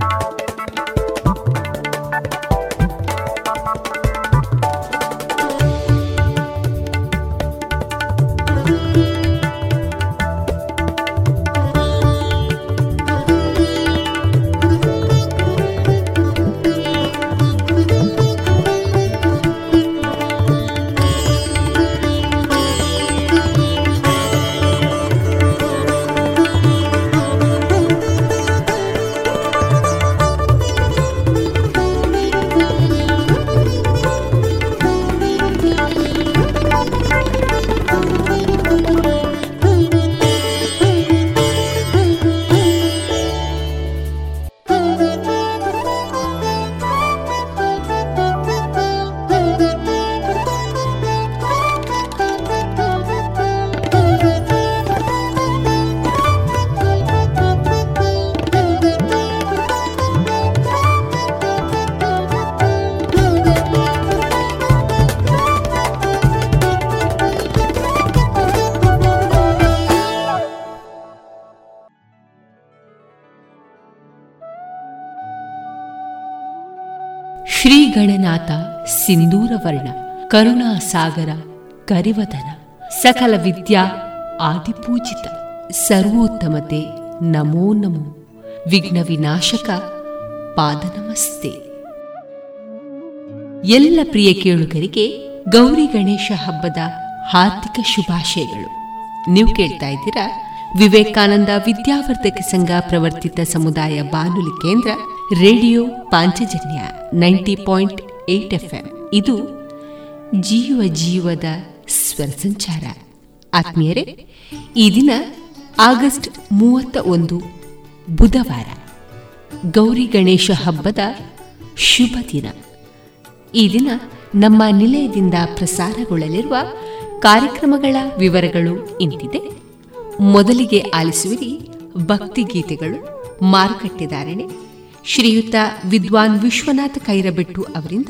thank you Gananatha ಸಿಂಧೂರವರ್ಣ, ಕರುಣಾಸಾಗರ, ಕರಿವದನ, ಸಕಲ ವಿದ್ಯಾ ಆದಿಪೂಜಿತ, ಸರ್ವೋತ್ತಮತೆ ನಮೋ ನಮೋ. ವಿಘ್ನ ವಿನಾಶಕ ಪಾದ ನಮಸ್ತೆ ಎಲ್ಲ ಪ್ರಿಯ ಕೇಳುಗರಿಗೆ ಗೌರಿ ಗಣೇಶ ಹಬ್ಬದ ಹಾರ್ದಿಕ ಶುಭಾಶಯಗಳು. ನೀವು ಕೇಳ್ತಾ ಇದ್ದೀರಾ ವಿವೇಕಾನಂದ ವಿದ್ಯಾವರ್ಧಕ ಸಂಘ ಪ್ರವರ್ತಿತ ಸಮುದಾಯ ಬಾನುಲಿ ಕೇಂದ್ರ radio Panchajanya ninety point eight F ಇದು ಜೀವ ಜೀವದ ಸ್ವರ ಸಂಚಾರ. ಆತ್ಮೀಯರೇ, ಈ ದಿನ ಆಗಸ್ಟ್ ಮೂವತ್ತ ಒಂದು ಬುಧವಾರ, ಗೌರಿ ಗಣೇಶ ಹಬ್ಬದ ಶುಭ ದಿನ. ಈ ದಿನ ನಮ್ಮ ನಿಲಯದಿಂದ ಪ್ರಸಾರಗೊಳ್ಳಲಿರುವ ಕಾರ್ಯಕ್ರಮಗಳ ವಿವರಗಳು ಇಂತಿದೆ. ಮೊದಲಿಗೆ ಆಲಿಸುವಿರಿ ಭಕ್ತಿಗೀತೆಗಳು ಮಾರುಕಟ್ಟೆದಾರಣೆ ಶ್ರೀಯುತ ವಿದ್ವಾನ್ ವಿಶ್ವನಾಥ ಕೈರಬೆಟ್ಟು ಅವರಿಂದ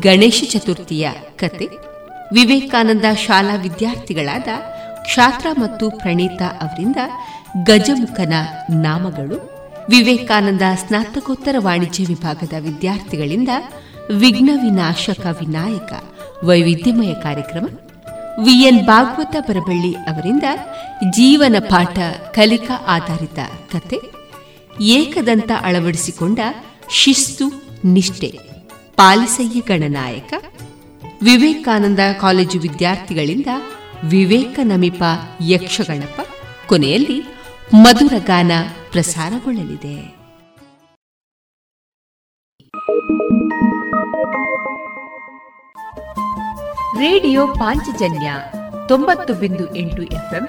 ಗಣೇಶ ಚತುರ್ಥಿಯ ಕತೆ, ವಿವೇಕಾನಂದ ಶಾಲಾ ವಿದ್ಯಾರ್ಥಿಗಳಾದ ಕ್ಷಾತ್ರ ಮತ್ತು ಪ್ರಣೀತಾ ಅವರಿಂದ ಗಜಮುಖನ ನಾಮಗಳು, ವಿವೇಕಾನಂದ ಸ್ನಾತಕೋತ್ತರ ವಾಣಿಜ್ಯ ವಿಭಾಗದ ವಿದ್ಯಾರ್ಥಿಗಳಿಂದ ವಿಘ್ನ ವಿನಾಶಕ ವಿನಾಯಕ ವೈವಿಧ್ಯಮಯ ಕಾರ್ಯಕ್ರಮ, ವಿಎನ್ ಭಾಗವತ ಬರಬಳ್ಳಿ ಅವರಿಂದ ಜೀವನ ಪಾಠ ಕಲಿಕಾ ಆಧಾರಿತ ಕತೆ ಏಕದಂತ ಅಳವಡಿಸಿಕೊಂಡ ಶಿಸ್ತು, ನಿಷ್ಠೆ. ಪಾಲಿಸಯ್ಯ ಗಣನಾಯಕ, ವಿವೇಕಾನಂದ ಕಾಲೇಜು ವಿದ್ಯಾರ್ಥಿಗಳಿಂದ ವಿವೇಕ ನಮಿಪ ಯಕ್ಷಗಣಪ, ಕೊನೆಯಲ್ಲಿ ಮಧುರ ಗಾನ ಪ್ರಸಾರಗೊಳ್ಳಲಿದೆ. ರೇಡಿಯೋ ಪಾಂಚಜನ್ಯ ತೊಂಬತ್ತು ಬಿಂದು ಎಂಟು ಎಫ್ಎಂ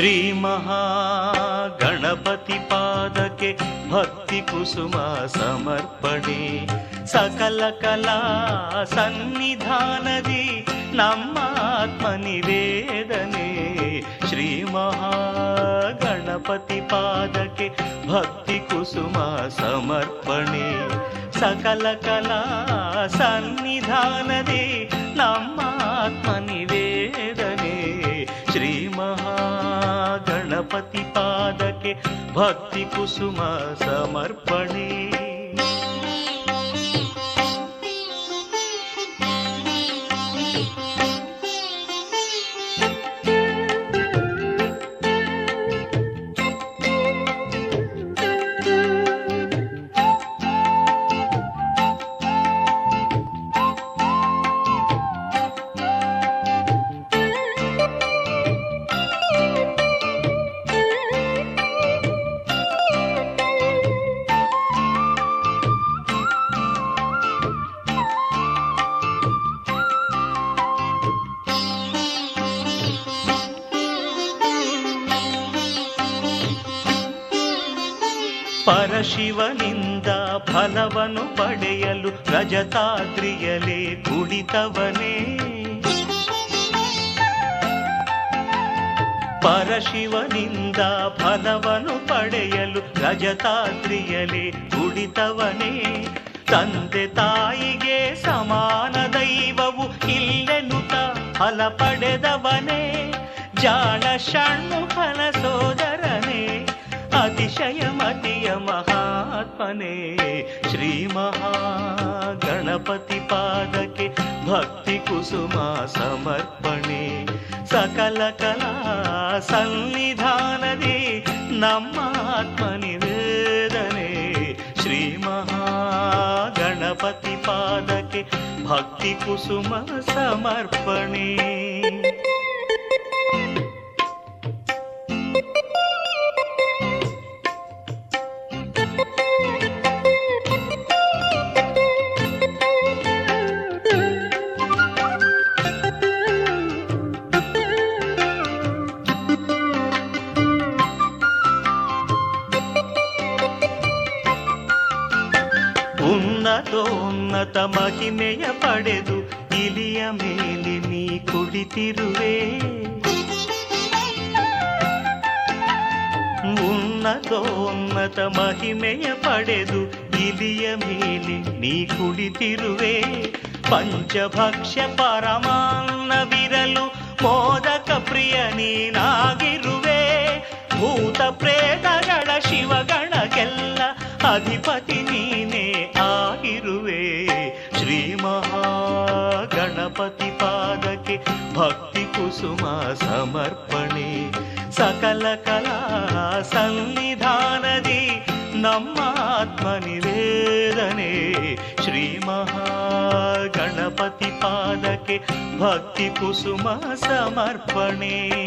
श्री महागणपति पादके भक्ति कुसुम समर्पणे। सकल कला सन्निधान दी नमात्म निवेदने श्री महागणपति पादके भक्ति कुसुम समर्पणे। सकल कला सन्निधान दी नमात्म निवेदने गणपतिपादके भक्तिकुसुम समर्पणे। ಪರಶಿವನಿಂದ ಫಲವನ್ನು ಪಡೆಯಲು ರಜತಾದ್ರಿಯಲೇ ಕುಡಿತವನೇ. ಪರಶಿವನಿಂದ ಫಲವನ್ನು ಪಡೆಯಲು ರಜತಾದ್ರಿಯಲೇ ಕುಡಿತವನೇ. ತಂದೆ ತಾಯಿಗೆ ಸಮಾನ ದೈವವು ಇಲ್ಲೆನುತ ಫಲ ಪಡೆದವನೇ. ಜಾಣ ಫಲ ಸೋದರನೇ. अतिशयमतिय महात्मने श्रीमहागणपतिपादके भक्तिकुसुमा समर्पणे सकलकला सन्निधानदि नम्मात्मनिवेदने श्रीमहागणपतिपादके भक्तिकुसुम समर्पणे ಉನ್ನತೋನ್ನತ ಮಹಿಮೆಯ ಪಡೆದು ಇಲಿಯ ಮೇಲೆ ನೀ ಕುಳಿತಿರುವೆ. ಉನ್ನತೋನ್ನತ ಮಹಿಮೆಯ ಪಡೆದು ಇಲಿಯ ಮೇಲೆ ನೀ ಕುಳಿತಿರುವೆ. ಪಂಚಭಕ್ಷ್ಯ ಪರಮಾನ್ನವಿರಲು ಮೋದಕ ಪ್ರಿಯ ನೀನಾಗಿರುವೆ. ಭೂತ ಪ್ರೇತಗಳ ಶಿವಗಣಗೆಲ್ಲ ಅಧಿಪತಿ ನೀನೇ ಆಗಿರುವೆ. ಶ್ರೀ ಮಹಾಗಣಪತಿ ಪಾದಕ್ಕೆ ಭಕ್ತಿ ಕುಸುಮ ಸಮರ್ಪಣೆ. ಸಕಲ ಕಲಾ ಸನ್ನಿಧಾನದಿ ನಮ್ಮ ಆತ್ಮ ನಿವೇದನೆ. ಶ್ರೀ ಮಹಾಗಣಪತಿ ಪಾದಕ್ಕೆ ಭಕ್ತಿ ಕುಸುಮ ಸಮರ್ಪಣೆ.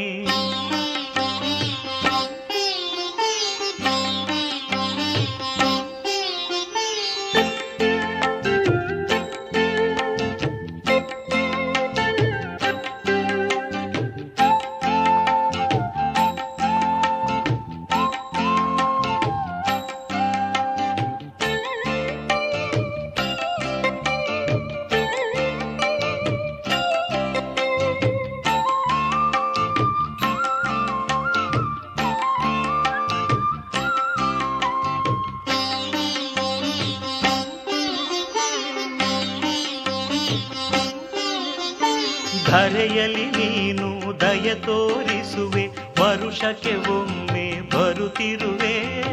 ತೋರಿಸುವೆ, ವರುಷಕ್ಕೆ ಒಮ್ಮೆ ಬರುತ್ತಿರುವೆ.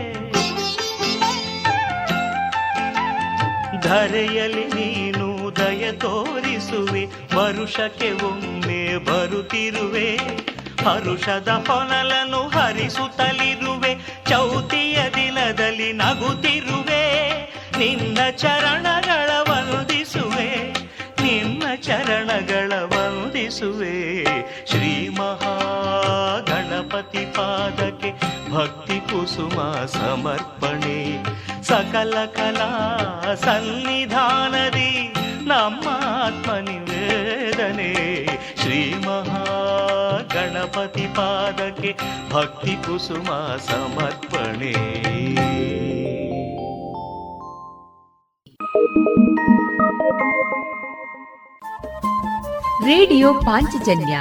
ಧರೆಯಲ್ಲಿ ನೀನು ದಯ ತೋರಿಸುವೆ, ವರುಷಕ್ಕೆ ಒಮ್ಮೆ ಬರುತ್ತಿರುವೆ. ಹರುಷದ ಹೊನಲನ್ನು ಹರಿಸುತ್ತಲಿರುವೆ, ಚೌತಿಯ ದಿನದಲ್ಲಿ ನಗುತ್ತಿರುವೆ. ನಿನ್ನ ಚರಣಗಳ ವಂದಿಸುವೆ, ನಿನ್ನ ಚರಣಗಳ ವಂದಿಸುವೆ. ಶ್ರೀ ಮಹಾಗಣಪತಿ ಪಾದಕ್ಕೆ ಭಕ್ತಿ ಕುಸುಮ ಸಮರ್ಪಣೆ. ಸಕಲ ಕಲಾ ಸನ್ನಿಧಾನದಿ ನಮ್ಮ ಆತ್ಮ ನಿವೇದನೆ. ಶ್ರೀ ಮಹಾಗಣಪತಿ ಪಾದಕ್ಕೆ ಭಕ್ತಿ ಕುಸುಮ ಸಮರ್ಪಣೆ. ರೇಡಿಯೋ ಪಾಂಚಜನ್ಯ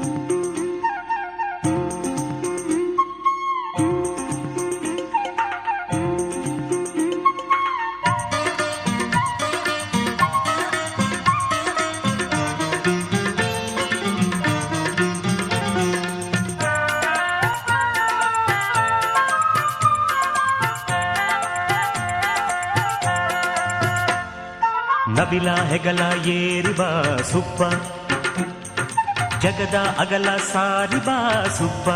ನಬಿಲ ಹೆಗಲ ಏರಿ ಬಾ ಸುಬ್ಬ ಜಗದ ಅಗಲ ಸಾರಿ ಬಾ ಸುಬ್ಬ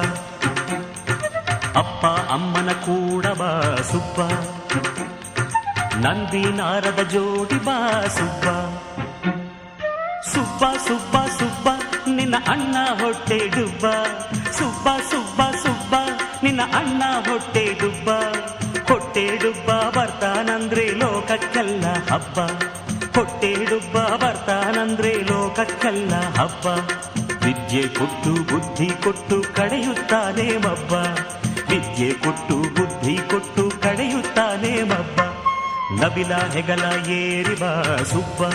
ಅಪ್ಪ ಅಮ್ಮನ ಕೂಡ ಬಾ ಸುಬ್ಬ ನಂದಿ ನಾರದ ಜೋಡಿ ಬಾ ಸುಬ್ಬ ಸುಬ್ಬ ಸುಬ್ಬ ಸುಬ್ಬ ನಿನ್ನ ಅಣ್ಣ ಹೊಟ್ಟೆ ಡುಬ್ಬ ಸುಬ್ಬ ಸುಬ್ಬ ಸುಬ್ಬ ನಿನ್ನ ಅಣ್ಣ ಹೊಟ್ಟೆ ಡುಬ್ಬ ಹೊಟ್ಟೆ ಡುಬ್ಬ ಬರ್ತಾನಂದ್ರೆ ಲೋಕಕ್ಕೆಲ್ಲ ಹಬ್ಬ. ಹೊಟ್ಟೆ ಡುಬ್ಬ ಬರ್ತಾನಂದ್ರೆ ಲೋಕಕ್ಕಲ್ಲ ಹಬ್ಬ. ವಿದ್ಯೆ ಕೊಟ್ಟು ಬುದ್ಧಿ ಕೊಟ್ಟು ಕಡೆಯುತ್ತಾನೆ ಮಬ್ಬ. ವಿದ್ಯೆ ಕೊಟ್ಟು ಬುದ್ಧಿ ಕೊಟ್ಟು ಕಡೆಯುತ್ತಾನೆ ಮಬ್ಬ. ನಬಿಲ ಹೆಗಲ ಏರಿ ಬಾ ಸುಬ್ಬ.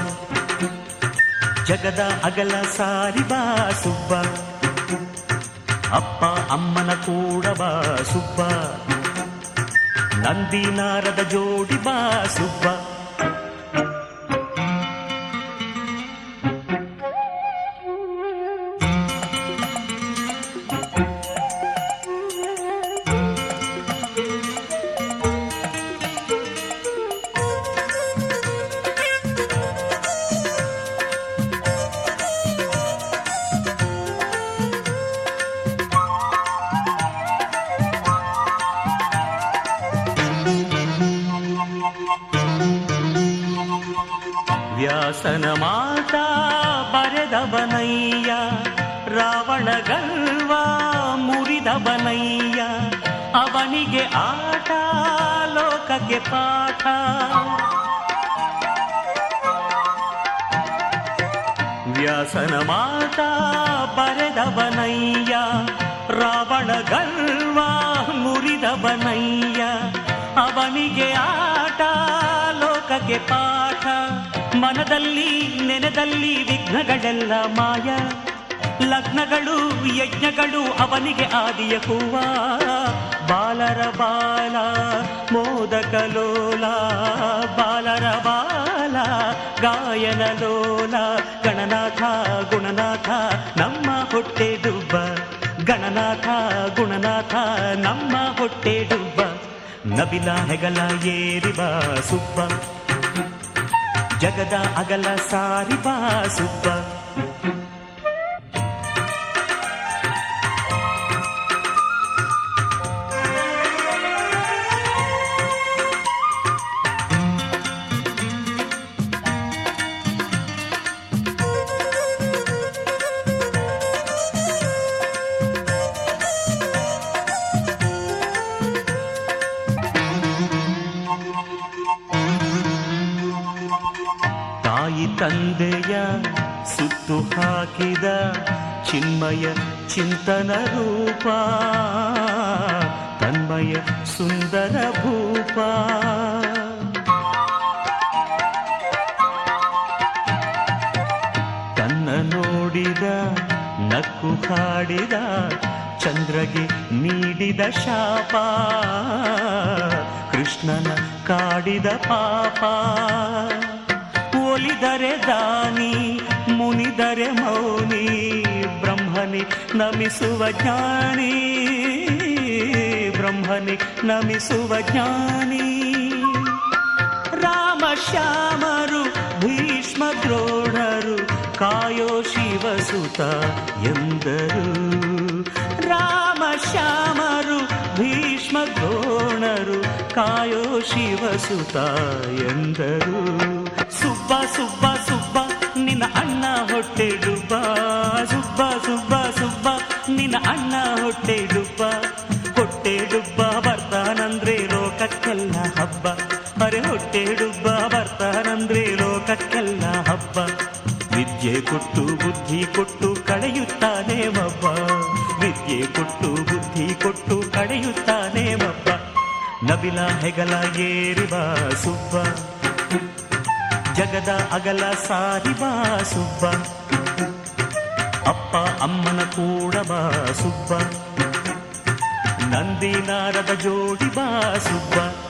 ಜಗದ ಅಗಲ ಸಾರಿ ಬಾ ಸುಬ್ಬ. ಅಪ್ಪ ಅಮ್ಮನ ಕೂಡ ಬಾ ಸುಬ್ಬ. ನಂದಿ ನಾರದ ಜೋಡಿ ಬಾ ಸುಬ್ಬ. ಬನಯ್ಯ ಅವನಿಗೆ ಆಟ, ಲೋಕಕ್ಕೆ ಪಾಠ. ವ್ಯಾಸನ ಮಾತ ಬರೆದವನಯ್ಯ ರಾವಣ ಮುರಿದ ಬನಯ್ಯ, ಅವನಿಗೆ ಆಟ, ಲೋಕಕ್ಕೆ ಪಾಠ. ಮನದಲ್ಲಿ, ನೆನದಲ್ಲಿ ವಿಘ್ನಗಳೆಲ್ಲ ಮಾಯ. ಲಗ್ನಗಳು, ಯಜ್ಞಗಳು, ಅವನಿಗೆ ಆದಿಯ ಹೂವ. ಬಾಲರ ಬಾಲ, ಮೋದಕ ಲೋಲ. ಬಾಲರ ಬಾಲ, ಗಾಯನ ಲೋಲ. ಗಣನಾಥ, ಗುಣನಾಥ, ನಮ್ಮ ಹೊಟ್ಟೆ ಡುಬ್ಬ ಗಣನಾಥ, ಗುಣನಾಥ, ನಮ್ಮ ಹೊಟ್ಟೆ ಡುಬ್ಬ ನಬಿಲ ಹೆಗಲ ಏರಿಬ, ಸುಬ್ಬ. ಜಗದ ಅಗಲ ಸಾರಿಬಾ, ಸುಬ್ಬ. ಚಿನ್ಮಯ ಚಿಂತನ ರೂಪ, ತನ್ಮಯ ಸುಂದರ ಭೂಪ. ತನ್ನ ನೋಡಿದ, ನಕ್ಕು ಹಾಡಿದ, ಚಂದ್ರಗೆ ನೀಡಿದ ಶಾಪ, ಕೃಷ್ಣನ ಕಾಡಿದ ಪಾಪ. ಒಲಿದರೆ ದಾನಿ, ಮುನಿದರೆ ಮೌನಿ ಬ್ರಹ್ಮನಿ ನಮಿಸುವ ಜ್ಞಾನಿ. ಬ್ರಹ್ಮನಿ ನಮಿಸುವ ಜ್ಞಾನಿ. ರಾಮ ಶ್ಯಾಮರು, ಭೀಷ್ಮ ದ್ರೋಣರು, ಕಾಯೋ ಶಿವಸುತ ಎಂದರು. ರಾಮ ಶ್ಯಾಮರು, ಭೀಷ್ಮ ದ್ರೋಣರು, ಕಾಯೋ ಶಿವಸುತ ಎಂದರು. ಸುಬ್ಬ ಸುಬ್ಬ ಸುಬ್ಬ, ನಿನ್ನ ಅಣ್ಣ ಹೊಟ್ಟೆ ಡುಬ್ಬ. ಕೊಟ್ಟು ಬುದ್ಧಿ ಕೊಟ್ಟು ಕಳೆಯುತ್ತಾನೆ ಮಬ್ಬ. ವಿದ್ಯೆ ಕೊಟ್ಟು ಬುದ್ಧಿ ಕೊಟ್ಟು ಕಳೆಯುತ್ತಾನೆ ಮಬ್ಬ. ನಬಿಲ ಹೆಗಲ ಏರಿಬ ಸುಬ್ಬ. ಜಗದ ಅಗಲ ಸಾರಿವ ಸುಬ್ಬ. ಅಪ್ಪ ಅಮ್ಮನ ಕೂಡ ಬಾ ಸುಬ್ಬ. ನಂದಿ ನಾರದ ಜೋಡಿ ಬಾ ಸುಬ್ಬ.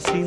ಪಾರ್ವತಿ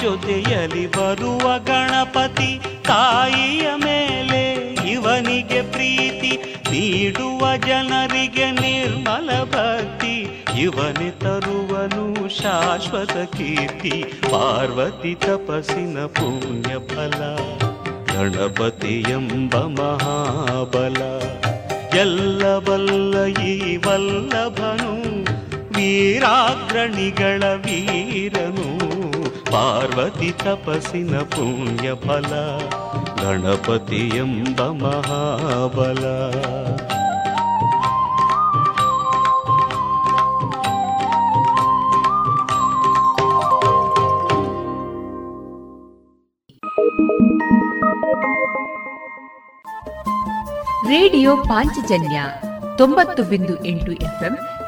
ಜೊತೆಯಲ್ಲಿ ಬರುವ ಗಣಪತಿ ತಾಯಿಯ ಮೇಲೆ ಇವನಿಗೆ ಪ್ರೀತಿ ನೀಡುವ ಜನರಿಗೆ ನಿರ್ಮಲ ಭಕ್ತಿ. ಇವನೇ ತರುವನು ಶಾಶ್ವತ ಕೀರ್ತಿ, ಪಾರ್ವತಿ ತಪಸ್ಸಿನ ಪುಣ್ಯ ಫಲ, ಗಣಪತಿ ಎಂಬ ಮಹಾಬಲ. ಎಲ್ಲ ಬಲ್ಲ ಈ ವಲ್ಲಭನು, ವೀರಾಗ್ರಣಿಗಳ ವೀರನು. ಪಾರ್ವತಿ ತಪಸ್ಸಿನ ಪುಣ್ಯ ಫಲ ಗಣಪತಿ ಎಂಬ ಮಹಾಬಲ ರೇಡಿಯೋ ಪಾಂಚಜನ್ಯ ತೊಂಬತ್ತು ಬಿಂದು ಎಂಟು ಎಫ್ಎಂ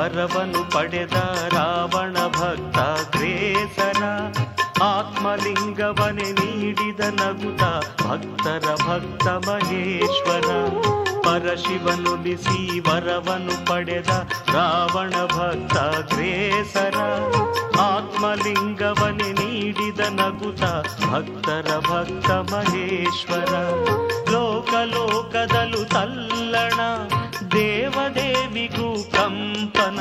ವರವನು ಪಡೆದ ರಾವಣ ಭಕ್ತ ಗ್ರೇಸರ ಆತ್ಮಲಿಂಗವನೆ ನೀಡಿದ ನಗುತ ಭಕ್ತರ ಭಕ್ತ ಮಹೇಶ್ವರ. ಪರಶಿವನುಲಿಸಿ ವರವನು ಪಡೆದ ರಾವಣ ಭಕ್ತ ಗ್ರೇಸರ ಆತ್ಮಲಿಂಗವನೆ ನೀಡಿದ ನಗುತ ಭಕ್ತರ ಭಕ್ತ ಮಹೇಶ್ವರ. ಲೋಕ ಲೋಕದಲು ತಲ್ಲಣ. ದೇವದೇವಿಗೂ ಕಂಪನ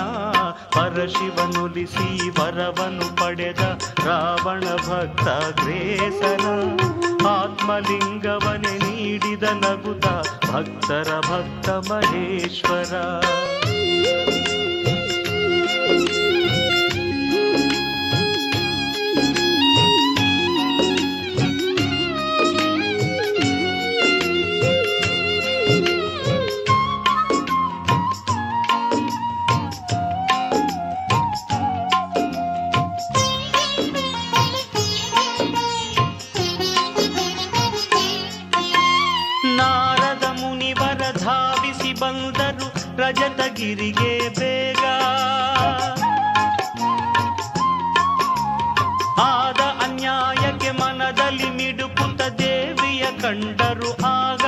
ಪರಶಿವನುಲಿಸಿ ವರವನು ಪಡೆದ ರಾವಣ ಭಕ್ತ ಗ್ರೇಸನ. ಆತ್ಮಲಿಂಗವನೆ ನೀಡಿದ ನಗುತ ಭಕ್ತರ ಭಕ್ತ ಮಹೇಶ್ವರ. ರಜತಗಿರಿಗೆ ಬೇಗ. ಆದ ಅನ್ಯಾಯಕ್ಕೆ ಮನದಲ್ಲಿ ಮಿಡುಕುತ್ತ ದೇವಿಯ ಕಂಡರು ಆಗ.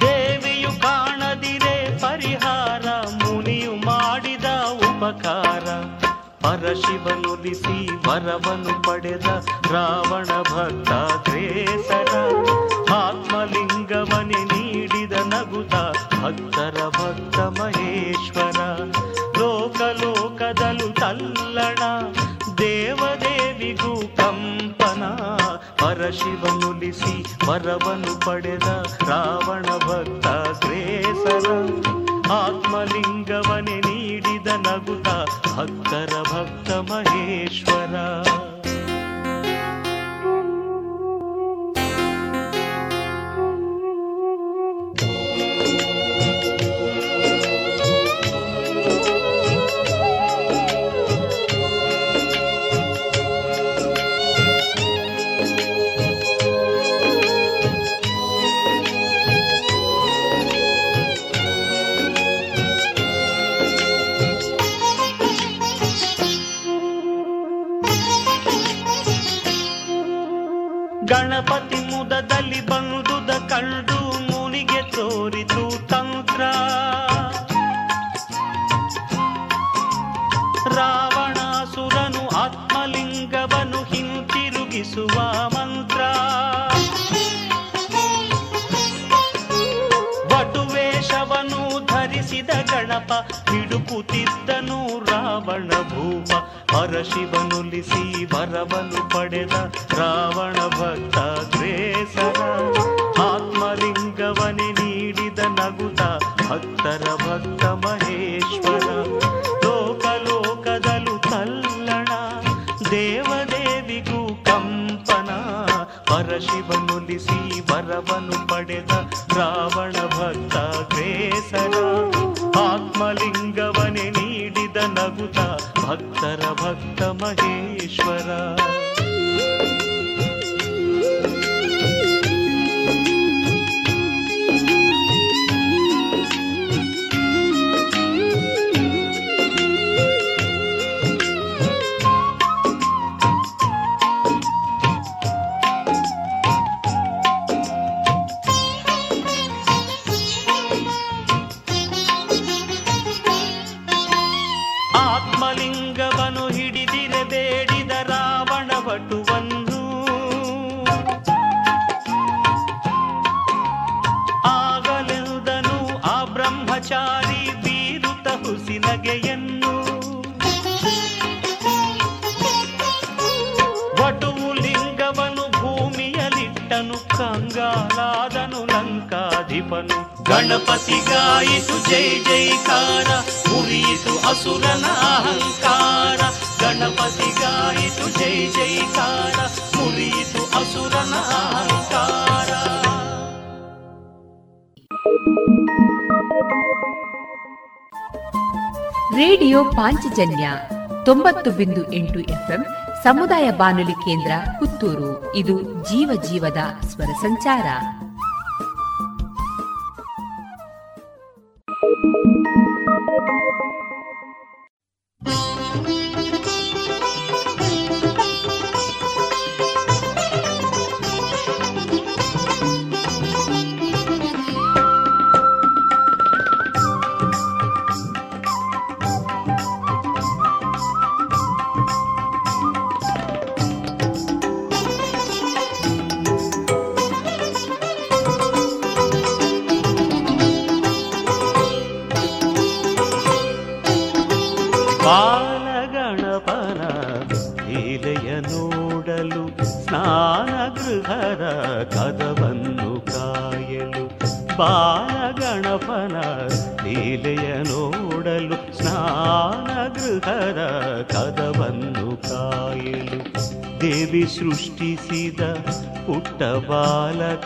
ದೇವಿಯು ಕಾಣದಿರೆ ಪರಿಹಾರ, ಮುನಿಯು ಮಾಡಿದ ಉಪಕಾರ. ಪರಶಿವನುಲಿಸಿ ವರವನು ಪಡೆದ ರಾವಣ ಭಕ್ತ ಕ್ರೇಸರ ಆತ್ಮಲಿಂಗವನೆ ನಗುತ ಭಕ್ತರ ಭಕ್ತ ಮಹೇಶ್ವರ. ಲೋಕ ಲೋಕದಲು ತಲ್ಲಣ, ದೇವದೇವಿಗೂ ಕಂಪನ. ಪರಶಿವನುಲಿಸಿ ವರವನು ಪಡೆದ ರಾವಣ ಭಕ್ತ ಗ್ರೇಸರ ಆತ್ಮಲಿಂಗವನೆ ನೀಡಿದ ನಗುತ ಭಕ್ತರ ಗಣಪ ಹಿಡುಕುತ್ತಿದ್ದನು ರಾವಣ ಭೂಪ. ಪರಶಿವನುಲಿಸಿ ವರವನು ಪಡೆದ ರಾವಣ ಭಕ್ತ ಗ್ರೇಸರ ಆತ್ಮಲಿಂಗವನೆ ನೀಡಿದ ನಗುತ ಭಕ್ತರ ಭಕ್ತ ಮಹೇಶ್ವರ. ಲೋಕ ಲೋಕದಲು ತಲ್ಲಣ, ದೇವದೇವಿಗೂ ಕಂಪನ. ಪರಶಿವನುಲಿಸಿ ವರವನು ಪಡೆದ ರಾವಣ भक्तमहेश्वरा ಲಂಕಾಧಿಪನು ಗಣಪತಿಗಾಯಿತು ಜೈ ಜೈಕಾರ, ಮುರಿಯಿತು ಅಸುರನ ಅಹಂಕಾರ. ಗಣಪತಿ ಗಾಯಿತು, ಜೈ ಜೈಕಾರ, ಮುರಿಯಿತು ಅಸುರನ ಅಹಂಕಾರ. ರೇಡಿಯೋ ಪಾಂಚಜನ್ಯ ತೊಂಬತ್ತು ಬಿಂದು ಎಂಟು ಎಫ್ಎಂ, ಸಮುದಾಯ ಬಾನುಲಿ ಕೇಂದ್ರ ಪುತ್ತೂರು. ಇದು ಜೀವ ಜೀವದ ಸ್ವರ ಸಂಚಾರ.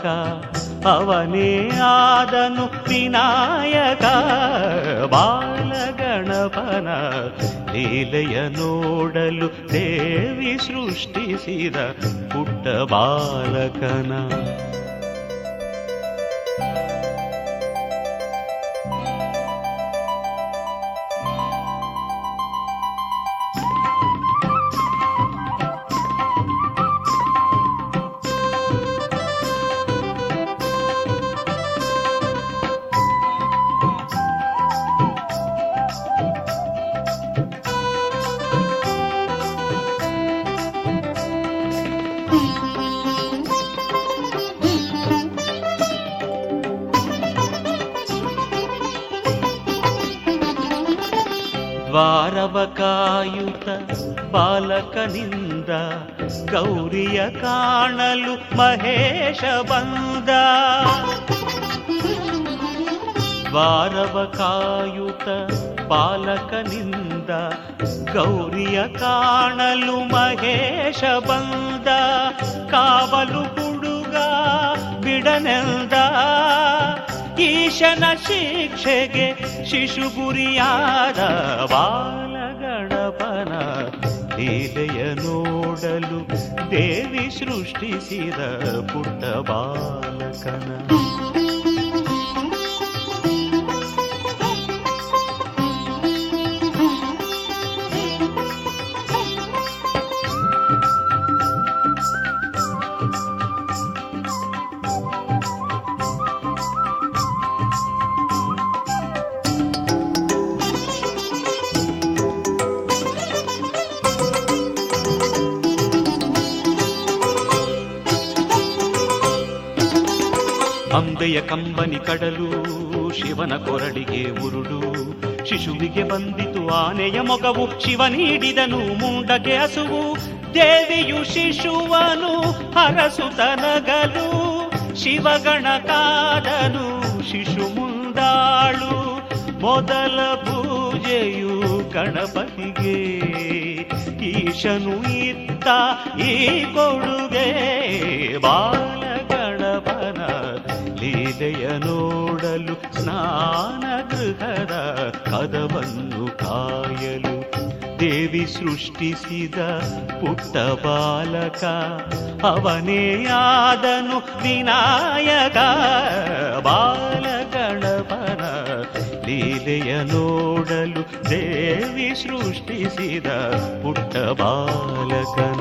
ಬಾಲಕ ಅವನೇ ಆದನು ವಿನಾಯಕ ಬಾಲಗಣಪನ ಲೀಲೆಯ ನೋಡಲು ದೇವಿ ಸೃಷ್ಟಿಸಿದ ಪುಟ್ಟ ಬಾಲಕನ. ಗೌರಿಯ ಕಾಣಲು ಮಹೇಶ ಬಂದ. ದ್ವಾರವ ಕಾಯುತ ಬಾಲಕನಿಂದ ಗೌರಿಯ ಕಾಣಲು ಮಹೇಶ ಬಂದ. ಕಾವಲು ಹುಡುಗ ಬಿಡನೆಂದ. ಈಶನ ಶಿಕ್ಷೆಗೆ ಶಿಶು ಗುರಿಯಾದ ಬಾಲಗಣಪನ ದೇವಿ ಸೃಷ್ಟಿಸಿದ ಪುಟ್ಟ ಬಾಲಕನ ಅಂಬೆಯ ಕಂಬನಿ ಕಡಲು, ಶಿವನ ಕೊರಳಿಗೆ ಉರುಳು ಶಿಶುವಿಗೆ ಬಂದಿತು ಆನೆಯ ಮೊಗವು, ಶಿವ ನೀಡಿದನು ಮುಂಡಗೆ ಹಸುವು. ದೇವಿಯು ಶಿಶುವನು ಹರಸುತನಗಲು ಶಿವಗಣ ಕಾದನು, ಶಿಶು ಮುಂದಾಳು. ಮೊದಲ ಪೂಜೆಯು ಗಣಪತಿಗೆ. ಈಶನು ಇತ್ತ ಈ ಕೊಡುಗೆ ಗಣಪನ ಲೀಲೆಯ ನೋಡಲು ಸ್ನಾನ ಗೃಹದ ಕದವನ್ನು ಕಾಯಲು ದೇವಿ ಸೃಷ್ಟಿಸಿದ ಪುಟ್ಟ ಬಾಲಕ ಅವನೇಯಾದನು ವಿನಾಯಕ. ಬಾಲಗಣಪನ ಲೀಲೆಯ ನೋಡಲು ದೇವಿ ಸೃಷ್ಟಿಸಿದ ಪುಟ್ಟ ಬಾಲಕನ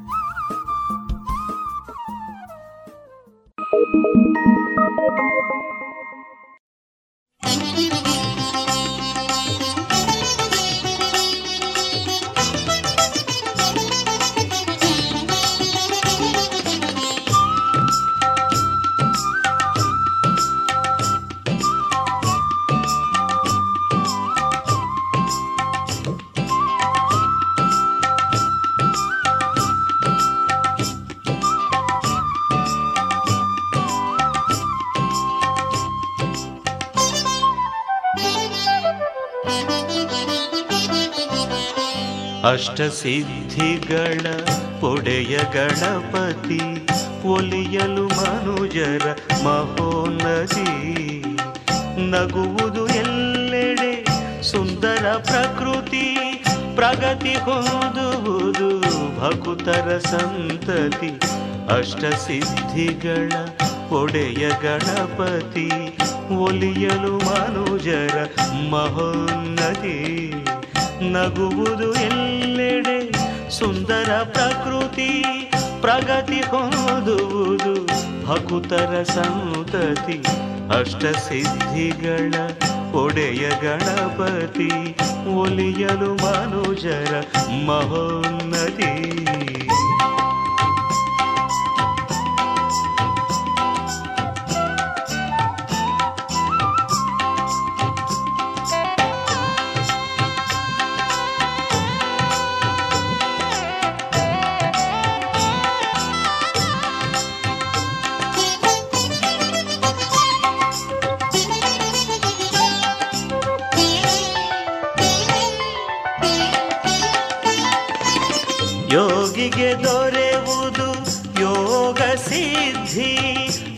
ಅಷ್ಟಸಿದ್ಧಿಗಳ ಪೊಡೆಯ ಗಣಪತಿ, ಒಲಿಯಲು ಮನುಜರ ಮಹೋನ್ನತಿ. ನಗುವುದು ಎಲ್ಲೆಡೆ ಸುಂದರ ಪ್ರಕೃತಿ, ಪ್ರಗತಿ ಹೊಂದುವುದು ಭಕುತರ ಸಂತತಿ. ಅಷ್ಟಸಿದ್ಧಿಗಳ ಒಡೆಯ ಗಣಪತಿ, ಒಲಿಯಲು ಮನುಜರ ಮಹೋನ್ನತಿ. ನಗುವುದು ಎಲ್ಲೆಡೆ ಸುಂದರ ಪ್ರಕೃತಿ ಪ್ರಗತಿ ಹೊಂದುವುದು. ಭಕುತರ ಸಂತತಿ ಅಷ್ಟಸಿದ್ಧಿಗಳ ಒಡೆಯ ಗಣಪತಿ ಒಲಿಯಲು ಮನುಜರ ಮಹೋನ್ನತಿ. ಯೋಗಿಗೆ ದೊರೆವುದು ಯೋಗ ಸಿದ್ಧಿ.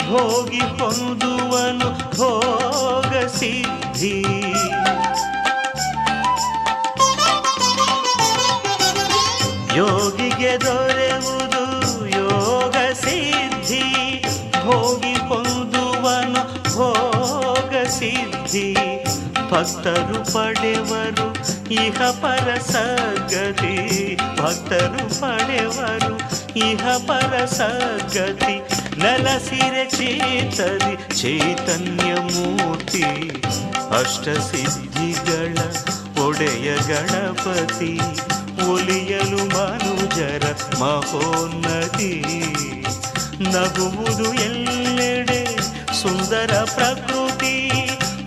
ಭೋಗಿ ಹೊಂದುವನು ಭೋಗ ಸಿದ್ಧಿ. ಯೋಗಿಗೆ ದೊರೆವುದು ಯೋಗ ಸಿದ್ಧಿ. ಭೋಗಿ ಹೊಂದುವನು ಭೋಗ ಸಿದ್ಧಿ. ಭಕ್ತರು ಪಡೆವರು ಇಹ ಪರ ಸಗತಿ ಭಕ್ತರು ಪಡೆವರು. ಇಹ ಪರ ಸಗತಿ ನಲಸಿರೆ ಚೇತರಿ ಚೈತನ್ಯ ಮೂರ್ತಿ ಅಷ್ಟಸಿದ್ಧಿಗಳ ಒಡೆಯ ಗಣಪತಿ, ಒಲಿಯಲು ಮನುಜರ ಮಹೋನ್ನತಿ. ನಗುವುದು ಎಲ್ಲೆಡೆ ಸುಂದರ ಪ್ರಕೃತಿ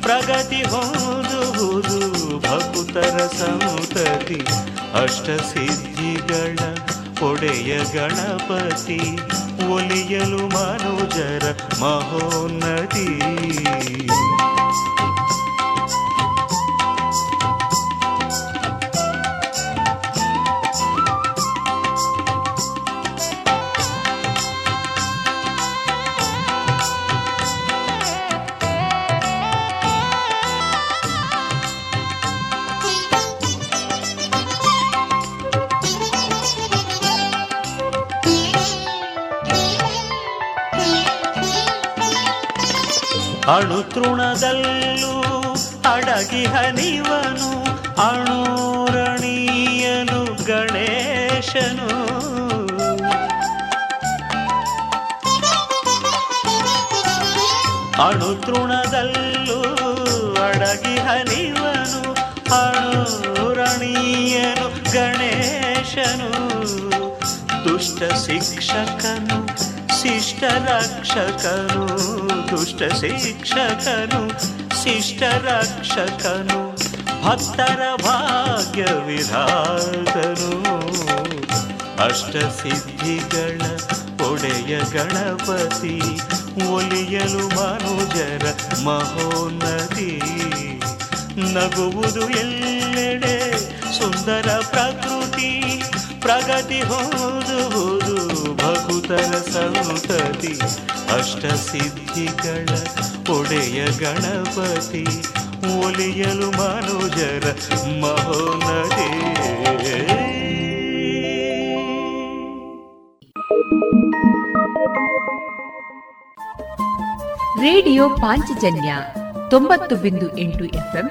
ಪ್ರಗತಿ ಹೊಂದುವುದು ಭಕ್ತರ ಸಂತತಿ ಅಷ್ಟಸಿದ್ಧಿಗಳ ಒಡೆಯ ಗಣಪತಿ ಒಲಿಯಲು ಮನೋಜರ ಮಹೋನ್ನತಿ. ಅಣುತೃಣದಲ್ಲೂ ಅಡಗಿ ಹನಿವನು ಅಣೂರಣೀಯನು ಗಣೇಶನು. ಅಣುತೃಣದಲ್ಲೂ ಅಡಗಿ ಹನಿವನು ಅಣೂರಣೀಯನು ಗಣೇಶನು. ದುಷ್ಟ ಶಿಕ್ಷಕನು ಶಿಷ್ಟ ರಕ್ಷಕನು, ದುಷ್ಟ ಶಿಕ್ಷಕನು, ಶಿಷ್ಟ ರಕ್ಷಕನು, ಭಕ್ತರ ಭಾಗ್ಯ ವಿಧಾತನು ಅಷ್ಟಸಿದ್ಧಿಗಳ ಒಡೆಯ ಗಣಪತಿ, ಒಲಿಯಲು ಮನುಜರ ಮಹೋನ್ನತಿ. ನಗುವುದು ಎಲ್ಲೆಡೆ ಸುಂದರ ಪ್ರಕೃತಿ. ಪ್ರಗತಿ ಹೋದುವುದು ಭಕುತರ ಸಂತತಿ ಅಷ್ಟಸಿದ್ಧಿಗಳ ಒಡೆಯ ಗಣಪತಿ, ಒಲಿಯಲು ಮನುಜರ ಮಹೋನ್ನತಿ. ರೇಡಿಯೋ ಪಾಂಚಜನ್ಯ ತೊಂಬತ್ತು ಬಿಂದು ಎಂಟು ಎಫ್ಎಂ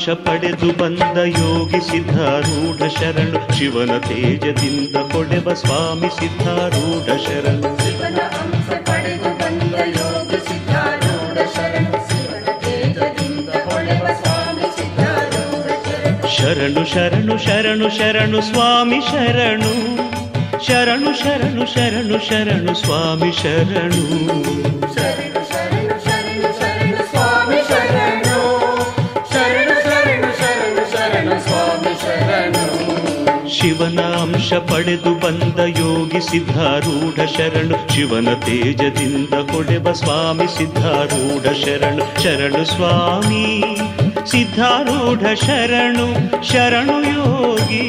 ಅಂಶ ಪಡೆದು ಬಂದ ಯೋಗಿ ಸಿದ್ಧಾರೂಢ ಶರಣು. ಶಿವನ ತೇಜದಿಂದ ಕೊಡೆವ ಸ್ವಾಮಿ ಸಿದ್ಧಾರೂಢ ಶರಣು. ಶರಣು ಶರಣು ಶರಣು ಶರಣು ಸ್ವಾಮಿ ಶರಣು. ಶರಣು ಶರಣು ಶರಣು ಶರಣು ಸ್ವಾಮಿ ಶರಣು. ಶಿವನ ಅಂಶ ಪಡೆದು ಬಂದ ಯೋಗಿ ಸಿದ್ಧಾರೂಢ ಶರಣು ಶಿವನ ತೇಜದಿಂದ ಕೊಡೆವ ಸ್ವಾಮಿ ಸಿದ್ಧಾರೂಢ ಶರಣು ಶರಣು ಸ್ವಾಮಿ ಸಿದ್ಧಾರೂಢ ಶರಣು ಶರಣು ಯೋಗಿ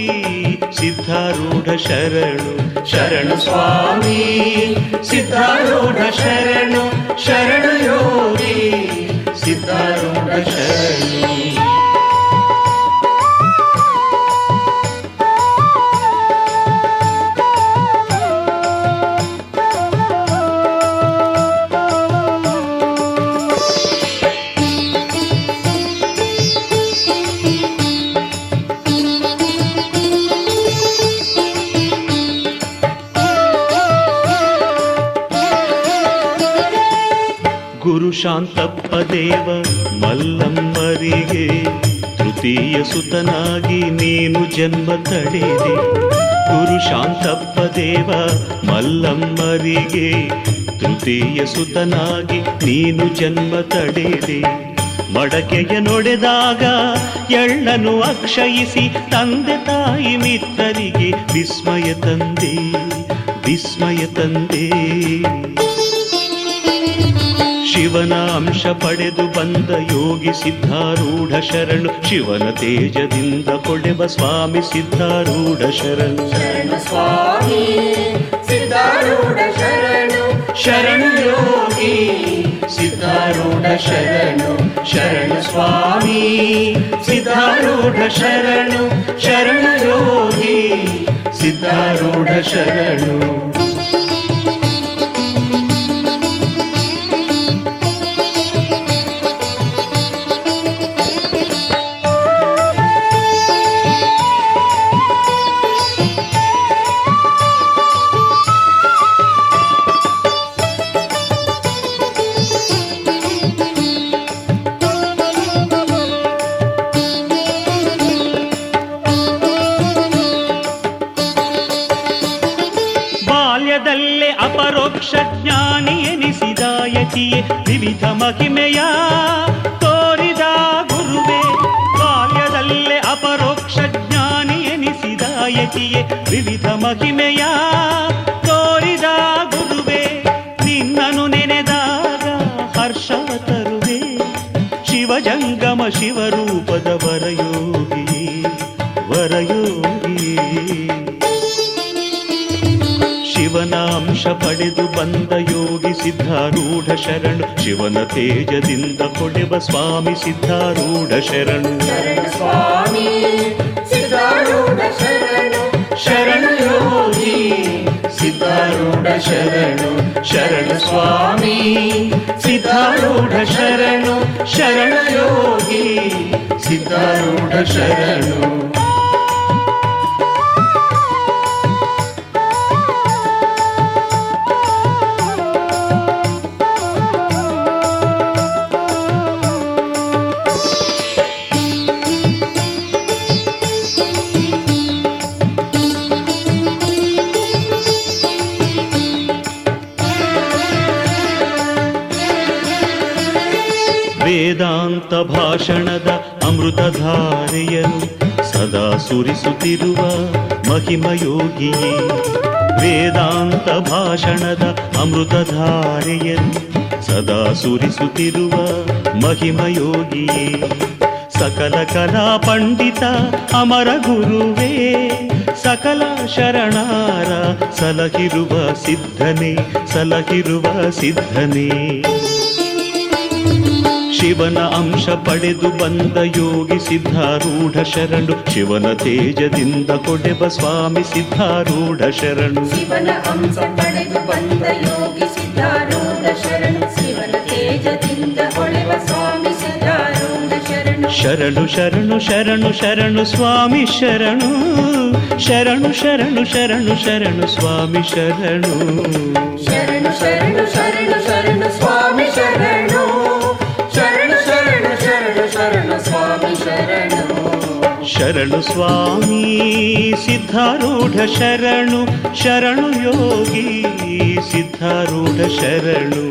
ಸಿದ್ಧಾರೂಢ ಶರಣು ಶರಣು ಸ್ವಾಮಿ ಸಿದ್ಧಾರೂಢ ಶರಣು ಶರಣು ಯೋಗಿ ಸಿದ್ಧಾರೂಢ ಶರಣು ಶಾಂತಪ್ಪ ದೇವ, ಮಲ್ಲಮ್ಮರಿಗೆ ತೃತೀಯ ಸುತನಾಗಿ ನೀನು ಜನ್ಮ ತಡೆದೆ. ಗುರು ಶಾಂತಪ್ಪ ದೇವ, ಮಲ್ಲಮ್ಮರಿಗೆ ತೃತೀಯ ಸುತನಾಗಿ ನೀನು ಜನ್ಮ ತಡೆದೆ. ಮಡಕೆಯ ನೊಡೆದಾಗ ಎಳ್ಳನು ಅಕ್ಷಯಿಸಿ ತಂದೆ ತಾಯಿ ಮಿತ್ರರಿಗೆ ವಿಸ್ಮಯ ತಂದೆ ವಿಸ್ಮಯ ತಂದೆ. ಶಿವನ ಅಂಶ ಪಡೆದು ಬಂದ ಯೋಗಿ ಸಿದ್ಧಾರೂಢ ಶರಣು. ಶಿವನ ತೇಜದಿಂದ ಕೊಡೆವ ಸ್ವಾಮಿ ಸಿದ್ಧಾರೂಢ ಶರಣು. ಸ್ವಾಮಿ, ಸಿದ್ಧಾರೂಢ ಶರಣು. ಶರಣು ಯೋಗಿ, ಸಿದ್ಧಾರೂಢ ಶರಣು. ಶರಣು ಸ್ವಾಮಿ, ಸಿದ್ಧಾರೂಢ ಶರಣು. ಶರಣ ಯೋಗಿ, ಸಿದ್ಧಾರೂಢ ಶರಣು. ವಿವಿಧ ಮಹಿಮೆಯ ತೋರಿದ ಗುರುವೇ ನಿನ್ನನು ನೆನೆದಾಗ ಹರ್ಷ ತರುವೆ. ಶಿವಜಂಗಮ ಶಿವರೂಪದ ವರಯೋಗಿ ವರಯೋಗಿ. ಶಿವನಾಂಶ ಪಡೆದು ಬಂದ ಯೋಗಿ ಸಿದ್ಧಾರೂಢ ಶರಣು, ಶಿವನ ತೇಜದಿಂದ ಕೊಡೆವ ಸ್ವಾಮಿ ಸಿದ್ಧಾರೂಢ ಶರಣು. ಸ್ವಾಮಿ शरणयोगी सिद्धारूढ शरण शरणस्वामी सिद्धारूढ शरण शरणयोगी सिद्धारूढ शरण। ಅಮೃತಧಾರೆಯನು ಸದಾ ಸುರಿಸುತ್ತಿರುವ ಮಹಿಮಯೋಗಿಯೇ, ವೇದಾಂತ ಭಾಷಣದ ಅಮೃತಧಾರೆಯನು ಸದಾ ಸುರಿಸುತ್ತಿರುವ ಮಹಿಮಯೋಗಿಯೇ, ಸಕಲ ಕಲಾ ಪಂಡಿತ ಅಮರ ಗುರುವೇ, ಸಕಲ ಶರಣಾರ ಸಲಹಿರುವ ಸಿದ್ಧನೇ ಸಲಹಿರುವ ಸಿದ್ಧನೇ. ಶಿವನ ಅಂಶ ಪಡೆದು ಬಂದ ಯೋಗಿ ಸಿದ್ಧಾರೂಢ ಶರಣು. ಶಿವನ ತೇಜದಿಂದ ಕೊಡೆಬ ಸ್ವಾಮಿ ಸಿದ್ಧಾರೂಢ ಶರಣು. ಶಿವನ ಅಂಶ ಪಡೆದು ಬಂದ ಯೋಗಿ ಸಿದ್ಧಾರೂಢ ಶರಣು. ಶಿವನ ತೇಜದಿಂದ ಕೊಡೆಬ ಸ್ವಾಮಿ ಸಿದ್ಧಾರೂಢ ಶರಣು. ಶರಣು ಶರಣು ಶರಣು ಶರಣು ಸ್ವಾಮಿ ಶರಣು. ಶರಣು ಶರಣು ಶರಣು ಶರಣು ಸ್ವಾಮಿ ಶರಣು. ಶರಣು ಶರಣು ಶರಣು ಶರಣು ಸ್ವಾಮಿ ಸಿದ್ಧಾರೂಢ ಶರಣು ಶರಣು ಯೋಗಿ ಸಿದ್ಧಾರೂಢ ಶರಣು.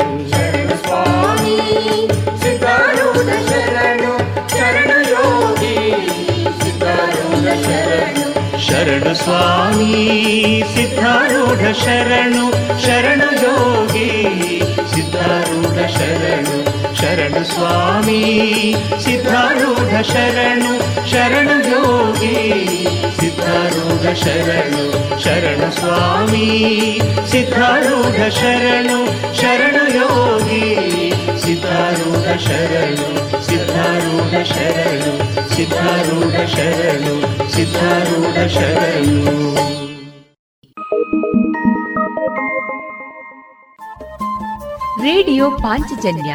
ಶರಣು ಸ್ವಾಮಿ ಸಿದ್ಧಾರೂಢ ಶರಣು ಶರಣು ಯೋಗಿ ಸಿದ್ಧಾರೂಢ ಶರಣು. ಶರಣು ಸ್ವಾಮಿ, ಸಿದ್ಧಾರೂಢ ಶರಣು ಶರಣು ಯೋಗಿ. ಸಿದ್ಧಾರೂಢ ಶರಣು ಶರಣು ಸ್ವಾಮಿ, ಸಿದ್ಧಾರೂಢ ಶರಣು ಶರಣು ಯೋಗಿ. ಸಿದ್ಧಾರೂಢ ಶರಣು ಸಿದ್ಧಾರೂಢ ಶರಣು ಸಿದ್ಧಾರೂಢ ಶರಣು ಸಿದ್ಧಾರೂಢ ಶರಣು. ರೇಡಿಯೋ ಪಾಂಚಜನ್ಯ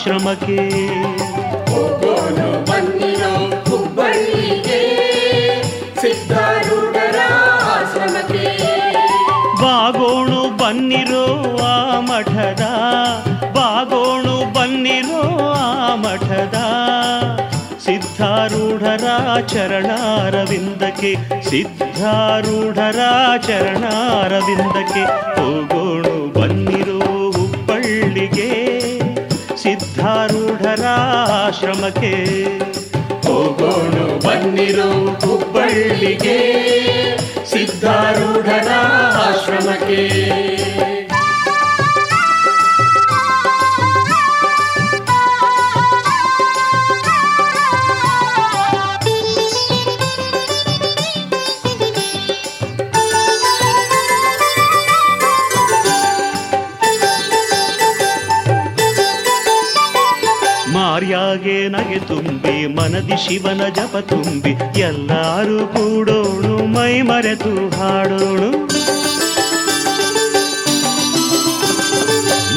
ಆಶ್ರಮಕ್ಕೆ. ಬಾಗೋಣು ಬನ್ನಿರೋ ಆ ಮಠದ ಬಾಗೋಣು ಬನ್ನಿರೋ ಆ ಮಠದ. ಸಿದ್ಧಾರೂಢರ ಚರಣಾರವಿಂದಕ್ಕೆ ಸಿದ್ಧಾರೂಢರ ಚರಣಾರವಿಂದಕ್ಕೆ ಓ ಆಶ್ರಮಕ್ಕೆ ಹೋಗೋಣು. ಬನ್ನಿರೋ ಹುಬ್ಬಳ್ಳಿಗೆ ಸಿದ್ಧಾರೂಢನ ಆಶ್ರಮಕ್ಕೆ. ಮನದಿ ಶಿವನ ಜಪ ತುಂಬಿ ಎಲ್ಲರೂ ಕೂಡೋಣು, ಮೈ ಮರೆತು ಹಾಡೋಣು.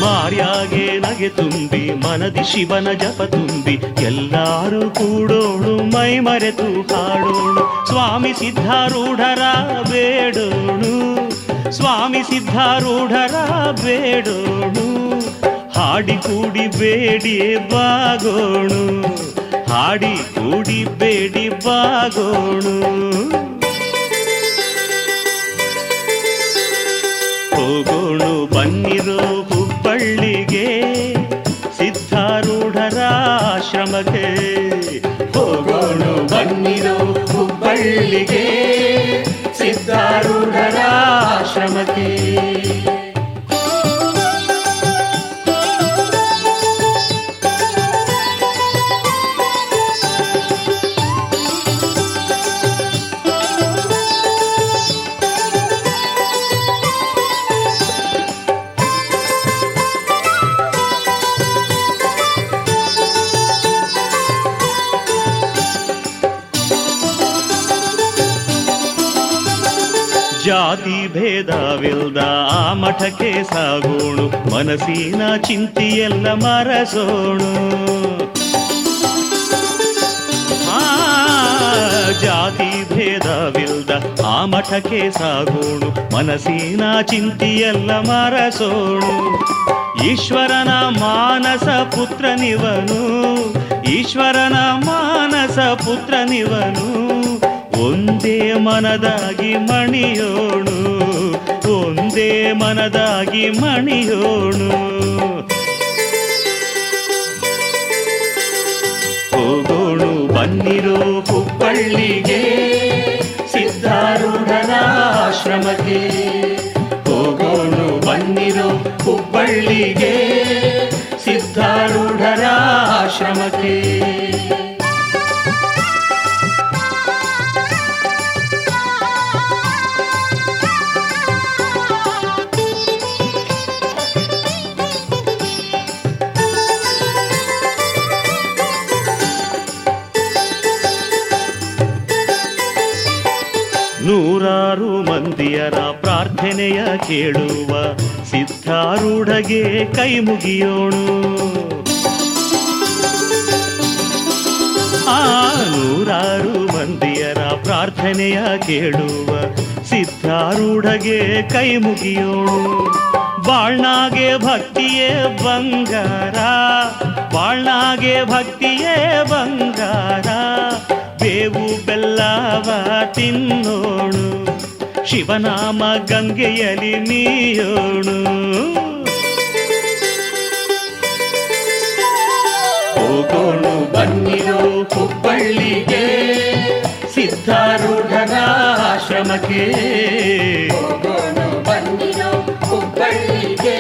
ಮಾರ್ಯಾಗೆ ನಗೆ ತುಂಬಿ, ಮನದಿ ಶಿವನ ಜಪ ತುಂಬಿ, ಎಲ್ಲರೂ ಕೂಡೋಣು, ಮೈ ಮರೆತು ಹಾಡೋಣು. ಸ್ವಾಮಿ ಸಿದ್ಧಾರೂಢರ ಬೇಡೋಣು, ಸ್ವಾಮಿ ಸಿದ್ಧಾರೂಢರ ಬೇಡೋಣು. ಹಾಡಿ ಕೂಡಿ ಬೇಡಿ ಬಾಗೋಣು. ಹಾಡಿ ಕೂಡಿ ಬೇಡಿ ಬಾಗೋಣು. ಹೋಗೋಣು ಬನ್ನಿರೋ ಹುಬ್ಬಳ್ಳಿಗೆ ಸಿದ್ಧಾರೂಢರ ಆಶ್ರಮಕ್ಕೆ. ಹೋಗೋಣು ಬನ್ನಿರೋ ಹುಬ್ಬಳ್ಳಿಗೆ ಸಿದ್ಧಾರೂಢರ ಆಶ್ರಮಕ್ಕೆ. ಆ ಮಠಕ್ಕೆ ಸಾಗೋಣು, ಮನಸ್ಸಿನ ಚಿಂತೆಯೆಲ್ಲ ಮರಸೋಣು. ಜಾತಿ ಭೇದವಿಲ್ದ ಆ ಮಠಕ್ಕೆ ಸಾಗೋಣು, ಮನಸ್ಸಿನ ಚಿಂತೆಯೆಲ್ಲ ಮರಸೋಣು. ಈಶ್ವರನ ಮಾನಸ ಪುತ್ರನಿವನು, ಈಶ್ವರನ ಮಾನಸ ಪುತ್ರನಿವನು, ಒಂದೇ ಮನದಾಗಿ ಮಣಿಯೋಣು. ಒಂದೇ ಮನದಾಗಿ ಮಣಿಯೋಣು. ಹೋಗೋಣು ಬನ್ನಿರೋ ಹುಬ್ಬಳ್ಳಿಗೆ ಸಿದ್ಧಾರೂಢರ ಆಶ್ರಮಕ್ಕೆ ಹೋಗೋಣು ಬನ್ನಿರೋ ಹುಬ್ಬಳ್ಳಿಗೆ ಸಿದ್ಧಾರೂಢರ ಆಶ್ರಮಕ್ಕೆ ಕೇಳುವ ಸಿದ್ಧಾರೂಢಗೆ ಕೈ ಮುಗಿಯೋಣು. ಆ ನೂರಾರು ಮಂದಿಯರ ಪ್ರಾರ್ಥನೆಯ ಕೇಳುವ ಸಿದ್ಧಾರೂಢಗೆ ಕೈ ಮುಗಿಯೋಣು. ಬಾಳ್ನಾಗೆ ಭಕ್ತಿಯೇ ಬಂಗಾರ, ಬಾಳ್ನಾಗೆ ಭಕ್ತಿಯೇ ಬಂಗಾರ, ಬೇವು ಬೆಲ್ಲವ ತಿನ್ನೋಣು. ಶಿವನಾಮ ಗಂಗೆಯಲಿ ನೀಯೋಣು. ಹೋಗೋಣು ಬನ್ನಿರೋ ಹುಬ್ಬಳ್ಳಿಗೆ ಸಿದ್ಧಾರೂಢರ ಆಶ್ರಮಕ್ಕೆ. ಹೋಗೋಣು ಬನ್ನಿರು ಹುಬ್ಬಳ್ಳಿಗೆ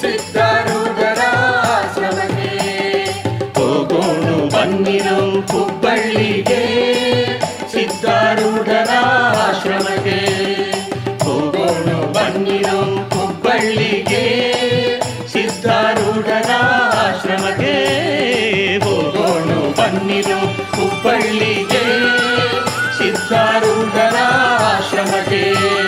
ಸಿದ್ಧಾರೂಢರ ಆಶ್ರಮಕ್ಕೆ. ಹೋಗೋಣು ಬನ್ನಿರು ಹುಬ್ಬಳ್ಳಿಗೆ ಆಶ್ರಮಕ್ಕೆ ಹೋಗೋಣು ಬನ್ನಿರೋ ಹುಬ್ಬಳ್ಳಿಗೆ. ಸಿದ್ಧಾರೂಢರ ಆಶ್ರಮಕ್ಕೆ ಹೋಗೋಣು ಬನ್ನಿರೋ ಹುಬ್ಬಳ್ಳಿಗೆ. ಸಿದ್ಧಾರೂಢರ ಆಶ್ರಮಕ್ಕೆ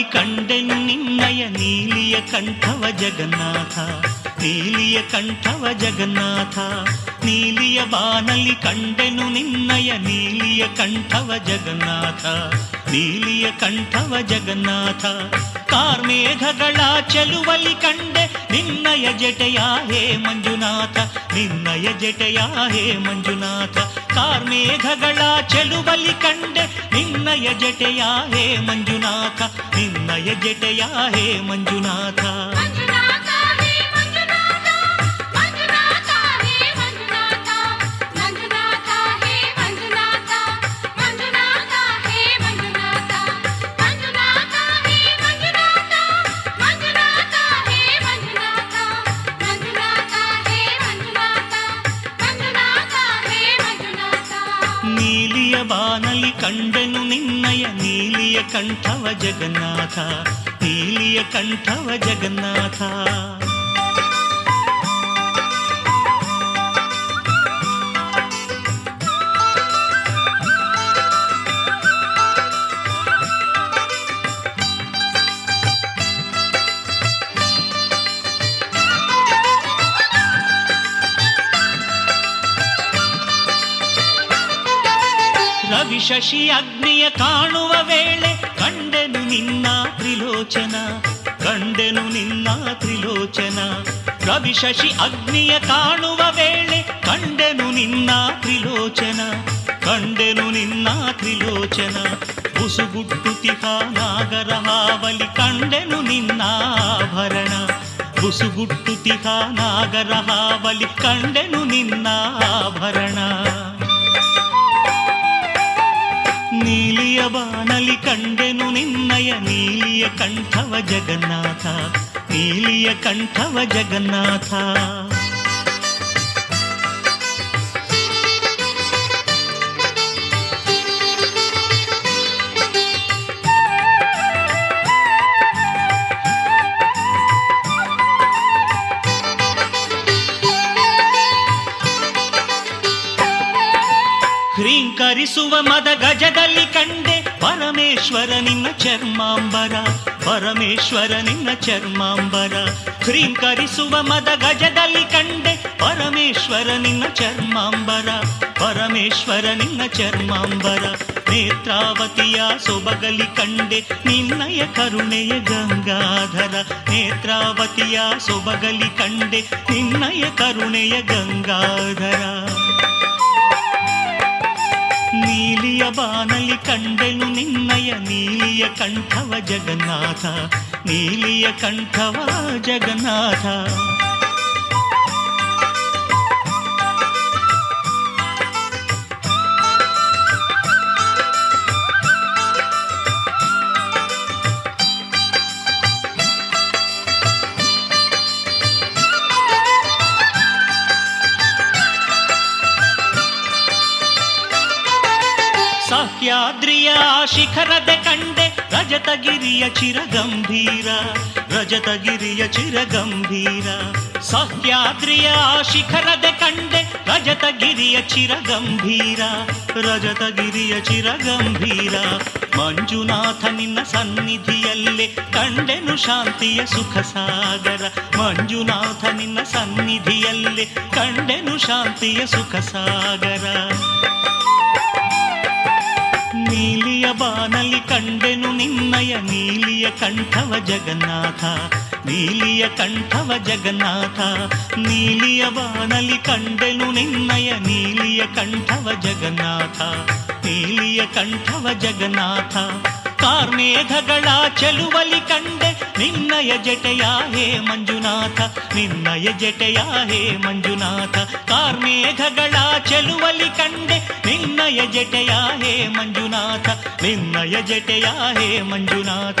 ಬಾನಲಿ ಕಂಡೆನು ನಿನ್ನಯ ನೀಲಿಯ ಕಂಠವ ಜಗನ್ನಾಥ, ನೀಲಿಯ ಕಂಠವ ಜಗನ್ನಾಥ. ನೀಲಿಯ ಬಾನಲ್ಲಿ ಕಂಡೆನು ನಿನ್ನಯ ನೀಲಿಯ ಕಂಠವ ಜಗನ್ನಾಥ, ನೀಲಿಯ ಕಂಠವ ಜಗನ್ನಾಥ. ಕಾರ್ಮೇಘಗಳ ಚೆಲುವಲಿ ಕಂಡೆ ನಿನ್ನಯ ಜಟೆಯ ಹೇ ಮಂಜುನಾಥ, ನಿನ್ನಯ ಜಟೆಯ ಹೇ ಮಂಜುನಾಥ. ಕಾರ್ಮೇಘಗಳ ಚೆಲುವಲಿ ಕಂಡೆ ನಿನ್ನಯ ಜಟೆಯ ಹೇ ಮಂಜುನಾಥ ನಿನ್ನಯ ಜಟೆಯ ಹೇ ಮಂಜುನಾಥ. ಬಾನಲಿ ಕಂಡೆನು ನಿನ್ನಯ ನೀಲಿಯ ಕಂಠವ ಜಗನ್ನಾಥ ನೀಲಿಯ ಕಂಠವ ಜಗನ್ನಾಥ. ಶಶಿ ಅಗ್ನಿಯ ಕಾಣುವ ವೇಳೆ ಕಂಡೆನು ನಿನ್ನ ತ್ರಿಲೋಚನ ಕಂಡೆನು ನಿನ್ನ ತ್ರಿಲೋಚನ ರವಿ ಶಶಿ ಅಗ್ನಿಯ ಕಾಣುವ ವೇಳೆ ಕಂಡೆನು ನಿನ್ನ ತ್ರಿಲೋಚನ ಕಂಡೆನು ನಿನ್ನ ತ್ರಿಲೋಚನ ಬುಸುಗುಟ್ಟುತಿಹ ನಾಗರ ಹಾವಲಿ ಕಂಡೆನು ನಿನ್ನ ಆಭರಣ ಬುಸುಗುಟ್ಟುತಿಹ ನಾಗರ ಹಾವಲಿ ಕಂಡೆನು ನಿನ್ನ ಆಭರಣ ನೀಲಿಯ ಬಾನಲಿ ಕಂಡೆನು ನಿನ್ನಯ ನೀಲಿಯ ಕಂಠವ ಜಗನ್ನಾಥ ನೀಲಿಯ ಕಂಠವ ಜಗನ್ನಾಥ. ಹ್ರೀಂಕರಿಸುವ ಮದ ಗಜದಲ್ಲಿ ಕಂಡೆ ಪರಮೇಶ್ವರ ನಿನ್ನ ಚರ್ಮಾಂಬರ, ಪರಮೇಶ್ವರ ನಿನ್ನ ಚರ್ಮಾಂಬರ. ಕ್ರೀಂಕರಿಸುವ ಮದ ಗಜದಲ್ಲಿ ಕಂಡೆ ಪರಮೇಶ್ವರ ನಿನ್ನ ಚರ್ಮಾಂಬರ, ಪರಮೇಶ್ವರ ನಿನ್ನ ಚರ್ಮಾಂಬರ. ನೇತ್ರಾವತಿಯ ಸೊಬಗಲಿ ಕಂಡೆ ನಿನ್ನಯ ಕರುಣೆಯ ಗಂಗಾಧರ. ನೇತ್ರಾವತಿಯ ಸೊಬಗಲಿ ಕಂಡೆ ನಿನ್ನಯ ಕರುಣೆಯ ಗಂಗಾಧರ. ನೀಲಿಯ ಬಾನಲಿ ಕಂಡೆನು ನಿನ್ನಯ ನೀಲಿಯ ಕಂಠವ ಜಗನ್ನಾಥ ನೀಲಿಯ ಕಂಠವ ಜಗನ್ನಾಥ. ಸಹ್ಯಾದ್ರಿಯ ಶಿಖರದ ಕಂಡೆ ರಜತಗಿರಿಯ ಚಿರಗಂಭೀರ ರಜತಗಿರಿಯ ಚಿರಗಂಭೀರ. ಸಹ್ಯಾದ್ರಿಯ ಶಿಖರದ ಕಂಡೆ ರಜತಗಿರಿಯ ಚಿರಗಂಭೀರ ರಜತಗಿರಿಯ ಚಿರಗಂಭೀರ. ಮಂಜುನಾಥ ನಿನ್ನ ಸನ್ನಿಧಿಯಲ್ಲೇ ಕಂಡೆನು ಶಾಂತಿಯ ಸುಖ ಸಾಗರ. ಮಂಜುನಾಥ ನಿನ್ನ ಸನ್ನಿಧಿಯಲ್ಲೇ ಕಂಡೆನು ಶಾಂತಿಯ ಸುಖ ಸಾಗರ. ನೀಲಿಯ ಬಾನಲಿ ಕಂಡೆನು ನಿನ್ನಯ ನೀಲಿಯ ಕಂಠವ ಜಗನ್ನಾಥ, ನೀಲಿಯ ಕಂಠವ ಜಗನ್ನಾಥ. ನೀಲಿಯ ಬಾನಲಿ ಕಂಡೆನು ನಿನ್ನಯ ನೀಲಿಯ ಕಂಠವ ಜಗನ್ನಾಥ, ನೀಲಿಯ ಕಂಠವ ಜಗನ್ನಾಥ. ಕಾರ್ಮೇಘಗಳ ಚೆಲುವಲಿ ಕಂಡೆ ನಿನ್ನಯ ಜಟೆಯ ಹೇ ಮಂಜುನಾಥ, ನಿನ್ನಯ ಜಟೆಯ ಹೇ ಮಂಜುನಾಥ. ಕಾರ್ಮೇಘಗಳ ಚೆಲುವಲಿ ಕಂಡೆ ನಿನ್ನಯ ಜಟೆಯ ಹೇ ಮಂಜುನಾಥ, ನಿನ್ನಯ ಜಟೆಯ ಹೇ ಮಂಜುನಾಥ.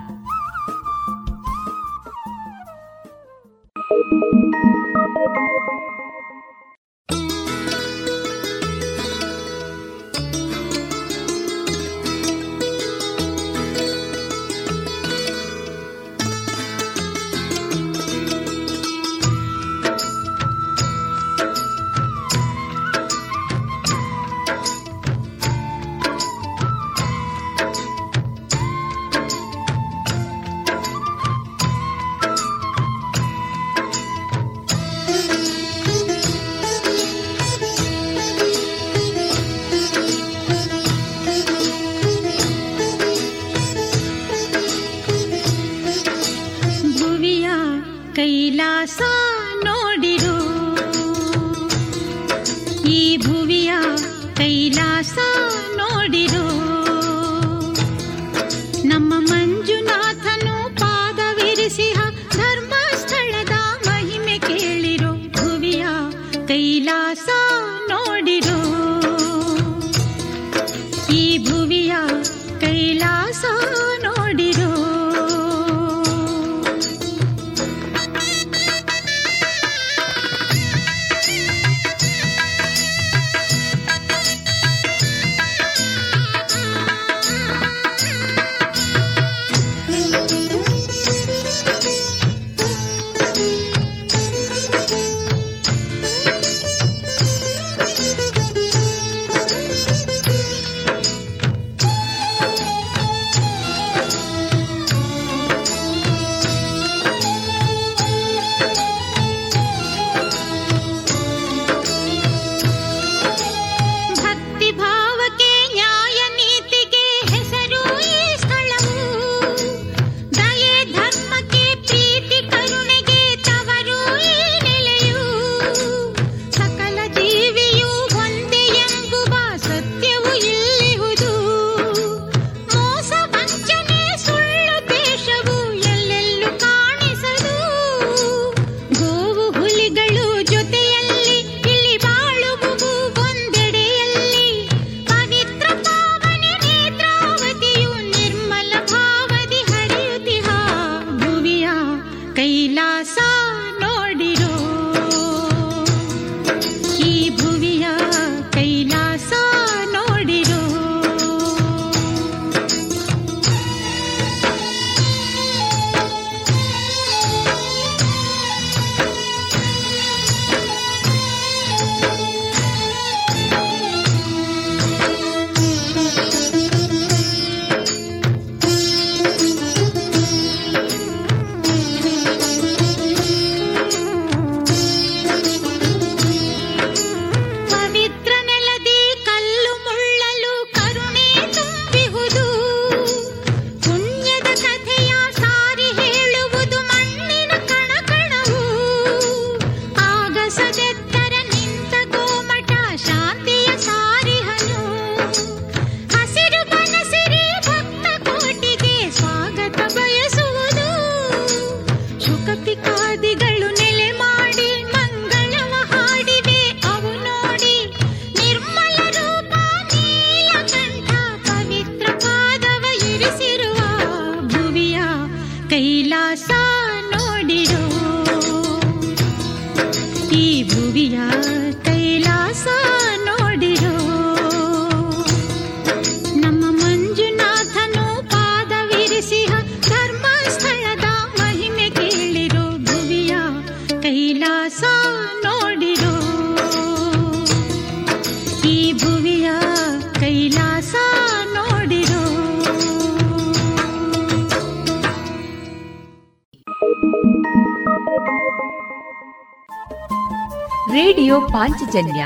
ಪಾಂಚಜನ್ಯ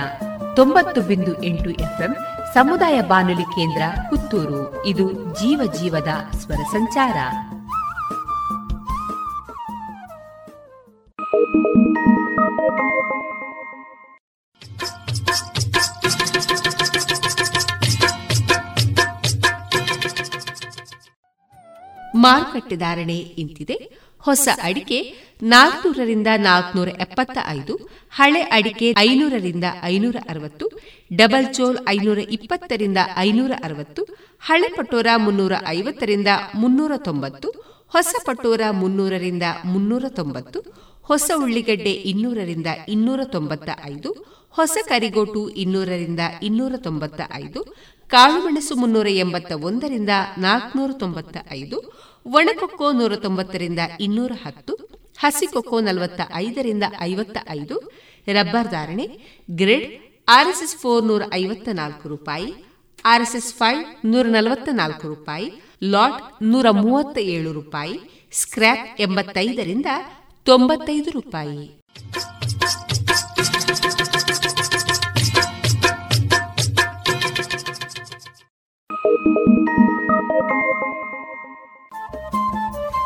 ತೊಂಬತ್ತು ಬಿಂದು ಎಂಟು ಎಫ್ಎಂ ಸಮುದಾಯ ಬಾನುಲಿ ಕೇಂದ್ರ ಪುತ್ತೂರು. ಇದು ಜೀವ ಜೀವದ ಸ್ವರ ಸಂಚಾರ. ಮಾರುಕಟ್ಟೆ ಧಾರಣೆ ಇಂತಿದೆ. ಹೊಸ ಅಡಿಕೆ ನಾಲ್ಕನೂರರಿಂದ ನಾಲ್ಕನೂರ ಎಪ್ಪತ್ತ ಐದು ಹಳೆ ಅಡಿಕೆ ಐನೂರರಿಂದ ಐನೂರ ಅರವತ್ತು ಡಬಲ್ ಚೋಲ್ ಐನೂರ ಇಪ್ಪತ್ತರಿಂದ ಐನೂರ ಅರವತ್ತು ಹಳೆ ಪಟೋರ ಮುನ್ನೂರ ಐವತ್ತರಿಂದ ಮುನ್ನೂರ ತೊಂಬತ್ತು ಹೊಸ ಪಟೋರ ಮುನ್ನೂರರಿಂದ ಮುನ್ನೂರ ತೊಂಬತ್ತು ಹೊಸ ಉಳ್ಳಿಗಡ್ಡೆ ಇನ್ನೂರರಿಂದ ಇನ್ನೂರ ತೊಂಬತ್ತ ಐದು ಹೊಸ ಕರಿಗೋಟು ಇನ್ನೂರರಿಂದ ಇನ್ನೂರ ತೊಂಬತ್ತ ಐದು ಕಾಳುಮೆಣಸು ಮುನ್ನೂರ ಎಂಬತ್ತ ಒಂದರಿಂದ ನಾಲ್ಕುನೂರ ತೊಂಬತ್ತ ಐದು ಒಣಕೊಕ್ಕೋ ನೂರ ತೊಂಬತ್ತರಿಂದ ಇನ್ನೂರ ಹತ್ತು ಹಸಿಕೊಕ್ಕೋ ನಲವತ್ತ ಐದರಿಂದ ಐವತ್ತ ಐದು ರಬ್ಬರ್ ಧಾರಣೆ, ಗ್ರಿಡ್, ಆರ್ಎಸ್ಎಸ್ ಫೋರ್ ನೂರ ಐವತ್ತ ನಾಲ್ಕು ರೂಪಾಯಿ, ಆರ್ಎಸ್ಎಸ್ ಫೈವ್ ನೂರ ನಲವತ್ತ ನಾಲ್ಕು ರೂಪಾಯಿ, ಲಾಟ್ ನೂರ ಮೂವತ್ತ ಏಳು ರೂಪಾಯಿ, ಸ್ಕ್ರ್ಯಾಪ್ ಎಂಬತ್ತೈದರಿಂದ ತೊಂಬತ್ತೈದು ರೂಪಾಯಿ.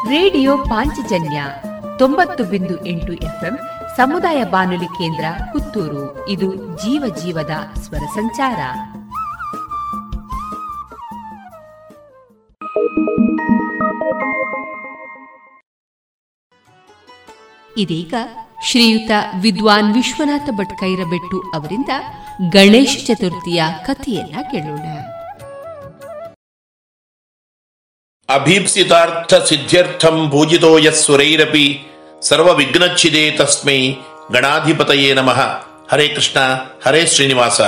ರೇಡಿಯೋ ಪಾಂಚಜನ್ಯ ತೊಂಬತ್ತು ಬಿಂದು ಎಂಟು ಎಫ್ಎಂ ಸಮುದಾಯ ಬಾನುಲಿ ಕೇಂದ್ರ ಪುತ್ತೂರು. ಇದು ಜೀವ ಜೀವದ ಸ್ವರ ಸಂಚಾರ. ಇದೀಗ ಶ್ರೀಯುತ ವಿದ್ವಾನ್ ವಿಶ್ವನಾಥ ಭಟ್ಕೈರಬೆಟ್ಟು ಅವರಿಂದ ಗಣೇಶ ಚತುರ್ಥಿಯ ಕಥೆಯನ್ನ ಕೇಳೋಣ. ಅಭೀಪ್ಸಿತಾರ್ಥ ಸಿದ್ಧ್ಯರ್ಥಂ ಭೂಜಿತೋ ಯಸ್ಸುರೈರಪಿ ಸರ್ವ ವಿಘ್ನಚ್ಛಿದೆ ತಸ್ಮೈ ಗಣಾಧಿಪತಯೇ ನಮಃ. ಹರೇ ಕೃಷ್ಣ, ಹರೇ ಶ್ರೀನಿವಾಸ.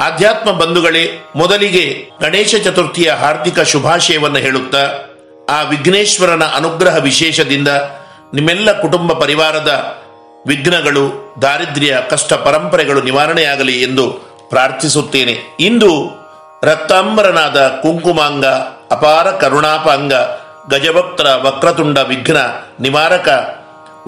ಆಧ್ಯಾತ್ಮ ಬಂಧುಗಳೇ, ಮೊದಲಿಗೆ ಗಣೇಶ ಚತುರ್ಥಿಯ ಹಾರ್ದಿಕ ಶುಭಾಶಯವನ್ನು ಹೇಳುತ್ತಾ, ಆ ವಿಘ್ನೇಶ್ವರನ ಅನುಗ್ರಹ ವಿಶೇಷದಿಂದ ನಿಮ್ಮೆಲ್ಲ ಕುಟುಂಬ ಪರಿವಾರದ ವಿಘ್ನಗಳು, ದಾರಿದ್ರ್ಯ, ಕಷ್ಟ ಪರಂಪರೆಗಳು ನಿವಾರಣೆಯಾಗಲಿ ಎಂದು ಪ್ರಾರ್ಥಿಸುತ್ತೇನೆ. ಇಂದು ರಕ್ತಾಂಬರನಾದ ಕುಂಕುಮಾಂಗ, ಅಪಾರ ಕರುಣಾಪಾಂಗ, ಗಜಭಕ್ತರ ವಕ್ರತುಂಡ ವಿಘ್ನ ನಿವಾರಕ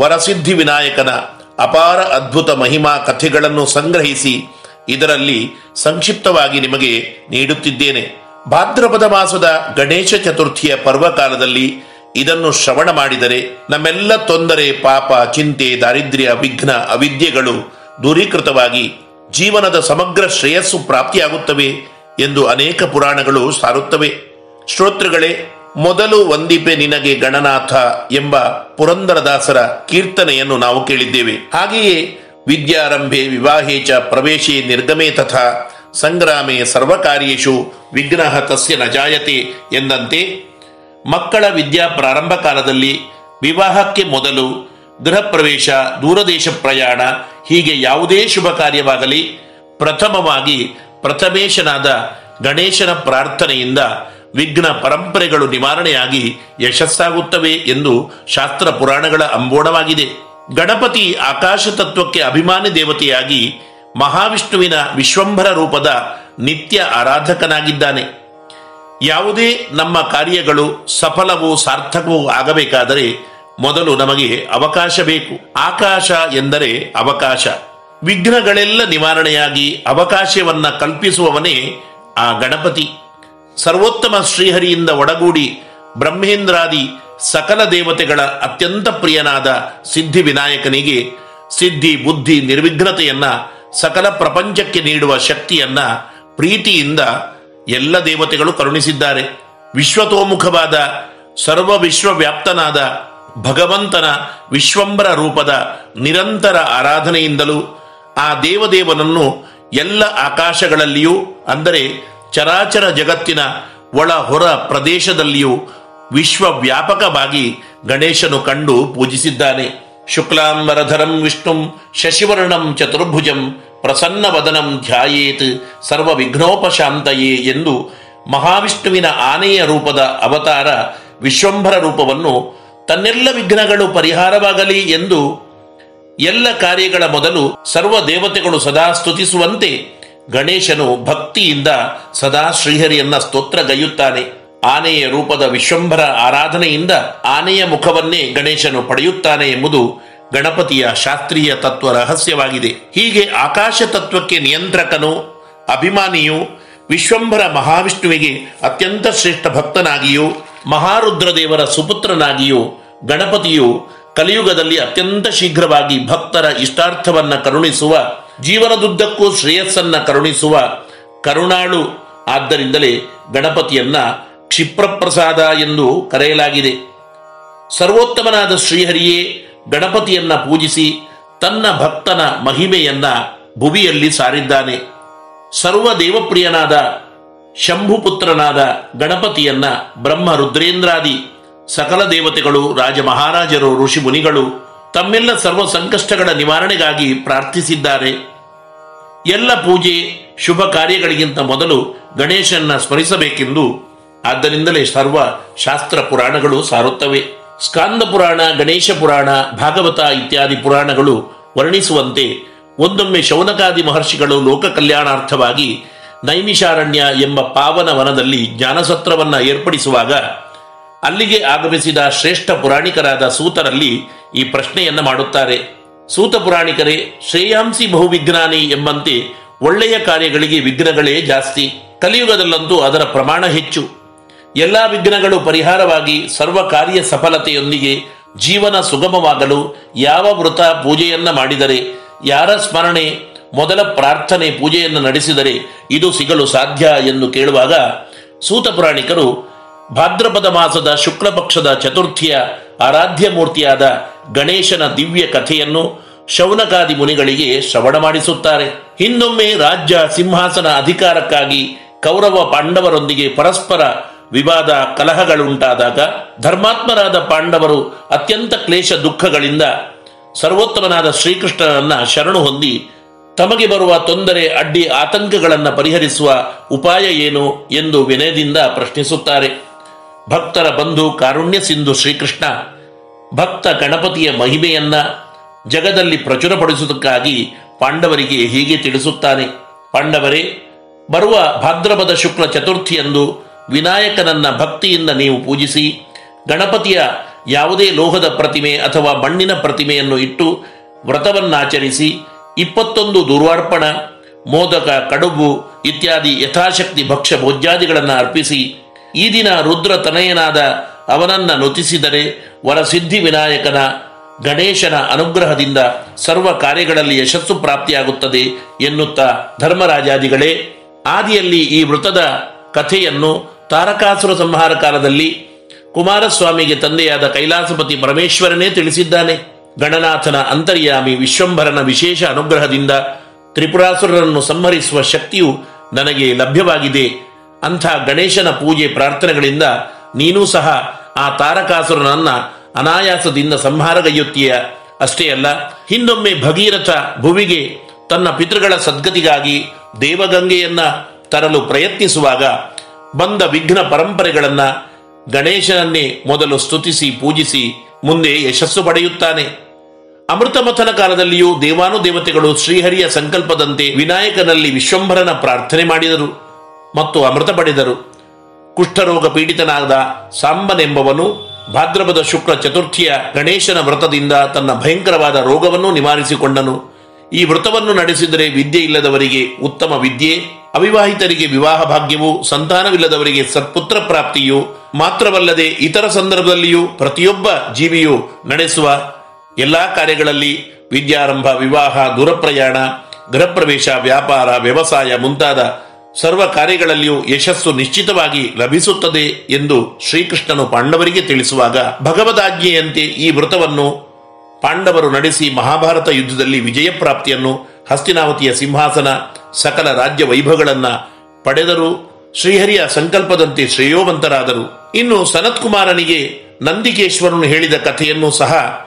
ವರಸಿದ್ಧಿ ವಿನಾಯಕನ ಅಪಾರ ಅದ್ಭುತ ಮಹಿಮಾ ಕಥೆಗಳನ್ನು ಸಂಗ್ರಹಿಸಿ ಇದರಲ್ಲಿ ಸಂಕ್ಷಿಪ್ತವಾಗಿ ನಿಮಗೆ ನೀಡುತ್ತಿದ್ದೇನೆ. ಭಾದ್ರಪದ ಮಾಸದ ಗಣೇಶ ಚತುರ್ಥಿಯ ಪರ್ವಕಾಲದಲ್ಲಿ ಇದನ್ನು ಶ್ರವಣ ಮಾಡಿದರೆ ನಮ್ಮೆಲ್ಲ ತೊಂದರೆ, ಪಾಪ, ಚಿಂತೆ, ದಾರಿದ್ರ್ಯ, ವಿಘ್ನ, ಅವಿದ್ಯೆಗಳು ದೂರೀಕೃತವಾಗಿ ಜೀವನದ ಸಮಗ್ರ ಶ್ರೇಯಸ್ಸು ಪ್ರಾಪ್ತಿಯಾಗುತ್ತವೆ ಎಂದು ಅನೇಕ ಪುರಾಣಗಳು ಸಾರುತ್ತವೆ. ಶ್ರೋತೃಗಳೇ ಮೊದಲು ಒಂದಿಬ್ಬೆ ನಿನಗೆ ಗಣನಾಥ ಎಂಬ ಪುರಂದರದಾಸರ ಕೀರ್ತನೆಯನ್ನು ನಾವು ಕೇಳಿದ್ದೇವೆ. ಹಾಗೆಯೇ ವಿದ್ಯಾರಂಭೆ ಚ ಪ್ರವೇಶೇ ನಿರ್ಗಮೇ ತಥಾ ಸಂಗ್ರಾಮೇ ಸರ್ವಕಾರ್ಯೇಶು ವಿಘ್ನ ತಸ್ಯ ನಜಾಯತೆ ಎಂದಂತೆ ಮಕ್ಕಳ ವಿದ್ಯಾ ಪ್ರಾರಂಭ ಕಾಲದಲ್ಲಿ ವಿವಾಹಕ್ಕೆ ಮೊದಲು ಗೃಹ ಪ್ರವೇಶ ದೂರದೇಶ ಪ್ರಯಾಣ ಹೀಗೆ ಯಾವುದೇ ಶುಭ ಕಾರ್ಯವಾಗಲಿ ಪ್ರಥಮವಾಗಿ ಪ್ರಥಮೇಶನಾದ ಗಣೇಶನ ಪ್ರಾರ್ಥನೆಯಿಂದ ವಿಘ್ನ ಪರಂಪರೆಗಳು ನಿವಾರಣೆಯಾಗಿ ಯಶಸ್ಸಾಗುತ್ತವೆ ಎಂದು ಶಾಸ್ತ್ರ ಪುರಾಣಗಳ ಅಂಬೋಣವಾಗಿದೆ ಗಣಪತಿ ಆಕಾಶ ತತ್ವಕ್ಕೆ ಅಭಿಮಾನಿ ದೇವತೆಯಾಗಿ ಮಹಾವಿಷ್ಣುವಿನ ವಿಶ್ವಂಭರ ರೂಪದ ನಿತ್ಯ ಆರಾಧಕನಾಗಿದ್ದಾನೆ. ಯಾವುದೇ ನಮ್ಮ ಕಾರ್ಯಗಳು ಸಫಲವೂ ಸಾರ್ಥಕವೂ ಆಗಬೇಕಾದರೆ ಮೊದಲು ನಮಗೆ ಅವಕಾಶ ಬೇಕು. ಆಕಾಶ ಎಂದರೆ ಅವಕಾಶ. ವಿಘ್ನಗಳೆಲ್ಲ ನಿವಾರಣೆಯಾಗಿ ಅವಕಾಶವನ್ನ ಕಲ್ಪಿಸುವವನೇ ಆ ಗಣಪತಿ. ಸರ್ವೋತ್ತಮ ಶ್ರೀಹರಿಯಿಂದ ಒಡಗೂಡಿ ಬ್ರಹ್ಮೇಂದ್ರಾದಿ ಸಕಲ ದೇವತೆಗಳ ಅತ್ಯಂತ ಪ್ರಿಯನಾದ ಸಿದ್ಧಿ ವಿನಾಯಕನಿಗೆ ಸಿದ್ಧಿ, ಬುದ್ಧಿ, ನಿರ್ವಿಘ್ನತೆಯನ್ನ, ಸಕಲ ಪ್ರಪಂಚಕ್ಕೆ ನೀಡುವ ಶಕ್ತಿಯನ್ನ ಪ್ರೀತಿಯಿಂದ ಎಲ್ಲ ದೇವತೆಗಳು ಕರುಣಿಸಿದ್ದಾರೆ. ವಿಶ್ವತೋಮುಖವಾದ, ಸರ್ವ ವಿಶ್ವವ್ಯಾಪ್ತನಾದ, ಭಗವಂತನ ವಿಶ್ವಂಬರ ರೂಪದ ನಿರಂತರ ಆರಾಧನೆಯಿಂದಲೂ ಆ ದೇವದೇವನನ್ನು ಎಲ್ಲ ಆಕಾಶಗಳಲ್ಲಿಯೂ, ಅಂದರೆ ಚರಾಚರ ಜಗತ್ತಿನ ಒಳ ಹೊರ ಪ್ರದೇಶದಲ್ಲಿಯೂ ವಿಶ್ವವ್ಯಾಪಕವಾಗಿ ಗಣೇಶನು ಕಂಡು ಪೂಜಿಸಿದ್ದಾನೆ. ಶುಕ್ಲಾಂಬರಧರಂ ವಿಷ್ಣುಂ ಶಶಿವರ್ಣಂ ಚತುರ್ಭುಜಂ ಪ್ರಸನ್ನ ವದನಂ ಧ್ಯಾಯೇತ್ ಸರ್ವ ವಿಘ್ನೋಪಶಾಂತಯೇ ಎಂದು ಮಹಾವಿಷ್ಣುವಿನ ಆನೆಯ ರೂಪದ ಅವತಾರ ವಿಶ್ವಂಭರ ರೂಪವನ್ನು ತನ್ನೆಲ್ಲ ವಿಘ್ನಗಳು ಪರಿಹಾರವಾಗಲಿ ಎಂದು ಎಲ್ಲ ಕಾರ್ಯಗಳ ಮೊದಲು ಸರ್ವ ದೇವತೆಗಳು ಸದಾ ಸ್ತುತಿಸುವಂತೆ ಗಣೇಶನು ಭಕ್ತಿಯಿಂದ ಸದಾ ಶ್ರೀಹರಿಯನ್ನ ಸ್ತೋತ್ರಗೈಯುತ್ತಾನೆ ಆನೆಯ ರೂಪದ ವಿಶ್ವಂಭರ ಆರಾಧನೆಯಿಂದ ಆನೆಯ ಮುಖವನ್ನೇ ಗಣೇಶನು ಪಡೆಯುತ್ತಾನೆ ಎಂಬುದು ಗಣಪತಿಯ ಶಾಸ್ತ್ರೀಯ ತತ್ವ ರಹಸ್ಯವಾಗಿದೆ. ಹೀಗೆ ಆಕಾಶ ತತ್ವಕ್ಕೆ ನಿಯಂತ್ರಕನು, ಅಭಿಮಾನಿಯು, ವಿಶ್ವಂಭರ ಮಹಾವಿಷ್ಣುವಿಗೆ ಅತ್ಯಂತ ಶ್ರೇಷ್ಠ ಭಕ್ತನಾಗಿಯೂ ಮಹಾರುದ್ರ ದೇವರ ಸುಪುತ್ರನಾಗಿಯೂ, ಗಣಪತಿಯು ಕಲಿಯುಗದಲ್ಲಿ ಅತ್ಯಂತ ಶೀಘ್ರವಾಗಿ ಭಕ್ತರ ಇಷ್ಟಾರ್ಥವನ್ನು ಕರುಣಿಸುವ ಜೀವನದುದ್ದಕ್ಕೂ ಶ್ರೇಯಸ್ಸನ್ನ ಕರುಣಿಸುವ ಕರುಣಾಳು ಆದ್ದರಿಂದಲೇ ಗಣಪತಿಯನ್ನ ಕ್ಷಿಪ್ರಪ್ರಸಾದ ಎಂದು ಕರೆಯಲಾಗಿದೆ. ಸರ್ವೋತ್ತಮನಾದ ಶ್ರೀಹರಿಯೇ, ಗಣಪತಿಯನ್ನ ಪೂಜಿಸಿ ತನ್ನ ಭಕ್ತನ ಮಹಿಮೆಯನ್ನ ಭುವಿಯಲ್ಲಿ ಸಾರಿದ್ದಾನೆ. ಸರ್ವ ದೇವಪ್ರಿಯನಾದ ಶಂಭುಪುತ್ರನಾದ ಗಣಪತಿಯನ್ನ ಬ್ರಹ್ಮ ರುದ್ರೇಂದ್ರಾದಿ ಸಕಲ ದೇವತೆಗಳು ರಾಜ ಮಹಾರಾಜರು ಋಷಿ ಮುನಿಗಳು ತಮ್ಮೆಲ್ಲ ಸರ್ವ ಸಂಕಷ್ಟಗಳ ನಿವಾರಣೆಗಾಗಿ ಪ್ರಾರ್ಥಿಸಿದ್ದಾರೆ. ಎಲ್ಲ ಪೂಜೆ, ಶುಭ ಕಾರ್ಯಗಳಿಗಿಂತ ಮೊದಲು ಗಣೇಶನ್ನ ಸ್ಮರಿಸಬೇಕೆಂದು ಆದ್ದರಿಂದಲೇ ಸರ್ವ ಶಾಸ್ತ್ರ ಪುರಾಣಗಳು ಸಾರುತ್ತವೆ. ಸ್ಕಾಂದ ಪುರಾಣ, ಗಣೇಶ ಪುರಾಣ, ಭಾಗವತ ಇತ್ಯಾದಿ ಪುರಾಣಗಳು ವರ್ಣಿಸುವಂತೆ ಒಂದೊಮ್ಮೆ ಶೌನಕಾದಿ ಮಹರ್ಷಿಗಳು ಲೋಕ ಕಲ್ಯಾಣಾರ್ಥವಾಗಿ ನೈಮಿಷಾರಣ್ಯ ಎಂಬ ಪಾವನ ವನದಲ್ಲಿ ಜ್ಞಾನಸತ್ರವನ್ನ ಏರ್ಪಡಿಸುವಾಗ ಅಲ್ಲಿಗೆ ಆಗಮಿಸಿದ ಶ್ರೇಷ್ಠ ಪುರಾಣಿಕರಾದ ಸೂತರಲ್ಲಿ ಈ ಪ್ರಶ್ನೆಯನ್ನು ಮಾಡುತ್ತಾರೆ. ಸೂತ ಪುರಾಣಿಕರೇ, ಶ್ರೇಯಾಂಸಿ ಬಹುವಿಜ್ಞಾನಿ ಎಂಬಂತೆ ಒಳ್ಳೆಯ ಕಾರ್ಯಗಳಿಗೆ ವಿಘ್ನಗಳೇ ಜಾಸ್ತಿ. ಕಲಿಯುಗದಲ್ಲಂತೂ ಅದರ ಪ್ರಮಾಣ ಹೆಚ್ಚು. ಎಲ್ಲಾ ವಿಘ್ನಗಳು ಪರಿಹಾರವಾಗಿ ಸರ್ವ ಕಾರ್ಯ ಸಫಲತೆಯೊಂದಿಗೆ ಜೀವನ ಸುಗಮವಾಗಲು ಯಾವ ವೃತ ಪೂಜೆಯನ್ನ ಮಾಡಿದರೆ, ಯಾರ ಸ್ಮರಣೆ, ಮೊದಲ ಪ್ರಾರ್ಥನೆ ಪೂಜೆಯನ್ನು ನಡೆಸಿದರೆ ಇದು ಸಿಗಲು ಸಾಧ್ಯ ಎಂದು ಕೇಳುವಾಗ ಸೂತ ಪುರಾಣಿಕರು ಭಾದ್ರಪದ ಮಾಸದ ಶುಕ್ಲಪಕ್ಷದ ಚತುರ್ಥಿಯ ಆರಾಧ್ಯ ಮೂರ್ತಿಯಾದ ಗಣೇಶನ ದಿವ್ಯ ಕಥೆಯನ್ನು ಶೌನಕಾದಿ ಮುನಿಗಳಿಗೆ ಶ್ರವಣ ಮಾಡಿಸುತ್ತಾರೆ. ಹಿಂದೊಮ್ಮೆ ರಾಜ್ಯ ಸಿಂಹಾಸನ ಅಧಿಕಾರಕ್ಕಾಗಿ ಕೌರವ ಪಾಂಡವರೊಂದಿಗೆ ಪರಸ್ಪರ ವಿವಾದ ಕಲಹಗಳುಂಟಾದಾಗ ಧರ್ಮಾತ್ಮರಾದ ಪಾಂಡವರು ಅತ್ಯಂತ ಕ್ಲೇಶ ದುಃಖಗಳಿಂದ ಸರ್ವೋತ್ತಮನಾದ ಶ್ರೀಕೃಷ್ಣನನ್ನ ಶರಣು ಹೊಂದಿ ತಮಗೆ ಬರುವ ತೊಂದರೆ, ಅಡ್ಡಿ, ಆತಂಕಗಳನ್ನು ಪರಿಹರಿಸುವ ಉಪಾಯ ಏನು ಎಂದು ವಿನಯದಿಂದ ಪ್ರಶ್ನಿಸುತ್ತಾರೆ. ಭಕ್ತರ ಬಂಧು ಕಾರುಣ್ಯ ಸಿಂಧು ಶ್ರೀಕೃಷ್ಣ, ಭಕ್ತ ಗಣಪತಿಯ ಮಹಿಮೆಯನ್ನ ಜಗದಲ್ಲಿ ಪ್ರಚುರಪಡಿಸುವುದಕ್ಕಾಗಿ ಪಾಂಡವರಿಗೆ ಹೀಗೆ ತಿಳಿಸುತ್ತಾನೆ. ಪಾಂಡವರೇ, ಬರುವ ಭಾದ್ರಪದ ಶುಕ್ಲ ಚತುರ್ಥಿಯಂದು ವಿನಾಯಕನನ್ನ ಭಕ್ತಿಯಿಂದ ನೀವು ಪೂಜಿಸಿ, ಗಣಪತಿಯ ಯಾವುದೇ ಲೋಹದ ಪ್ರತಿಮೆ ಅಥವಾ ಮಣ್ಣಿನ ಪ್ರತಿಮೆಯನ್ನು ಇಟ್ಟು ವ್ರತವನ್ನಾಚರಿಸಿ, ಇಪ್ಪತ್ತೊಂದು ದುರ್ವಾರ್ಪಣ, ಮೋದಕ ಕಡುಬು ಇತ್ಯಾದಿ ಯಥಾಶಕ್ತಿ ಭಕ್ಷ್ಯ ಭೋಜ್ಯಾದಿಗಳನ್ನು ಅರ್ಪಿಸಿ ಈ ದಿನ ರುದ್ರ ತನಯನಾದ ಅವನನ್ನ ನುತಿಸಿದರೆ ವರಸಿದ್ಧಿ ವಿನಾಯಕನ ಗಣೇಶನ ಅನುಗ್ರಹದಿಂದ ಸರ್ವ ಕಾರ್ಯಗಳಲ್ಲಿ ಯಶಸ್ಸು ಪ್ರಾಪ್ತಿಯಾಗುತ್ತದೆ ಎನ್ನುತ್ತಾ ಧರ್ಮರಾಜಾದಿಗಳೇ. ಆದಿಯಲ್ಲಿ ಈ ವೃತದ ಕಥೆಯನ್ನು ತಾರಕಾಸುರ ಸಂಹಾರ ಕಾಲದಲ್ಲಿ ಕುಮಾರಸ್ವಾಮಿಗೆ ತಂದೆಯಾದ ಕೈಲಾಸಪತಿ ಪರಮೇಶ್ವರನೇ ತಿಳಿಸಿದ್ದಾನೆ. ಗಣನಾಥನ ಅಂತರ್ಯಾಮಿ ವಿಶ್ವಂಭರನ ವಿಶೇಷ ಅನುಗ್ರಹದಿಂದ ತ್ರಿಪುರಾಸುರರನ್ನು ಸಂಹರಿಸುವ ಶಕ್ತಿಯು ನನಗೆ ಲಭ್ಯವಾಗಿದೆ. ಅಂಥ ಗಣೇಶನ ಪೂಜೆ ಪ್ರಾರ್ಥನೆಗಳಿಂದ ನೀನೂ ಸಹ ಆ ತಾರಕಾಸುರನನ್ನ ಅನಾಯಾಸದಿಂದ ಸಂಹಾರಗೈಯುತ್ತೀಯ ಅಷ್ಟೇ ಅಲ್ಲ, ಹಿಂದೊಮ್ಮೆ ಭಗೀರಥ ಭುವಿಗೆ ತನ್ನ ಪಿತೃಗಳ ಸದ್ಗತಿಗಾಗಿ ದೇವಗಂಗೆಯನ್ನ ತರಲು ಪ್ರಯತ್ನಿಸುವಾಗ ಬಂದ ವಿಘ್ನ ಪರಂಪರೆಗಳನ್ನ ಗಣೇಶನನ್ನೇ ಮೊದಲು ಸ್ತುತಿಸಿ ಪೂಜಿಸಿ ಮುಂದೆ ಯಶಸ್ಸು ಪಡೆಯುತ್ತಾನೆ. ಅಮೃತಮಥನ ಕಾಲದಲ್ಲಿಯೂ ದೇವಾನುದೇವತೆಗಳು ಶ್ರೀಹರಿಯ ಸಂಕಲ್ಪದಂತೆ ವಿನಾಯಕನಲ್ಲಿ ವಿಶ್ವಂಭರನ ಪ್ರಾರ್ಥನೆ ಮಾಡಿದರು. ಮತ್ತು ಅಮೃತ ಪಡೆದರು ಕುಷ್ಠರೋಗ ಪೀಡಿತನಾದ ಸಾಂಬನೆಂಬವನು ಭಾದ್ರಪದ ಶುಕ್ಲ ಚತುರ್ಥಿಯ ಗಣೇಶನ ವ್ರತದಿಂದ ತನ್ನ ಭಯಂಕರವಾದ ರೋಗವನ್ನು ನಿವಾರಿಸಿಕೊಂಡನು. ಈ ವ್ರತವನ್ನು ನಡೆಸಿದರೆ ವಿದ್ಯೆ ಇಲ್ಲದವರಿಗೆ ಉತ್ತಮ ವಿದ್ಯೆ, ಅವಿವಾಹಿತರಿಗೆ ವಿವಾಹ ಭಾಗ್ಯವು, ಸಂತಾನವಿಲ್ಲದವರಿಗೆ ಸತ್ಪುತ್ರ ಪ್ರಾಪ್ತಿಯು, ಮಾತ್ರವಲ್ಲದೆ ಇತರ ಸಂದರ್ಭದಲ್ಲಿಯೂ ಪ್ರತಿಯೊಬ್ಬ ಜೀವಿಯು ನಡೆಸುವ ಎಲ್ಲಾ ಕಾರ್ಯಗಳಲ್ಲಿ ವಿದ್ಯಾರಂಭ, ವಿವಾಹ, ದೂರಪ್ರಯಾಣ, ಗೃಹಪ್ರವೇಶ, ವ್ಯಾಪಾರ, ವ್ಯವಸಾಯ ಮುಂತಾದ ಸರ್ವ ಕಾರ್ಯಗಳಲ್ಲಿಯೂ ಯಶಸ್ಸು ನಿಶ್ಚಿತವಾಗಿ ಲಭಿಸುತ್ತದೆ ಎಂದು ಶ್ರೀಕೃಷ್ಣನು ಪಾಂಡವರಿಗೆ ತಿಳಿಸುವಾಗ ಭಗವದಾಜ್ಞೆಯಂತೆ ಈ ವ್ರತವನ್ನು ಪಾಂಡವರು ನಡೆಸಿ ಮಹಾಭಾರತ ಯುದ್ಧದಲ್ಲಿ ವಿಜಯ ಪ್ರಾಪ್ತಿಯನ್ನು ಹಸ್ತಿನಾವತಿಯ ಸಿಂಹಾಸನ ಸಕಲ ರಾಜ್ಯ ವೈಭವಗಳನ್ನು ಪಡೆದರು. ಶ್ರೀಹರಿಯ ಸಂಕಲ್ಪದಂತೆ ಶ್ರೇಯೋವಂತರಾದರು. ಇನ್ನು ಸನತ್ಕುಮಾರನಿಗೆ ನಂದಿಕೇಶ್ವರನು ಹೇಳಿದ ಕಥೆಯನ್ನು ಸಹ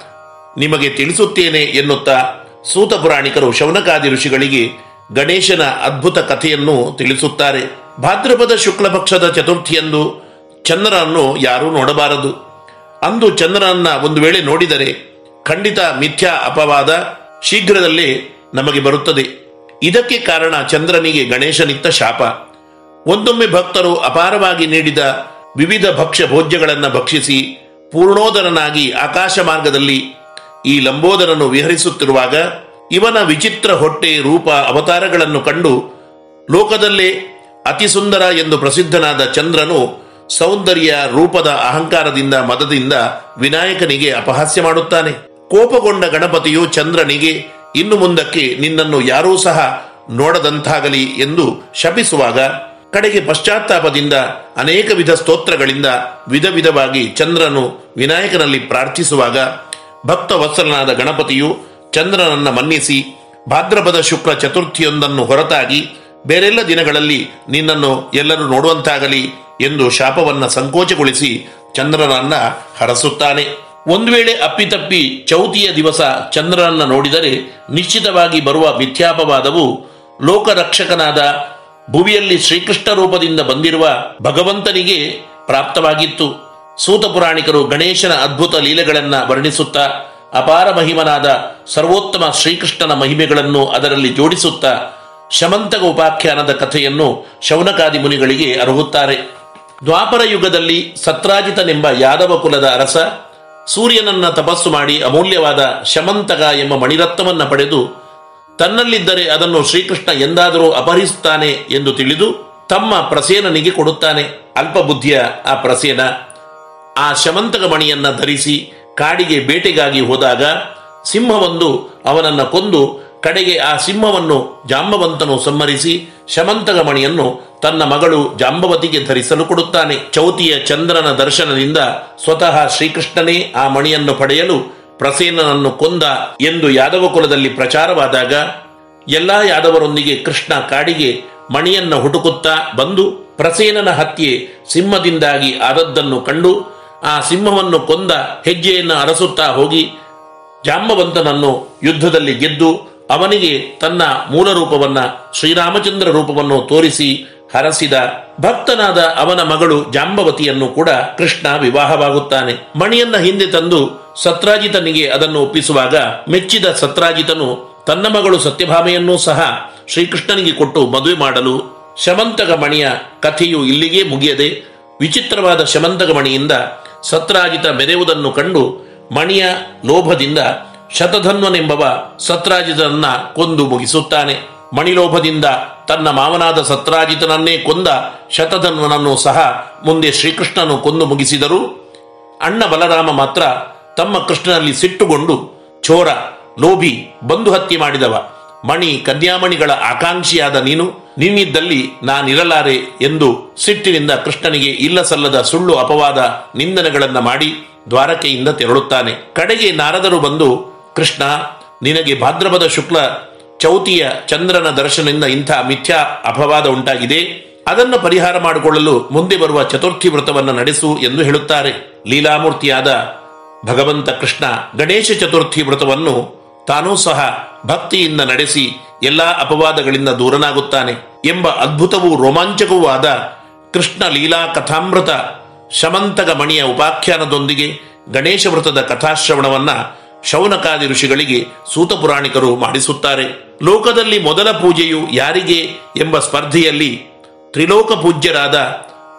ನಿಮಗೆ ತಿಳಿಸುತ್ತೇನೆ ಎನ್ನುತ್ತಾ ಸೂತ ಪುರಾಣಿಕರು ಶೌನಕಾದಿ ಋಷಿಗಳಿಗೆ ಗಣೇಶನ ಅದ್ಭುತ ಕಥೆಯನ್ನು ತಿಳಿಸುತ್ತಾರೆ. ಭಾದ್ರಪದ ಶುಕ್ಲ ಪಕ್ಷದ ಚತುರ್ಥಿಯಂದು ಚಂದ್ರನನ್ನು ಯಾರೂ ನೋಡಬಾರದು. ಅಂದು ಚಂದ್ರನನ್ನ ಒಂದು ವೇಳೆ ನೋಡಿದರೆ ಖಂಡಿತ ಮಿಥ್ಯಾ ಅಪವಾದ ಶೀಘ್ರದಲ್ಲೇ ನಮಗೆ ಬರುತ್ತದೆ. ಇದಕ್ಕೆ ಕಾರಣ ಚಂದ್ರನಿಗೆ ಗಣೇಶನಿತ್ತ ಶಾಪ. ಒಂದೊಮ್ಮೆ ಭಕ್ತರು ಅಪಾರವಾಗಿ ನೀಡಿದ ವಿವಿಧ ಭಕ್ಷ್ಯ ಭೋಜ್ಯಗಳನ್ನು ಭಕ್ಷಿಸಿ ಪೂರ್ಣೋದರನಾಗಿ ಆಕಾಶ ಮಾರ್ಗದಲ್ಲಿ ಈ ಲಂಬೋದರನ್ನು ವಿಹರಿಸುತ್ತಿರುವಾಗ ಇವನ ವಿಚಿತ್ರ ಹೊಟ್ಟೆ ರೂಪ ಅವತಾರಗಳನ್ನು ಕಂಡು ಲೋಕದಲ್ಲೇ ಅತಿ ಸುಂದರ ಎಂದು ಪ್ರಸಿದ್ಧನಾದ ಚಂದ್ರನು ಸೌಂದರ್ಯ ರೂಪದ ಅಹಂಕಾರದಿಂದ ಮದದಿಂದ ವಿನಾಯಕನಿಗೆ ಅಪಹಾಸ್ಯ ಮಾಡುತ್ತಾನೆ. ಕೋಪಗೊಂಡ ಗಣಪತಿಯು ಚಂದ್ರನಿಗೆ, ಇನ್ನು ಮುಂದಕ್ಕೆ ನಿನ್ನನ್ನು ಯಾರೂ ಸಹ ನೋಡದಂತಾಗಲಿ ಎಂದು ಶಪಿಸುವಾಗ ಕಡೆಗೆ ಪಶ್ಚಾತ್ತಾಪದಿಂದ ಅನೇಕ ವಿಧ ಸ್ತೋತ್ರಗಳಿಂದ ವಿಧ ವಿಧವಾಗಿ ಚಂದ್ರನು ವಿನಾಯಕನಲ್ಲಿ ಪ್ರಾರ್ಥಿಸುವಾಗ ಭಕ್ತ ವತ್ಸಲನಾದ ಗಣಪತಿಯು ಚಂದ್ರನನ್ನ ಮನ್ನಿಸಿ ಭಾದ್ರಪದ ಶುಕ್ಲ ಚತುರ್ಥಿಯೊಂದನ್ನು ಹೊರತಾಗಿ ಬೇರೆಲ್ಲ ದಿನಗಳಲ್ಲಿ ನಿನ್ನನ್ನು ಎಲ್ಲರೂ ನೋಡುವಂತಾಗಲಿ ಎಂದು ಶಾಪವನ್ನ ಸಂಕೋಚಗೊಳಿಸಿ ಚಂದ್ರನನ್ನ ಹರಸುತ್ತಾನೆ. ಒಂದು ವೇಳೆ ಅಪ್ಪಿತಪ್ಪಿ ಚೌತಿಯ ದಿವಸ ಚಂದ್ರನನ್ನ ನೋಡಿದರೆ ನಿಶ್ಚಿತವಾಗಿ ಬರುವ ಮಿಥ್ಯಾಪವಾದವು ಲೋಕರಕ್ಷಕನಾದ ಭುವಿಯಲ್ಲಿ ಶ್ರೀಕೃಷ್ಣ ರೂಪದಿಂದ ಬಂದಿರುವ ಭಗವಂತನಿಗೆ ಪ್ರಾಪ್ತವಾಗಿತ್ತು. ಸೂತ ಪುರಾಣಿಕರು ಗಣೇಶನ ಅದ್ಭುತ ಲೀಲೆಗಳನ್ನ ವರ್ಣಿಸುತ್ತಾ ಅಪಾರ ಮಹಿಮನಾದ ಸರ್ವೋತ್ತಮ ಶ್ರೀಕೃಷ್ಣನ ಮಹಿಮೆಗಳನ್ನು ಅದರಲ್ಲಿ ಜೋಡಿಸುತ್ತಾ ಶಮಂತಕ ಉಪಾಖ್ಯಾನದ ಕಥೆಯನ್ನು ಶೌನಕಾದಿ ಮುನಿಗಳಿಗೆ ಅರುಹುತ್ತಾರೆ. ದ್ವಾಪರ ಯುಗದಲ್ಲಿ ಸತ್ರಾಜಿತನೆಂಬ ಯಾದವ ಕುಲದ ಅರಸ ಸೂರ್ಯನನ್ನ ತಪಸ್ಸು ಮಾಡಿ ಅಮೂಲ್ಯವಾದ ಶಮಂತಕ ಎಂಬ ಮಣಿರತ್ನವನ್ನ ಪಡೆದು ತನ್ನಲ್ಲಿದ್ದರೆ ಅದನ್ನು ಶ್ರೀಕೃಷ್ಣ ಎಂದಾದರೂ ಅಪಹರಿಸುತ್ತಾನೆ ಎಂದು ತಿಳಿದು ತಮ್ಮ ಪ್ರಸೇನನಿಗೆ ಕೊಡುತ್ತಾನೆ. ಅಲ್ಪಬುದ್ಧಿಯ ಆ ಪ್ರಸೇನ ಆ ಶಮಂತಕ ಮಣಿಯನ್ನ ಧರಿಸಿ ಕಾಡಿಗೆ ಬೇಟೆಗಾಗಿ ಹೋದಾಗ ಸಿಂಹವೊಂದು ಅವನನ್ನು ಕೊಂದು ಕಡೆಗೆ ಆ ಸಿಂಹವನ್ನು ಜಾಂಬವಂತನು ಸಂಹರಿಸಿ ಶಮಂತಗಮಣಿಯನ್ನು ತನ್ನ ಮಗಳು ಜಾಂಬವತಿಗೆ ಧರಿಸಲು ಕೊಡುತ್ತಾನೆ. ಚೌತಿಯ ಚಂದ್ರನ ದರ್ಶನದಿಂದ ಸ್ವತಃ ಶ್ರೀಕೃಷ್ಣನೇ ಆ ಮಣಿಯನ್ನು ಪಡೆಯಲು ಪ್ರಸೇನನನ್ನು ಕೊಂದ ಎಂದು ಯಾದವ ಕುಲದಲ್ಲಿ ಪ್ರಚಾರವಾದಾಗ ಎಲ್ಲಾ ಯಾದವರೊಂದಿಗೆ ಕೃಷ್ಣ ಕಾಡಿಗೆ ಮಣಿಯನ್ನು ಹುಡುಕುತ್ತಾ ಬಂದು ಪ್ರಸೇನನ ಹತ್ಯೆ ಸಿಂಹದಿಂದಾಗಿ ಆದದ್ದನ್ನು ಕಂಡು ಆ ಸಿಂಹವನ್ನು ಕೊಂದ ಹೆಜ್ಜೆಯನ್ನು ಅರಸುತ್ತಾ ಹೋಗಿ ಜಾಂಬವಂತನನ್ನು ಯುದ್ಧದಲ್ಲಿ ಗೆದ್ದು ಅವನಿಗೆ ತನ್ನ ಮೂಲ ರೂಪವನ್ನ ಶ್ರೀರಾಮಚಂದ್ರ ರೂಪವನ್ನು ತೋರಿಸಿ ಹರಸಿದ ಭಕ್ತನಾದ ಅವನ ಮಗಳು ಜಾಂಬವತಿಯನ್ನು ಕೂಡ ಕೃಷ್ಣ ವಿವಾಹವಾಗುತ್ತಾನೆ. ಮಣಿಯನ್ನ ಹಿಂದೆ ತಂದು ಸತ್ರಾಜಿತನಿಗೆ ಅದನ್ನು ಒಪ್ಪಿಸುವಾಗ ಮೆಚ್ಚಿದ ಸತ್ರಾಜಿತನು ತನ್ನ ಮಗಳು ಸತ್ಯಭಾಮೆಯನ್ನೂ ಸಹ ಶ್ರೀಕೃಷ್ಣನಿಗೆ ಕೊಟ್ಟು ಮದುವೆ ಮಾಡಲು ಶಮಂತಕ ಮಣಿಯ ಕಥೆಯು ಇಲ್ಲಿಗೆ ಮುಗಿಯದೆ ವಿಚಿತ್ರವಾದ ಶಮಂತಕ ಮಣಿಯಿಂದ ಸತ್ರಾಜಿತ ಮೆರೆಯುವುದನ್ನು ಕಂಡು ಮಣಿಯ ಲೋಭದಿಂದ ಶತಧನ್ವನೆಂಬವ ಸತ್ರಾಜಿತನನ್ನ ಕೊಂದು ಮುಗಿಸುತ್ತಾನೆ. ಮಣಿಲೋಭದಿಂದ ತನ್ನ ಮಾವನಾದ ಸತ್ರಾಜಿತನನ್ನೇ ಕೊಂದ ಶತಧನ್ವನನ್ನು ಸಹ ಮುಂದೆ ಶ್ರೀಕೃಷ್ಣನು ಕೊಂದು ಮುಗಿಸಿದರು ಅಣ್ಣ ಬಲರಾಮ ಮಾತ್ರ ತಮ್ಮ ಕೃಷ್ಣನಲ್ಲಿ ಸಿಟ್ಟುಗೊಂಡು ಚೋರ ಲೋಭಿ, ಬಂದು ಹತ್ಯೆ ಮಾಡಿದವ. ಮಣಿ ಕನ್ಯಾಮಣಿಗಳ ಆಕಾಂಕ್ಷಿಯಾದ ನೀನು, ನಿನ್ನಿದ್ದಲ್ಲಿ ನಾನಿರಲಾರೆ ಎಂದು ಸಿಟ್ಟಿನಿಂದ ಕೃಷ್ಣನಿಗೆ ಇಲ್ಲ ಸಲ್ಲದ ಸುಳ್ಳು ಅಪವಾದ ನಿಂದನೆಗಳನ್ನು ಮಾಡಿ ದ್ವಾರಕೆಯಿಂದ ತೆರಳುತ್ತಾನೆ. ಕಡೆಗೆ ನಾರದರು ಬಂದು, ಕೃಷ್ಣ, ನಿನಗೆ ಭಾದ್ರಪದ ಶುಕ್ಲ ಚೌತಿಯ ಚಂದ್ರನ ದರ್ಶನದಿಂದ ಇಂಥ ಮಿಥ್ಯಾ ಅಪವಾದ ಉಂಟಾಗಿದೆ. ಅದನ್ನು ಪರಿಹಾರ ಮಾಡಿಕೊಳ್ಳಲು ಮುಂದೆ ಬರುವ ಚತುರ್ಥಿ ವ್ರತವನ್ನು ನಡೆಸು ಎಂದು ಹೇಳುತ್ತಾರೆ. ಲೀಲಾಮೂರ್ತಿಯಾದ ಭಗವಂತ ಕೃಷ್ಣ ಗಣೇಶ ಚತುರ್ಥಿ ವ್ರತವನ್ನು ತಾನೂ ಸಹ ಭಕ್ತಿಯಿಂದ ನಡೆಸಿ ಎಲ್ಲಾ ಅಪವಾದಗಳಿಂದ ದೂರನಾಗುತ್ತಾನೆ ಎಂಬ ಅದ್ಭುತವೂ ರೋಮಾಂಚಕವೂ ಆದ ಕೃಷ್ಣ ಲೀಲಾ ಕಥಾಮೃತ ಶಮಂತಕ ಮಣಿಯ ಉಪಾಖ್ಯಾನದೊಂದಿಗೆ ಗಣೇಶ ವ್ರತದ ಕಥಾಶ್ರವಣವನ್ನ ಶೌನಕಾದಿ ಋಷಿಗಳಿಗೆ ಸೂತ ಪುರಾಣಿಕರು ಮಾಡಿಸುತ್ತಾರೆ. ಲೋಕದಲ್ಲಿ ಮೊದಲ ಪೂಜೆಯು ಯಾರಿಗೆ ಎಂಬ ಸ್ಪರ್ಧೆಯಲ್ಲಿ ತ್ರಿಲೋಕ ಪೂಜ್ಯರಾದ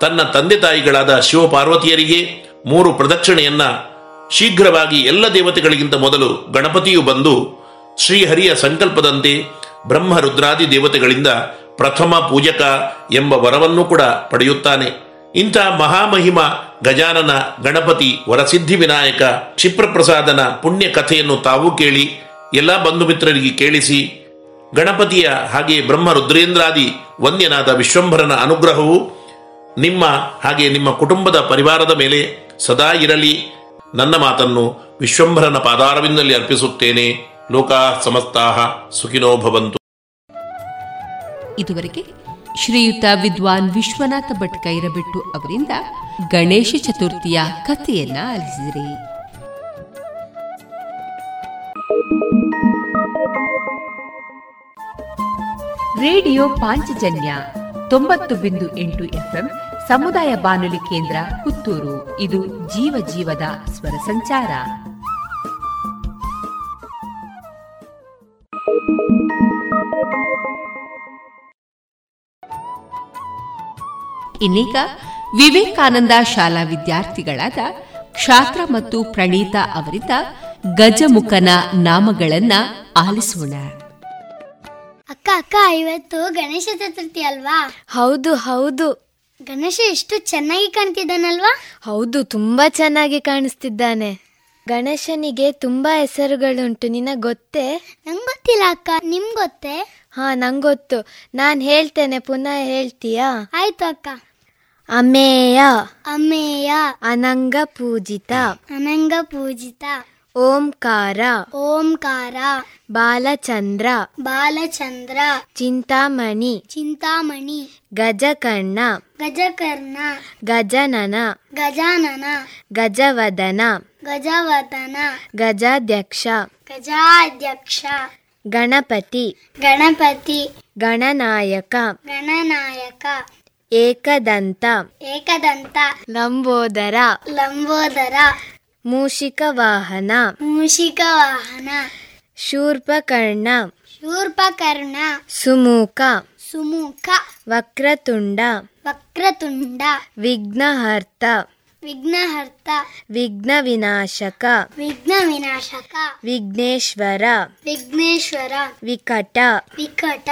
ತನ್ನ ತಂದೆ ತಾಯಿಗಳಾದ ಶಿವಪಾರ್ವತಿಯರಿಗೆ ಮೂರು ಪ್ರದಕ್ಷಿಣೆಯನ್ನ ಶೀಘ್ರವಾಗಿ ಎಲ್ಲ ದೇವತೆಗಳಿಗಿಂತ ಮೊದಲು ಗಣಪತಿಯು ಬಂದು ಶ್ರೀಹರಿಯ ಸಂಕಲ್ಪದಂತೆ ಬ್ರಹ್ಮ ರುದ್ರಾದಿ ದೇವತೆಗಳಿಂದ ಪ್ರಥಮ ಪೂಜಕ ಎಂಬ ವರವನ್ನು ಕೂಡ ಪಡೆಯುತ್ತಾನೆ. ಇಂಥ ಮಹಾಮಹಿಮ ಗಜಾನನ ಗಣಪತಿ ವರಸಿದ್ಧಿ ವಿನಾಯಕ ಕ್ಷಿಪ್ರಪ್ರಸಾದನ ಪುಣ್ಯ ಕಥೆಯನ್ನು ತಾವು ಕೇಳಿ, ಎಲ್ಲ ಬಂಧು ಮಿತ್ರರಿಗೆ ಕೇಳಿಸಿ, ಗಣಪತಿಯ ಹಾಗೆ ಬ್ರಹ್ಮ ರುದ್ರೇಂದ್ರಾದಿ ವಂದ್ಯನಾದ ವಿಶ್ವಂಭರನ ಅನುಗ್ರಹವು ನಿಮ್ಮ ಹಾಗೆ ನಿಮ್ಮ ಕುಟುಂಬದ ಪರಿವಾರದ ಮೇಲೆ ಸದಾ ಇರಲಿ. ನನ್ನ ಮಾತನ್ನು ವಿಶ್ವಂಭರನ ಪಾದಾರವಿಂದಲ್ಲಿ ಅರ್ಪಿಸುತ್ತೇನೆ. ಲೋಕಾ ಸಮಸ್ತಾ ಸುಖಿನೋ ಭವಂತು. ಇದುವರೆಗೆ ಶ್ರೀಯುತ ವಿದ್ವಾನ್ ವಿಶ್ವನಾಥ ಭಟ್ ಕೈರಬೆಟ್ಟು ಅವರಿಂದ ಗಣೇಶ ಚತುರ್ಥಿಯ ಕಥೆಯನ್ನ ಆಲಿಸಿದಿರಿ. ರೇಡಿಯೋ ಪಾಂಚಜನ್ಯ ತೊಂಬತ್ತು ಬಿಂದು ಎಂಟು ಎಫ್ಎಂ ಸಮುದಾಯ ಬಾನುಲಿ ಕೇಂದ್ರ ಪುತ್ತೂರು. ಇದು ಜೀವ ಜೀವದ ಸ್ವರ ಸಂಚಾರ. ಇನ್ನೀಗ ವಿವೇಕಾನಂದ ಶಾಲಾ ವಿದ್ಯಾರ್ಥಿಗಳಾದ ಕ್ಷಾತ್ರ ಮತ್ತು ಪ್ರಣೀತಾ ಅವರಿಂದ ಗಜಮುಖನ ನಾಮಗಳನ್ನ ಆಲಿಸೋಣ. ಅಕ್ಕ ಅಕ್ಕ ಇವತ್ತು ಗಣೇಶ ಚತುರ್ಥಿ ಅಲ್ವಾ? ಹೌದು ಹೌದು. ಗಣೇಶ ಎಷ್ಟು ಚೆನ್ನಾಗಿ ಕಾಣ್ತಿದ್ದಾನಲ್ವಾ? ಹೌದು ತುಂಬಾ ಚೆನ್ನಾಗಿ ಕಾಣಿಸ್ತಿದ್ದಾನೆ. ಗಣೇಶನಿಗೆ ತುಂಬಾ ಹೆಸರುಗಳುಂಟು ನಿನ ಗೊತ್ತೇ? ನಂಗೆ ಗೊತ್ತಿಲ್ಲ ಅಕ್ಕ ನಿಮ್ ಗೊತ್ತೇ? ಹಾ ನಂಗೊತ್ತು ನಾನ್ ಹೇಳ್ತೇನೆ ಪುನಃ ಹೇಳ್ತೀಯಾ? ಆಯ್ತು ಅಕ್ಕ. ಅಮೇಯ. ಅಮೇಯ. ಅನಂಗ ಪೂಜಿತ. ಅನಂಗ ಪೂಜಿತ. ಓಂಕಾರ. ಓಂಕಾರ. ಬಾಲಚಂದ್ರ. ಬಾಲಚಂದ್ರ. ಚಿಂತಾಮಣಿ. ಚಿಂತಾಮಣಿ. ಗಜಕರ್ಣ. ಗಜಕರ್ಣ. ಗಜನನ. ಗಜಾನನ. ಗಜವದನ. ಗಜವದನ. ಗಜಾಧ್ಯಕ್ಷ. ಗಜಾಧ್ಯಕ್ಷ. ಗಣಪತಿ. ಗಣಪತಿ. ಗಣನಾಯಕ. ಗಣನಾಯಕ. ಏಕದಂತ. ಏಕದಂತ. ಲಂಬೋದರ. ಲಂಬೋದರ. ಮೂಷಿಕ ವಾಹನ ಮೂಷಿಕ ವಾಹನ ಶೂರ್ಪಕರ್ಣ. ಶೂರ್ಪಕರ್ಣ. ಸುಮುಖ ಸುಮುಖ ವಕ್ರತುಂಡ. ವಕ್ರತುಂಡ. ವಿಘ್ನಹರ್ತ. ವಿಘ್ನಹರ್ತ. ವಿಘ್ನ ವಿನಾಶಕ ವಿಘ್ನ ವಿನಾಶಕ ವಿಘ್ನೇಶ್ವರ. ವಿಘ್ನೇಶ್ವರ. ವಿಕಟ. ವಿಕಟ.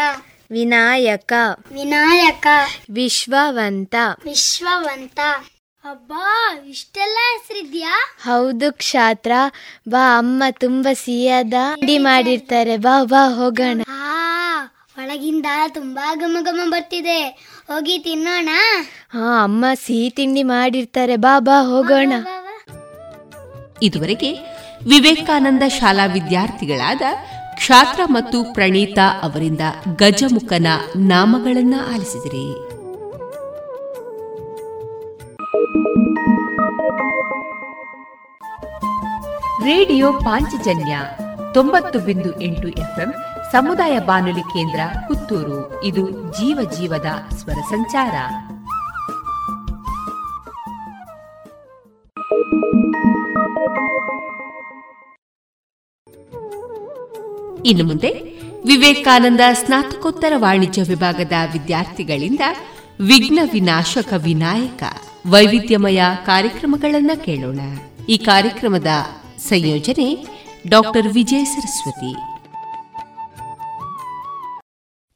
ವಿನಾಯಕ. ವಿನಾಯಕ. ವಿಶ್ವವಂತ. ವಿಶ್ವವಂತ. ಅಬ್ಬಾ ಇಷ್ಟೆಲ್ಲ ಹೆಸರಿದ್ಯಾ? ಹೌದು ಕ್ಷಾತ್ರ. ಬಾ ಅಮ್ಮ ತುಂಬಾ ಸಿಹಿಯಾದ ತಿಂಡಿ ಮಾಡಿರ್ತಾರೆ. ಬಾ ಬಾ ಹೋಗೋಣ. ಆ ಒಳಗಿಂದ ತುಂಬಾ ಘಮ ಘಮ ಬರ್ತಿದೆ. ಹೋಗಿ ತಿನ್ನೋಣ? ಹಾ ಅಮ್ಮ ಸಿಹಿ ತಿಂಡಿ ಮಾಡಿರ್ತಾರೆ. ಬಾ ಬಾ ಹೋಗೋಣ. ಇದುವರೆಗೆ ವಿವೇಕಾನಂದ ಶಾಲಾ ವಿದ್ಯಾರ್ಥಿಗಳಾದ ಕ್ಷಾತ್ರ ಮತ್ತು ಪ್ರಣೀತಾ ಅವರಿಂದ ಗಜಮುಖನ ನಾಮಗಳನ್ನ ಆಲಿಸಿದಿರಿ. ರೇಡಿಯೋ ಪಾಂಚಜನ್ಯ ತೊಂಬತ್ತು ಬಿಂದು ಎಂಟು ಎಫ್ಎಂ ಸಮುದಾಯ ಬಾನುಲಿ ಕೇಂದ್ರ ಪುತ್ತೂರು. ಇದು ಜೀವ ಜೀವದ ಸ್ವರ ಸಂಚಾರ. ಇನ್ನು ಮುಂದೆ ವಿವೇಕಾನಂದ ಸ್ನಾತಕೋತ್ತರ ವಾಣಿಜ್ಯ ವಿಭಾಗದ ವಿದ್ಯಾರ್ಥಿಗಳಿಂದ ವಿಘ್ನ ವಿನಾಶಕ ವಿನಾಯಕ. ವೈವಿಧ್ಯಮಯ ಕಾರ್ಯಕ್ರಮಗಳನ್ನು ಕೇಳೋಣ. ಈ ಕಾರ್ಯಕ್ರಮದ ಸಂಯೋಜನೆ ಡಾಕ್ಟರ್ ವಿಜಯ ಸರಸ್ವತಿ.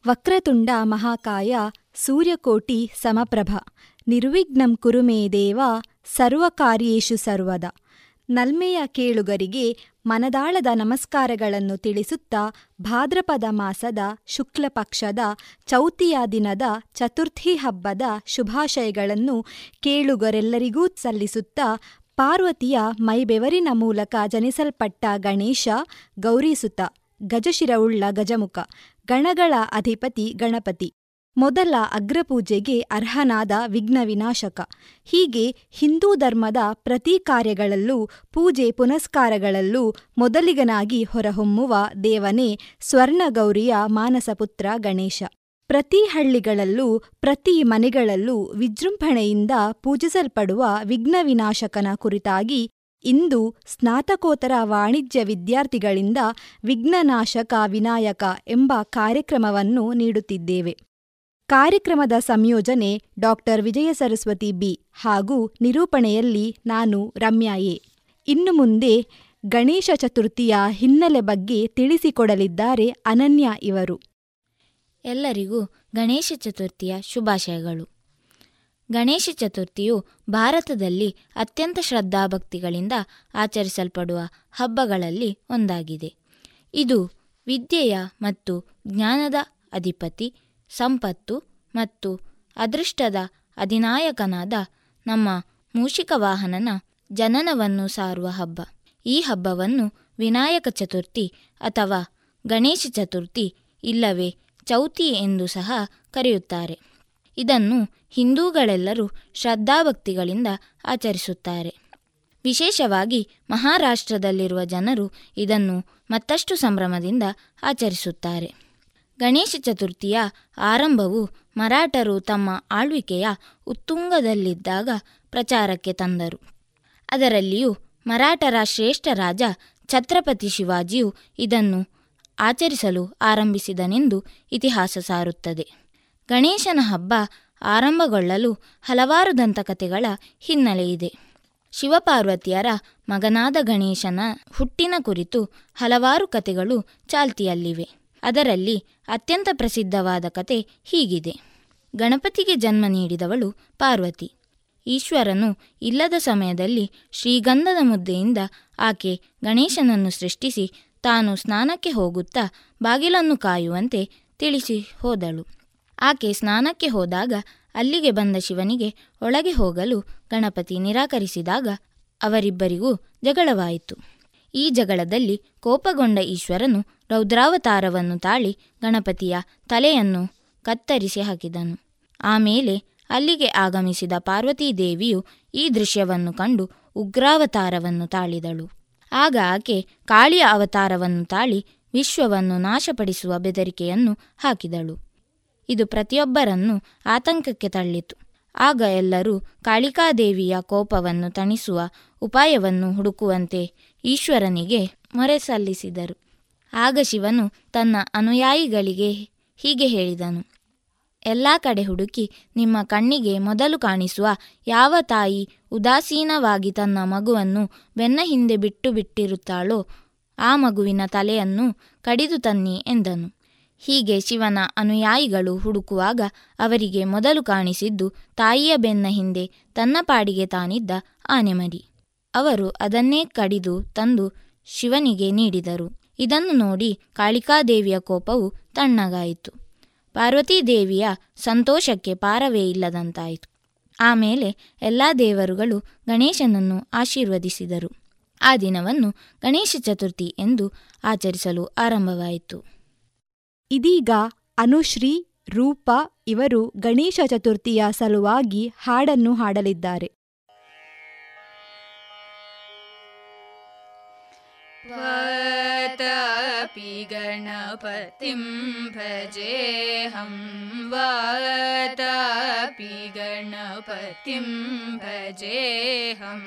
ವಕ್ರತುಂಡ ಮಹಾಕಾಯ ಸೂರ್ಯಕೋಟಿ ಸಮಪ್ರಭ. ನಿರ್ವಿಘ್ನಂ ಕುರುಮೇ ದೇವ ಸರ್ವಕಾರ್ಯೇಷು ಸರ್ವದ. ನಲ್ಮೆಯ ಕೇಳುಗರಿಗೆ ಮನದಾಳದ ನಮಸ್ಕಾರಗಳನ್ನು ತಿಳಿಸುತ್ತಾ ಭಾದ್ರಪದ ಮಾಸದ ಶುಕ್ಲಪಕ್ಷದ ಚೌತಿಯ ದಿನದ ಚತುರ್ಥಿ ಹಬ್ಬದ ಶುಭಾಶಯಗಳನ್ನು ಕೇಳುಗರೆಲ್ಲರಿಗೂ ಸಲ್ಲಿಸುತ್ತಾ ಪಾರ್ವತಿಯ ಮೈಬೆವರಿನ ಮೂಲಕ ಜನಿಸಲ್ಪಟ್ಟ ಗಣೇಶ ಗೌರಿಸುತ, ಗಜಶಿರವುಳ್ಳ ಗಜಮುಖ, ಗಣಗಳ ಅಧಿಪತಿ ಗಣಪತಿ. ಮೊದಲ ಅಗ್ರಪೂಜೆಗೆ ಅರ್ಹನಾದ ವಿಘ್ನ ವಿನಾಶಕ. ಹೀಗೆ ಹಿಂದೂ ಧರ್ಮದ ಪ್ರತಿ ಕಾರ್ಯಗಳಲ್ಲೂ, ಪೂಜೆ ಪುನಸ್ಕಾರಗಳಲ್ಲೂ ಮೊದಲಿಗನಾಗಿ ಹೊರಹೊಮ್ಮುವ ದೇವನೇ ಸ್ವರ್ಣಗೌರಿಯ ಮಾನಸಪುತ್ರ ಗಣೇಶ. ಪ್ರತಿ ಹಳ್ಳಿಗಳಲ್ಲೂ, ಪ್ರತಿ ಮನೆಗಳಲ್ಲೂ ವಿಜೃಂಭಣೆಯಿಂದ ಪೂಜಿಸಲ್ಪಡುವ ವಿಘ್ನ ವಿನಾಶಕನ ಕುರಿತಾಗಿ ಇಂದು ಸ್ನಾತಕೋತ್ತರ ವಾಣಿಜ್ಯ ವಿದ್ಯಾರ್ಥಿಗಳಿಂದ ವಿಘ್ನನಾಶಕ ವಿನಾಯಕ ಎಂಬ ಕಾರ್ಯಕ್ರಮವನ್ನು ನೀಡುತ್ತಿದ್ದೇವೆ. ಕಾರ್ಯಕ್ರಮದ ಸಂಯೋಜನೆ ಡಾಕ್ಟರ್ ವಿಜಯ ಸರಸ್ವತಿ ಬಿ ಹಾಗೂ ನಿರೂಪಣೆಯಲ್ಲಿ ನಾನು ರಮ್ಯಾ ಎ. ಇನ್ನು ಮುಂದೆ ಗಣೇಶ ಚತುರ್ಥಿಯ ಹಿನ್ನೆಲೆ ಬಗ್ಗೆ ತಿಳಿಸಿಕೊಡಲಿದ್ದಾರೆ ಅನನ್ಯ ಇವರು. ಎಲ್ಲರಿಗೂ ಗಣೇಶ ಚತುರ್ಥಿಯ ಶುಭಾಶಯಗಳು. ಗಣೇಶ ಚತುರ್ಥಿಯು ಭಾರತದಲ್ಲಿ ಅತ್ಯಂತ ಶ್ರದ್ಧಾಭಕ್ತಿಗಳಿಂದ ಆಚರಿಸಲ್ಪಡುವ ಹಬ್ಬಗಳಲ್ಲಿ ಒಂದಾಗಿದೆ. ಇದು ವಿದ್ಯೆಯ ಮತ್ತು ಜ್ಞಾನದ ಅಧಿಪತಿ ಸಂಪತ್ತು ಮತ್ತು ಅದೃಷ್ಟದ ಅಧಿನಾಯಕನಾದ ನಮ್ಮ ಮೂಷಿಕ ವಾಹನನ ಜನನವನ್ನು ಸಾರುವ ಹಬ್ಬ. ಈ ಹಬ್ಬವನ್ನು ವಿನಾಯಕ ಚತುರ್ಥಿ ಅಥವಾ ಗಣೇಶ ಚತುರ್ಥಿ ಇಲ್ಲವೇ ಚೌತಿ ಎಂದು ಸಹ ಕರೆಯುತ್ತಾರೆ. ಇದನ್ನು ಹಿಂದೂಗಳೆಲ್ಲರೂ ಶ್ರದ್ಧಾಭಕ್ತಿಗಳಿಂದ ಆಚರಿಸುತ್ತಾರೆ. ವಿಶೇಷವಾಗಿ ಮಹಾರಾಷ್ಟ್ರದಲ್ಲಿರುವ ಜನರು ಇದನ್ನು ಮತ್ತಷ್ಟು ಸಂಭ್ರಮದಿಂದ ಆಚರಿಸುತ್ತಾರೆ. ಗಣೇಶ ಚತುರ್ಥಿಯ ಆರಂಭವು ಮರಾಠರು ತಮ್ಮ ಆಳ್ವಿಕೆಯ ಉತ್ತುಂಗದಲ್ಲಿದ್ದಾಗ ಪ್ರಚಾರಕ್ಕೆ ತಂದರು. ಅದರಲ್ಲಿಯೂ ಮರಾಠರ ಶ್ರೇಷ್ಠ ರಾಜ ಛತ್ರಪತಿ ಶಿವಾಜಿಯು ಇದನ್ನು ಆಚರಿಸಲು ಆರಂಭಿಸಿದನೆಂದು ಇತಿಹಾಸ ಸಾರುತ್ತದೆ. ಗಣೇಶನ ಹಬ್ಬ ಆರಂಭಗೊಳ್ಳಲು ಹಲವಾರು ದಂತಕಥೆಗಳ ಹಿನ್ನೆಲೆಯಿದೆ ಶಿವಪಾರ್ವತಿಯರ ಮಗನಾದ ಗಣೇಶನ ಹುಟ್ಟಿನ ಕುರಿತು ಹಲವಾರು ಕಥೆಗಳು ಚಾಲ್ತಿಯಲ್ಲಿವೆ. ಅದರಲ್ಲಿ ಅತ್ಯಂತ ಪ್ರಸಿದ್ಧವಾದ ಕತೆ ಹೀಗಿದೆ. ಗಣಪತಿಗೆ ಜನ್ಮ ನೀಡಿದವಳು ಪಾರ್ವತಿ. ಈಶ್ವರನು ಇಲ್ಲದ ಸಮಯದಲ್ಲಿ ಶ್ರೀಗಂಧದ ಮುದ್ದೆಯಿಂದ ಆಕೆ ಗಣೇಶನನ್ನು ಸೃಷ್ಟಿಸಿ ತಾನು ಸ್ನಾನಕ್ಕೆ ಹೋಗುತ್ತಾ ಬಾಗಿಲನ್ನು ಕಾಯುವಂತೆ ತಿಳಿಸಿ ಹೋದಳು. ಆಕೆ ಸ್ನಾನಕ್ಕೆ ಹೋದಾಗ ಅಲ್ಲಿಗೆ ಬಂದ ಶಿವನಿಗೆ ಒಳಗೆ ಹೋಗಲು ಗಣಪತಿ ನಿರಾಕರಿಸಿದಾಗ ಅವರಿಬ್ಬರಿಗೂ ಜಗಳವಾಯಿತು. ಈ ಜಗಳದಲ್ಲಿ ಕೋಪಗೊಂಡ ಈಶ್ವರನು ರೌದ್ರಾವತಾರವನ್ನು ತಾಳಿ ಗಣಪತಿಯ ತಲೆಯನ್ನು ಕತ್ತರಿಸಿ ಹಾಕಿದನು. ಆಮೇಲೆ ಅಲ್ಲಿಗೆ ಆಗಮಿಸಿದ ಪಾರ್ವತೀದೇವಿಯು ಈ ದೃಶ್ಯವನ್ನು ಕಂಡು ಉಗ್ರಾವತಾರವನ್ನು ತಾಳಿದಳು. ಆಗ ಆಕೆ ಕಾಳಿಯ ಅವತಾರವನ್ನು ತಾಳಿ ವಿಶ್ವವನ್ನು ನಾಶಪಡಿಸುವ ಬೆದರಿಕೆಯನ್ನು ಹಾಕಿದಳು. ಇದು ಪ್ರತಿಯೊಬ್ಬರನ್ನು ಆತಂಕಕ್ಕೆ ತಳ್ಳಿತು. ಆಗ ಎಲ್ಲರೂ ಕಾಳಿಕಾದೇವಿಯ ಕೋಪವನ್ನು ತಣಿಸುವ ಉಪಾಯವನ್ನು ಹುಡುಕುವಂತೆ ಈಶ್ವರನಿಗೆ ಮೊರೆ ಸಲ್ಲಿಸಿದರು. ಆಗ ಶಿವನು ತನ್ನ ಅನುಯಾಯಿಗಳಿಗೆ ಹೀಗೆ ಹೇಳಿದನು, ಎಲ್ಲ ಕಡೆ ಹುಡುಕಿ ನಿಮ್ಮ ಕಣ್ಣಿಗೆ ಮೊದಲು ಕಾಣಿಸುವ ಯಾವ ತಾಯಿ ಉದಾಸೀನವಾಗಿ ತನ್ನ ಮಗುವನ್ನು ಬೆನ್ನ ಹಿಂದೆ ಬಿಟ್ಟು ಬಿಟ್ಟಿರುತ್ತಾಳೋ ಆ ಮಗುವಿನ ತಲೆಯನ್ನು ಕಡಿದು ತನ್ನಿ ಎಂದನು. ಹೀಗೆ ಶಿವನ ಅನುಯಾಯಿಗಳು ಹುಡುಕುವಾಗ ಅವರಿಗೆ ಮೊದಲು ಕಾಣಿಸಿದ್ದು ತಾಯಿಯ ಬೆನ್ನ ಹಿಂದೆ ತನ್ನ ಪಾಡಿಗೆ ತಾನಿದ್ದ ಆನೆಮರಿ. ಅವರು ಅದನ್ನೇ ಕಡಿದು ತಂದು ಶಿವನಿಗೆ ನೀಡಿದರು. ಇದನ್ನು ನೋಡಿ ಕಾಳಿಕಾದೇವಿಯ ಕೋಪವು ತಣ್ಣಗಾಯಿತು. ಪಾರ್ವತೀದೇವಿಯ ಸಂತೋಷಕ್ಕೆ ಪಾರವೇ ಇಲ್ಲದಂತಾಯಿತು. ಆಮೇಲೆ ಎಲ್ಲ ದೇವರುಗಳು ಗಣೇಶನನ್ನು ಆಶೀರ್ವದಿಸಿದರು. ಆ ದಿನವನ್ನು ಗಣೇಶ ಚತುರ್ಥಿ ಎಂದು ಆಚರಿಸಲು ಆರಂಭವಾಯಿತು. ಇದೀಗ ಅನುಶ್ರೀ ರೂಪ ಇವರು ಗಣೇಶ ಚತುರ್ಥಿಯ ಸಲುವಾಗಿ ಹಾಡನ್ನು ಹಾಡಲಿದ್ದಾರೆ. वातापि गणपतिं भजेऽहं वातापि गणपतिं भजेऽहं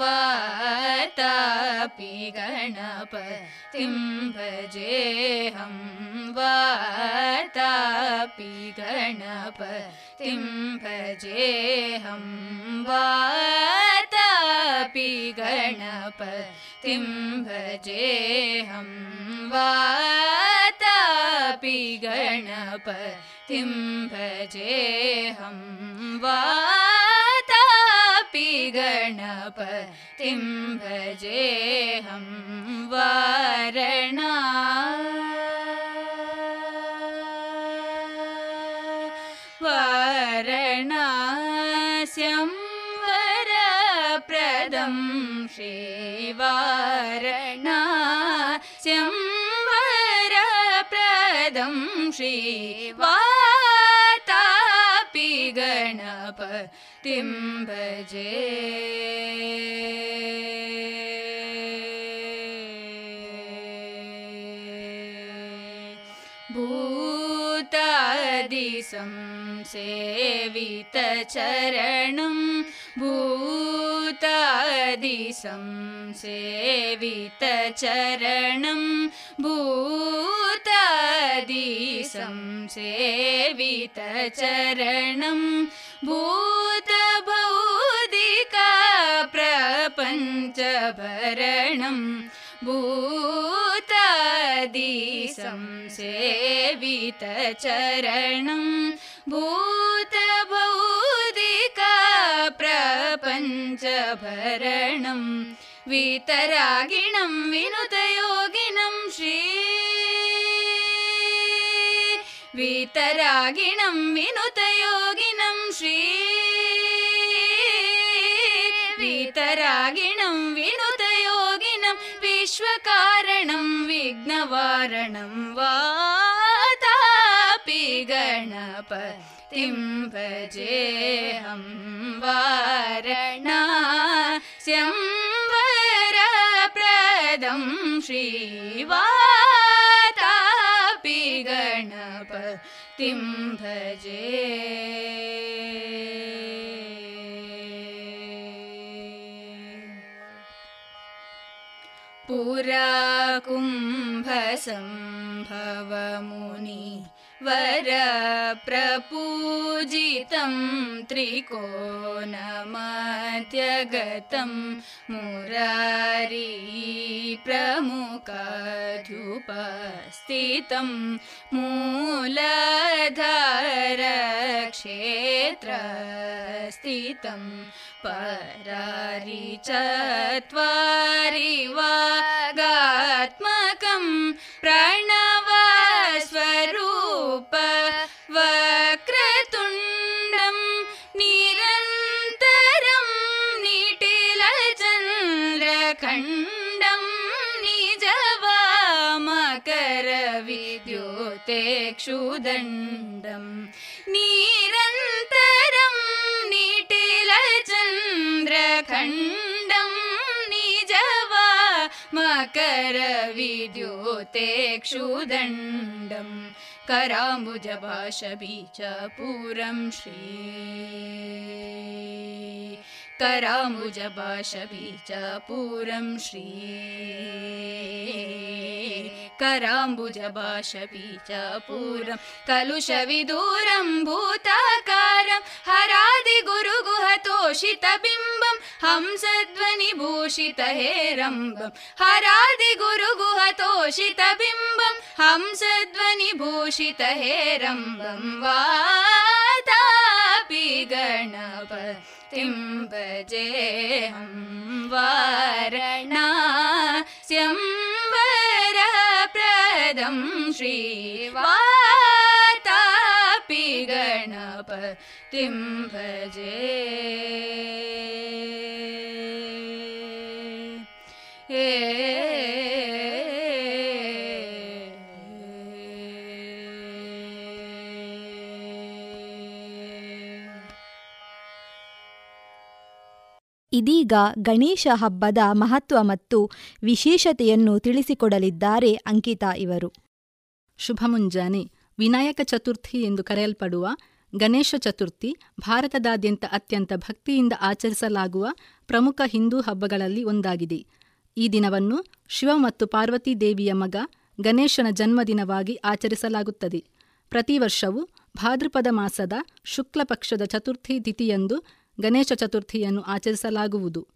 वातापि गणपतिं भजेऽहं वातापि गणपतिं भजेऽहं वातापि गणपतिं भजेऽहं वातापि गणपतिं भजेऽहं वातापि गणपतिं भजेऽहं वारणा। वारणास्यं वरप्रदं श्रीवारणास्यं गणपतिं भजे भूतादिसं सेवितचरणं भूतादिसं सेवितचरणं भूतादिसं सेवितचरणं भूतभौदिका प्रपञ्चभरणं भूतादिसं सेवितचरणं भूतभौदिका प्रपञ्चभरणं वितरागिणं विनुतयोगिनं श्री वितरागिणं विनुतयोगिनं श्री वितरागिणं विनुतयोगिनं विश्वकारणं विघ्नवारणं वातापि गणपतिं भजेऽहं वारणास्यं श्रीवातापि गणपतिं भजे। पुरा कुम्भसम्भवमुनि त्रिकोणमध्यगतं मुरारी प्रमुख्युपस्थितम् मूलधारक्षेत्र स्थितम् परारि चत्वारिवागात्मकम् प्रा तेक्षुदण्डं निरन्तरं निटिलचन्द्रखण्डं निजवा मकरविद्योतेक्षुदण्डं कराबुजवा शबी च पुरं श्री। कराम्बुजपाशवी च पूरं श्री कराम्बुजपाशवी च पूरं कलुषविदूरं भूताकारं हरादिगुरुगुहतोषितबिम्बं हंसध्वनिभूषितहेरम्बं हरादिगुरुगुहतोषितबिम्बं हंसध्वनिभूषितहेरम्बं वातापि गण गणपतिं भजेऽहं वारणास्यं वरप्रदं श्रीवातापि गणपतिं भजे ಇದೀಗ ಗಣೇಶ ಹಬ್ಬದ ಮಹತ್ವ ಮತ್ತು ವಿಶೇಷತೆಯನ್ನು ತಿಳಿಸಿಕೊಡಲಿದ್ದಾರೆ ಅಂಕಿತಾ ಇವರು. ಶುಭ ಮುಂಜಾನೆ. ವಿನಾಯಕ ಚತುರ್ಥಿ ಎಂದು ಕರೆಯಲ್ಪಡುವ ಗಣೇಶ ಚತುರ್ಥಿ ಭಾರತದಾದ್ಯಂತ ಅತ್ಯಂತ ಭಕ್ತಿಯಿಂದ ಆಚರಿಸಲಾಗುವ ಪ್ರಮುಖ ಹಿಂದೂ ಹಬ್ಬಗಳಲ್ಲಿ ಒಂದಾಗಿದೆ. ಈ ದಿನವನ್ನು ಶಿವ ಮತ್ತು ಪಾರ್ವತಿ ದೇವಿಯ ಮಗ ಗಣೇಶನ ಜನ್ಮದಿನವಾಗಿ ಆಚರಿಸಲಾಗುತ್ತದೆ. ಪ್ರತಿ ವರ್ಷವೂ ಭಾದ್ರಪದ ಮಾಸದ ಶುಕ್ಲಪಕ್ಷದ ಚತುರ್ಥಿ ತಿಥಿಯಂದು ಗಣೇಶ ಚತುರ್ಥಿಯನ್ನು ಆಚರಿಸಲಾಗುವುದು.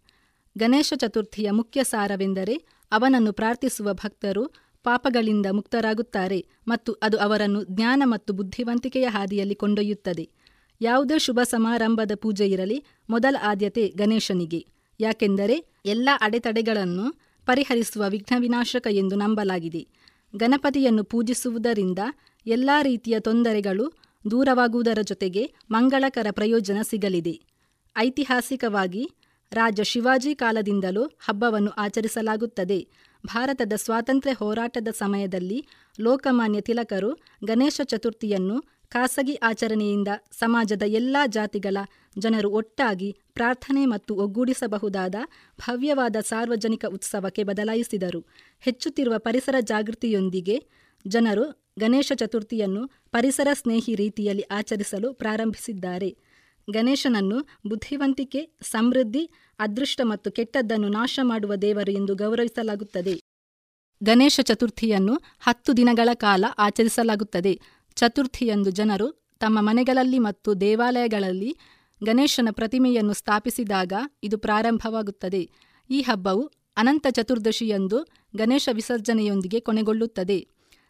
ಗಣೇಶ ಚತುರ್ಥಿಯ ಮುಖ್ಯ ಸಾರವೆಂದರೆ ಅವನನ್ನು ಪ್ರಾರ್ಥಿಸುವ ಭಕ್ತರು ಪಾಪಗಳಿಂದ ಮುಕ್ತರಾಗುತ್ತಾರೆ ಮತ್ತು ಅದು ಅವರನ್ನು ಜ್ಞಾನ ಮತ್ತು ಬುದ್ಧಿವಂತಿಕೆಯ ಹಾದಿಯಲ್ಲಿ ಕೊಂಡೊಯ್ಯುತ್ತದೆ. ಯಾವುದೇ ಶುಭ ಸಮಾರಂಭದ ಪೂಜೆ ಇರಲಿ ಮೊದಲ ಆದ್ಯತೆ ಗಣೇಶನಿಗೆ. ಯಾಕೆಂದರೆ ಎಲ್ಲ ಅಡೆತಡೆಗಳನ್ನು ಪರಿಹರಿಸುವ ವಿಘ್ನ ವಿನಾಶಕ ಎಂದು ನಂಬಲಾಗಿದೆ. ಗಣಪತಿಯನ್ನು ಪೂಜಿಸುವುದರಿಂದ ಎಲ್ಲ ರೀತಿಯ ತೊಂದರೆಗಳು ದೂರವಾಗುವುದರ ಜೊತೆಗೆ ಮಂಗಳಕರ ಪ್ರಯೋಜನ ಸಿಗಲಿದೆ. ಐತಿಹಾಸಿಕವಾಗಿ ರಾಜ ಶಿವಾಜಿ ಕಾಲದಿಂದಲೂ ಹಬ್ಬವನ್ನು ಆಚರಿಸಲಾಗುತ್ತದೆ. ಭಾರತದ ಸ್ವಾತಂತ್ರ್ಯ ಹೋರಾಟದ ಸಮಯದಲ್ಲಿ ಲೋಕಮಾನ್ಯ ತಿಲಕರು ಗಣೇಶ ಚತುರ್ಥಿಯನ್ನು ಖಾಸಗಿ ಆಚರಣೆಯಿಂದ ಸಮಾಜದ ಎಲ್ಲ ಜಾತಿಗಳ ಜನರು ಒಟ್ಟಾಗಿ ಪ್ರಾರ್ಥನೆ ಮತ್ತು ಒಗ್ಗೂಡಿಸಬಹುದಾದ ಭವ್ಯವಾದ ಸಾರ್ವಜನಿಕ ಉತ್ಸವಕ್ಕೆ ಬದಲಾಯಿಸಿದರು. ಹೆಚ್ಚುತ್ತಿರುವ ಪರಿಸರ ಜಾಗೃತಿಯೊಂದಿಗೆ ಜನರು ಗಣೇಶ ಚತುರ್ಥಿಯನ್ನು ಪರಿಸರ ಸ್ನೇಹಿ ರೀತಿಯಲ್ಲಿ ಆಚರಿಸಲು ಪ್ರಾರಂಭಿಸಿದ್ದಾರೆ. ಗಣೇಶನನ್ನು ಬುದ್ಧಿವಂತಿಕೆ, ಸಮೃದ್ಧಿ, ಅದೃಷ್ಟ ಮತ್ತು ಕೆಟ್ಟದ್ದನ್ನು ನಾಶ ಮಾಡುವ ದೇವರು ಎಂದು ಗೌರವಿಸಲಾಗುತ್ತದೆ. ಗಣೇಶ ಚತುರ್ಥಿಯನ್ನು ಹತ್ತು ದಿನಗಳ ಕಾಲ ಆಚರಿಸಲಾಗುತ್ತದೆ. ಚತುರ್ಥಿಯಂದು ಜನರು ತಮ್ಮ ಮನೆಗಳಲ್ಲಿ ಮತ್ತು ದೇವಾಲಯಗಳಲ್ಲಿ ಗಣೇಶನ ಪ್ರತಿಮೆಯನ್ನು ಸ್ಥಾಪಿಸಿದಾಗ ಇದು ಪ್ರಾರಂಭವಾಗುತ್ತದೆ. ಈ ಹಬ್ಬವು ಅನಂತ ಚತುರ್ದಶಿಯಂದು ಗಣೇಶ ವಿಸರ್ಜನೆಯೊಂದಿಗೆ ಕೊನೆಗೊಳ್ಳುತ್ತದೆ.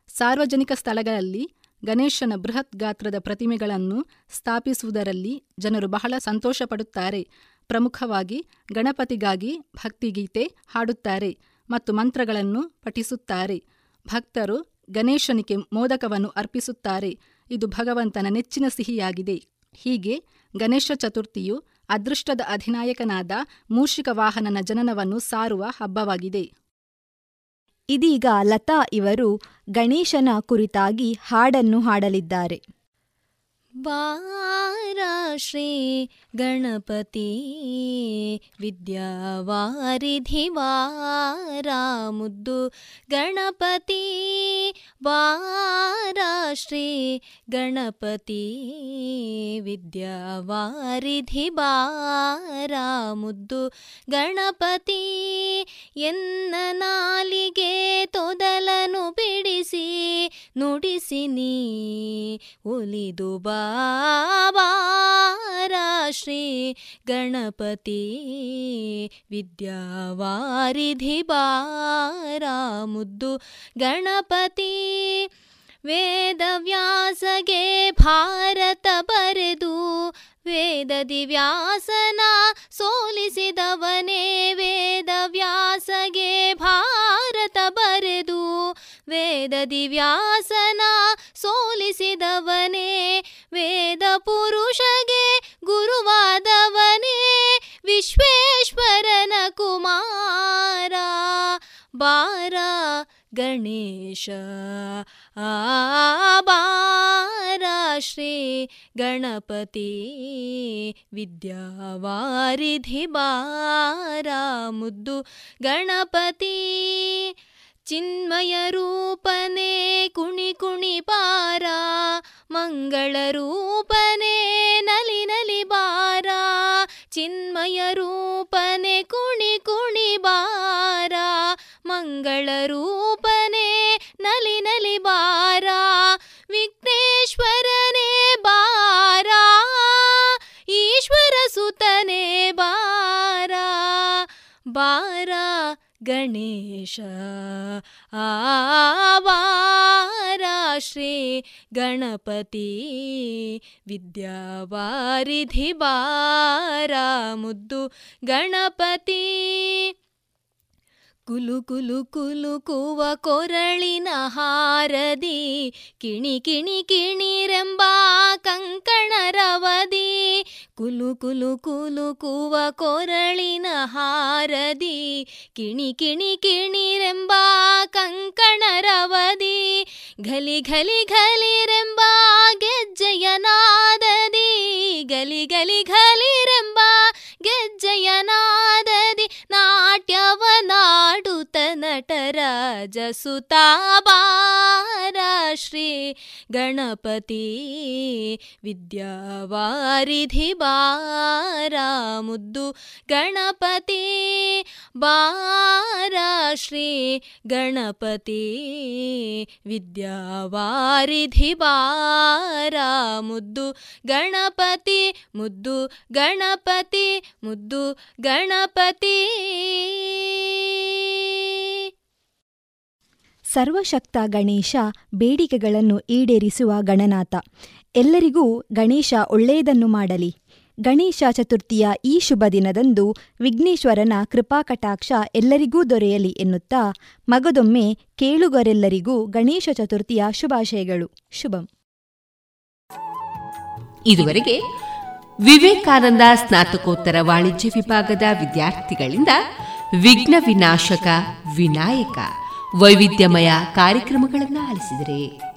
ಸಾರ್ವಜನಿಕ ಸ್ಥಳಗಳಲ್ಲಿ ಗಣೇಶನ ಬೃಹತ್ ಗಾತ್ರದ ಪ್ರತಿಮೆಗಳನ್ನು ಸ್ಥಾಪಿಸುವುದರಲ್ಲಿ ಜನರು ಬಹಳ ಸಂತೋಷಪಡುತ್ತಾರೆ. ಪ್ರಮುಖವಾಗಿ ಗಣಪತಿಗಾಗಿ ಭಕ್ತಿಗೀತೆ ಹಾಡುತ್ತಾರೆ ಮತ್ತು ಮಂತ್ರಗಳನ್ನು ಪಠಿಸುತ್ತಾರೆ. ಭಕ್ತರು ಗಣೇಶನಿಗೆ ಮೋದಕವನ್ನು ಅರ್ಪಿಸುತ್ತಾರೆ. ಇದು ಭಗವಂತನ ನೆಚ್ಚಿನ ಸಿಹಿಯಾಗಿದೆ. ಹೀಗೆ ಗಣೇಶ ಚತುರ್ಥಿಯು ಅದೃಷ್ಟದ ಅಧಿನಾಯಕನಾದ ಮೂಷಿಕ ವಾಹನನ ಜನನವನ್ನು ಸಾರುವ ಹಬ್ಬವಾಗಿದೆ. ಇದೀಗ ಲತಾ ಇವರು ಗಣೇಶನ ಕುರಿತಾಗಿ ಹಾಡನ್ನು ಹಾಡಲಿದ್ದಾರೆ. ಬಾರಾ ಶ್ರೀ ಗಣಪತಿ ವಿದ್ಯಾವಾರಿಧಿ ವಾರ ಗಣಪತಿ ವಾರ ಶ್ರೀ ಗಣಪತಿ ವಿದ್ಯಾವಾರಿಧಿ ಬಾರ ಮುದ್ದು ಗಣಪತಿ ಎನ್ನ ನಾಲಿಗೆ ತೊದಲನು ಬಿಡಿಸಿ ನುಡಿಸಿ ನೀ ಒಲಿದು ಬಾರ ಗಣಪತಿ. ವಿದ್ಯಾವಾರಿಧಿ ಬಾರ ಮುದ್ದು ಗಣಪತಿ. ವೇದವ್ಯಾಸಗೆ ಭಾರತ ಬರೆದು ವೇದದಿ ವ್ಯಾಸನ ಸೋಲಿಸಿದವನೇ ವೇದವ್ಯಾಸಗೆ ಭಾರತ ಬರೆದು ವೇದದಿ ವ್ಯಾಸನ ಸೋಲಿಸಿದವನೇ ವೇದ ಪುರುಷಗೆ ಗುರುವಾದವನೇ ವಿಶ್ವೇಶ್ವರನ ಕುಮಾರ. ಬಾರ ಗಣೇಶ. ಬಾರ ಶ್ರೀ ಗಣಪತಿ. ವಿದ್ಯಾವಾರಿಧಿ ಬಾರ ಮುದ್ದು ಗಣಪತಿ. ಚಿನ್ಮಯ ರೂಪನೆ ಕುಣಿ ಕುಣಿ ಬಾರ, ಮಂಗಳ ರೂಪನೆ ನಲಿ ನಲಿ ಬಾರ, ಚಿನ್ಮಯ ರೂಪನೆ ಕುಣಿ ಕುಣಿ ಬಾರ, ಮಂಗಳ ರೂಪನೆ ನಲಿ ನಲಿ ಬಾರ, ವಿಘ್ನೇಶ್ವರನೇ ಬಾರ, ಈಶ್ವರ ಬಾರ ಬಾರ ಗಣೇಶ ಶ್ರೀ ಗಣಪತಿ ವಿದ್ಯಾವಾರಿಧಿ ಬಾರ ಮುದ್ದು ಗಣಪತಿ. ಕುಲು ಕುಲು ಕುಲು ಕುವ ಕೊರಳಿನ ಹಾರದಿ, ಕಿಣಿ ಕಿಣಿ ಕಿಣಿರೆಂಬ ಕಂಕಣ ರವದಿ ಕುಲು ಕುಲು ಕುಲು ಕುವ ಕೊರಳಿನ ಹಾರದಿ, ಕಿಣಿ ಕಿಣಿ ಕಿಣಿರೆಂಬ ಕಂಕಣ ರವದಿ ಘಲಿ ಘಲಿ ಘಲಿರೆಂಬ ಗೆಜ್ಜೆಯ ನಾದದಿ ಗಲಿ ಗಲಿ ಘಲಿರೆಂಬ ಗೆಜ್ಜೆಯ ನಾದದಿ ನಾಟ್ಯವನಾಡುತ್ತ ನಟರಾಜ ಸುತಾಬಾರ ಶ್ರೀ ಗಣಪತಿ. ವಿದ್ಯಾವಾರಿಧಿ ಬಾರ ಮುದ್ದು ಗಣಪತಿ. ಬಾರ ಶ್ರೀ ಗಣಪತಿ ವಿದ್ಯಾವಾರಿಧಿ ಬಾರ ಮುದ್ದು ಗಣಪತಿ ಮುದ್ದು ಗಣಪತಿ ಮುದ್ದು ಗಣಪತಿ. ಸರ್ವಶಕ್ತ ಗಣೇಶ ಬೇಡಿಕೆಗಳನ್ನು ಈಡೇರಿಸುವ ಗಣನಾಥ. ಎಲ್ಲರಿಗೂ ಗಣೇಶ ಒಳ್ಳೆಯದನ್ನು ಮಾಡಲಿ. ಗಣೇಶ ಚತುರ್ಥಿಯ ಈ ಶುಭ ದಿನದಂದು ವಿಘ್ನೇಶ್ವರನ ಕೃಪಾಕಟಾಕ್ಷ ಎಲ್ಲರಿಗೂ ದೊರೆಯಲಿ ಎನ್ನುತ್ತಾ ಮಗದೊಮ್ಮೆ ಕೇಳುಗರೆಲ್ಲರಿಗೂ ಗಣೇಶ ಚತುರ್ಥಿಯ ಶುಭಾಶಯಗಳು. ಶುಭಂ. ಇದುವರೆಗೆ ವಿವೇಕಾನಂದ ಸ್ನಾತಕೋತ್ತರ ವಾಣಿಜ್ಯ ವಿಭಾಗದ ವಿದ್ಯಾರ್ಥಿಗಳಿಂದ ವಿಘ್ನ ವಿನಾಶಕ, ವಿನಾಯಕ ವೈವಿಧ್ಯಮಯ ಕಾರ್ಯಕ್ರಮಗಳನ್ನು ಆಲಿಸಿದರೆ.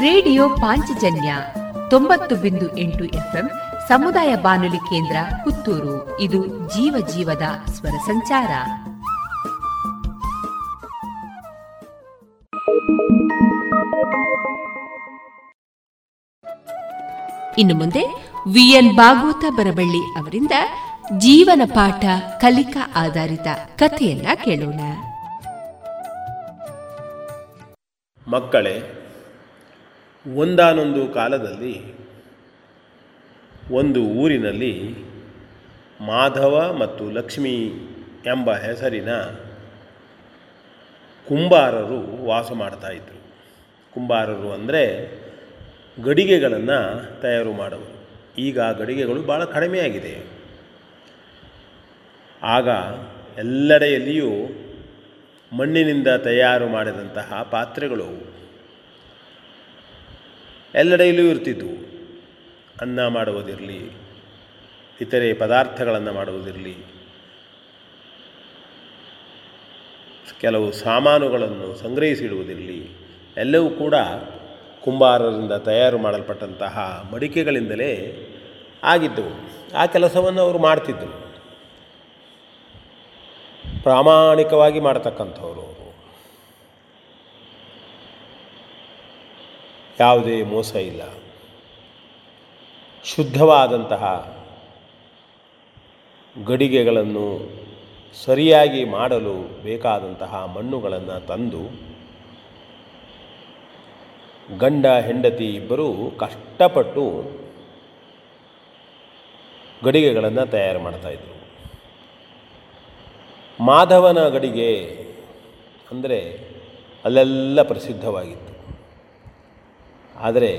ರೇಡಿಯೋ ಪಾಂಚಜನ್ಯ ತೊಂಬತ್ತು ಬಿಂದು ಎಂಟು ಎಫ್ಎಂ ಸಮುದಾಯ ಬಾನುಲಿ ಕೇಂದ್ರ ಪುತ್ತೂರು. ಇದು ಜೀವ ಜೀವದ ಸ್ವರ ಸಂಚಾರ. ಇನ್ನು ಮುಂದೆ ವಿಎನ್ ಭಾಗವತ ಬರಬಳ್ಳಿ ಅವರಿಂದ ಜೀವನ ಪಾಠ ಕಲಿಕಾ ಆಧಾರಿತ ಕಥೆಯನ್ನ ಕೇಳೋಣ. ಮಕ್ಕಳೇ ಒಂದಾನೊಂದು ಕಾಲದಲ್ಲಿ ಒಂದು ಊರಿನಲ್ಲಿ ಮಾಧವ ಮತ್ತು ಲಕ್ಷ್ಮಿ ಎಂಬ ಹೆಸರಿನ ಕುಂಬಾರರು ವಾಸ ಮಾಡ್ತಾಯಿದ್ರು ಕುಂಬಾರರು ಅಂದರೆ ಗಡಿಗೆಗಳನ್ನು ತಯಾರು ಮಾಡುವರು ಈಗ ಗಡಿಗೆಗಳು ಭಾಳ ಕಡಿಮೆಯಾಗಿದೆ. ಆಗ ಎಲ್ಲೆಡೆಯಲ್ಲಿಯೂ ಮಣ್ಣಿನಿಂದ ತಯಾರು ಮಾಡಿದಂತಹ ಪಾತ್ರೆಗಳು ಎಲ್ಲೆಡೆಯಲ್ಲೂ ಇರ್ತಿದ್ವು. ಅನ್ನ ಮಾಡುವುದಿರಲಿ, ಇತರೆ ಪದಾರ್ಥಗಳನ್ನು ಮಾಡುವುದಿರಲಿ. ಕೆಲವು ಸಾಮಾನುಗಳನ್ನು ಸಂಗ್ರಹಿಸಿಡುವುದಿರಲಿ. ಎಲ್ಲವೂ ಕೂಡ ಕುಂಬಾರರಿಂದ ತಯಾರು ಮಾಡಲ್ಪಟ್ಟಂತಹ ಮಡಿಕೆಗಳಿಂದಲೇ ಆಗಿದ್ದವು. ಆ ಕೆಲಸವನ್ನು ಅವರು ಮಾಡ್ತಿದ್ದರು ಪ್ರಾಮಾಣಿಕವಾಗಿ ಮಾಡತಕ್ಕಂಥವ್ರು ಅವರು ಯಾವುದೇ ಮೋಸ ಇಲ್ಲ. ಶುದ್ಧವಾದಂತಹ ಗಡಿಗೆಗಳನ್ನು ಸರಿಯಾಗಿ ಮಾಡಲು ಬೇಕಾದಂತಹ ಮಣ್ಣುಗಳನ್ನು ತಂದು ಗಂಡ, ಹೆಂಡತಿ ಇಬ್ಬರೂ ಕಷ್ಟಪಟ್ಟು ಗಡಿಗೆಗಳನ್ನು ತಯಾರು ಮಾಡ್ತಾಯಿದ್ರು ಮಾಧವನ ಗಡಿಗೆ ಅಂದರೆ ಅಲ್ಲೆಲ್ಲ ಪ್ರಸಿದ್ಧವಾಗಿತ್ತು. ಆದರೆ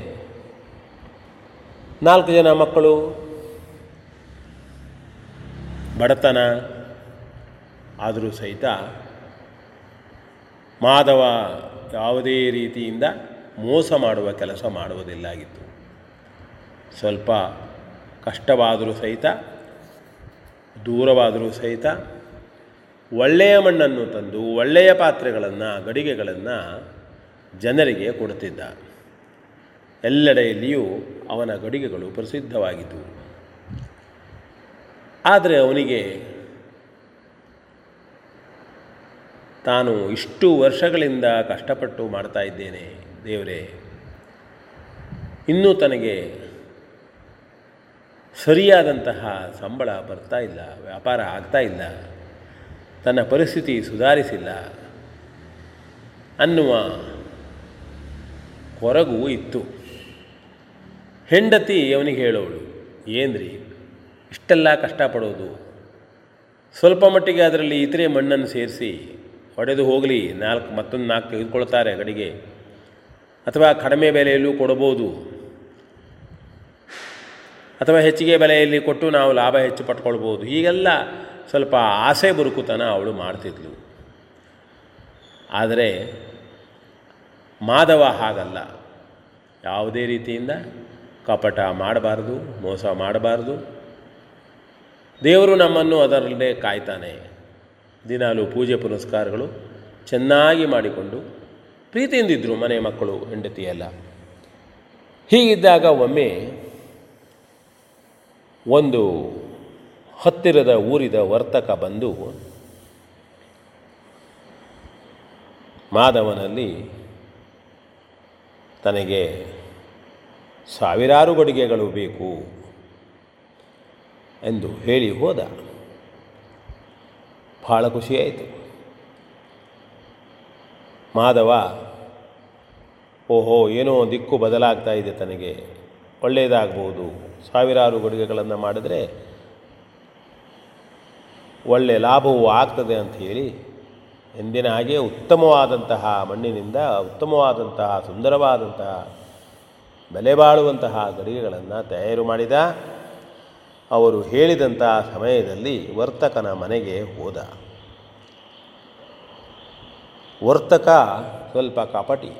ನಾಲ್ಕು ಜನ ಮಕ್ಕಳು, ಬಡತನ, ಆದರೂ ಸಹಿತ ಮಾಧವ ಯಾವುದೇ ರೀತಿಯಿಂದ ಮೋಸ ಮಾಡುವ ಕೆಲಸ ಮಾಡುವುದಿಲ್ಲಾಗಿತ್ತು. ಸ್ವಲ್ಪ ಕಷ್ಟವಾದರೂ ಸಹಿತ, ದೂರವಾದರೂ ಸಹಿತ ಒಳ್ಳೆಯ ಮಣ್ಣನ್ನು ತಂದು ಒಳ್ಳೆಯ ಪಾತ್ರೆಗಳನ್ನು, ಗಡಿಗೆಗಳನ್ನು ಜನರಿಗೆ ಕೊಡುತ್ತಿದ್ದ. ಎಲ್ಲೆಡೆಯಲ್ಲಿಯೂ ಅವನ ಗಡಿಗೆಗಳು ಪ್ರಸಿದ್ಧವಾಗಿದ್ದವು ಆದರೆ ಅವನಿಗೆ ತಾನು ಇಷ್ಟು ವರ್ಷಗಳಿಂದ ಕಷ್ಟಪಟ್ಟು ಮಾಡ್ತಾ ಇದ್ದೇನೆ, ದೇವರೇ. ಇನ್ನೂ ತನಗೆ ಸರಿಯಾದಂತಹ ಸಂಬಳ ಬರ್ತಾ ಇಲ್ಲ, ವ್ಯಾಪಾರ ಆಗ್ತಾ ಇಲ್ಲ, ತನ್ನ ಪರಿಸ್ಥಿತಿ ಸುಧಾರಿಸಿಲ್ಲ ಅನ್ನುವ ಕೊರಗು ಇತ್ತು. ಹೆಂಡತಿ ಅವನಿಗೆ ಹೇಳೋಳು ಏನ್ರಿ, ಇಷ್ಟೆಲ್ಲ ಕಷ್ಟಪಡೋದು? ಸ್ವಲ್ಪ ಮಟ್ಟಿಗೆ ಅದರಲ್ಲಿ ಇತರೆ ಮಣ್ಣನ್ನು ಸೇರಿಸಿ ಹೊಡೆದು ಹೋಗಲಿ, ನಾಲ್ಕು, ಮತ್ತೊಂದು ನಾಲ್ಕು ತೆಗೆದುಕೊಳ್ತಾರೆ ಗಡಿಗೆ. ಅಥವಾ ಕಡಿಮೆ ಬೆಲೆಯಲ್ಲೂ ಕೊಡಬಹುದು ಅಥವಾ ಹೆಚ್ಚಿಗೆ ಬೆಲೆಯಲ್ಲಿ ಕೊಟ್ಟು ನಾವು ಲಾಭ ಹೆಚ್ಚು ಪಟ್ಕೊಳ್ಬೋದು ಹೀಗೆಲ್ಲ ಸ್ವಲ್ಪ ಆಸೆ ಬುರುಕುತನ ಅವಳು ಮಾಡ್ತಿದ್ಲು. ಆದರೆ ಮಾಧವ ಹಾಗಲ್ಲ. ಯಾವುದೇ ರೀತಿಯಿಂದ ಕಪಟ ಮಾಡಬಾರ್ದು, ಮೋಸ ಮಾಡಬಾರ್ದು. ದೇವರು ನಮ್ಮನ್ನು ಅದರಲ್ಲೇ ಕಾಯ್ತಾನೆ. ದಿನಾಲು ಪೂಜೆ ಪುನಸ್ಕಾರಗಳು ಚೆನ್ನಾಗಿ ಮಾಡಿಕೊಂಡು ಪ್ರೀತಿಯಿಂದಿದ್ದರು ಮನೆ ಮಕ್ಕಳು ಹೆಂಡತಿಯೆಲ್ಲ ಹೀಗಿದ್ದಾಗ ಒಮ್ಮೆ ಒಂದು ಹತ್ತಿರದ ಊರಿದ ವರ್ತಕ ಬಂದು ಮಾಧವನಲ್ಲಿ ತನಗೆ ಸಾವಿರಾರು ಗಡಿಗೆಗಳು ಬೇಕು ಎಂದು ಹೇಳಿ ಹೋದ. ಭಾಳ ಖುಷಿಯಾಯಿತು ಮಾಧವ, ಓಹೋ, ಏನೋ ದಿಕ್ಕು ಬದಲಾಗ್ತಾ ಇದೆ ತನಗೆ. ಒಳ್ಳೆಯದಾಗ್ಬೋದು ಸಾವಿರಾರು ಗಡಿಗೆಗಳನ್ನು ಮಾಡಿದರೆ ಒಳ್ಳೆಯ ಲಾಭವೂ ಆಗ್ತದೆ ಅಂತ ಹೇಳಿ ಎಂದಿನ ಹಾಗೆ ಉತ್ತಮವಾದಂತಹ ಮಣ್ಣಿನಿಂದ ಉತ್ತಮವಾದಂತಹ ಸುಂದರವಾದಂತಹ ಬೆಲೆ ಬಾಳುವಂತಹ ಗಡಿಗೆಗಳನ್ನು ತಯಾರು ಮಾಡಿದ. ಅವರು ಹೇಳಿದಂತಹ ಸಮಯದಲ್ಲಿ ವರ್ತಕನ ಮನೆಗೆ ಹೋದ. ವರ್ತಕ ಸ್ವಲ್ಪ ಕಪಟಿ.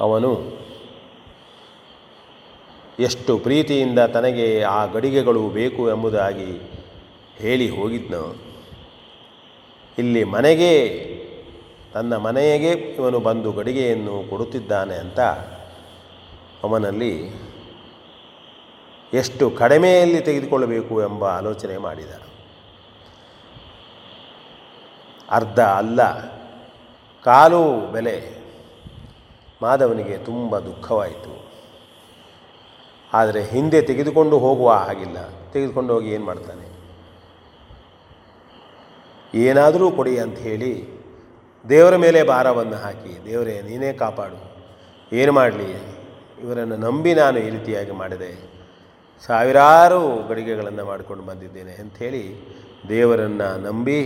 ಅವನು ಎಷ್ಟು ಪ್ರೀತಿಯಿಂದ ತನಗೆ ಆ ಗಡಿಗೆಗಳು ಬೇಕು ಎಂಬುದಾಗಿ ಹೇಳಿ ಹೋಗಿದ್ನೋ. ಇಲ್ಲಿ ಮನೆಗೆ ತನ್ನ ಮನೆಗೆ ಇವನು ಬಂದು ಗಡಿಗೆಯನ್ನು ಕೊಡುತ್ತಿದ್ದಾನೆ ಅಂತ ಅವನಲ್ಲಿ ಎಷ್ಟು ಕಡಿಮೆಯಲ್ಲಿ ತೆಗೆದುಕೊಳ್ಳಬೇಕು ಎಂಬ ಆಲೋಚನೆ ಮಾಡಿದ ಅರ್ಧ ಅಲ್ಲ, ಕಾಲು ಬೆಲೆ. ಮಾಧವನಿಗೆ ತುಂಬ ದುಃಖವಾಯಿತು. ಆದರೆ ಹಿಂದೆ ತೆಗೆದುಕೊಂಡು ಹೋಗುವ ಹಾಗಿಲ್ಲ. ತೆಗೆದುಕೊಂಡು ಹೋಗಿ ಏನು ಮಾಡ್ತಾನೆ? ಏನಾದರೂ ಕೊಡಿ ಅಂತ ಹೇಳಿ ದೇವರ ಮೇಲೆ ಭಾರವನ್ನು ಹಾಕಿ, ದೇವರೇ, ನೀನೇ ಕಾಪಾಡು, ಏನು ಮಾಡಲಿ? ಇವರನ್ನು ನಂಬಿ ನಾನು ಈ ರೀತಿಯಾಗಿ ಮಾಡಿದೆ. ಸಾವಿರಾರು ಗಡಿಗೆಗಳನ್ನು ಮಾಡಿಕೊಂಡು ಬಂದಿದ್ದೇನೆ ಅಂಥೇಳಿ ದೇವರನ್ನು ನಂಬಿ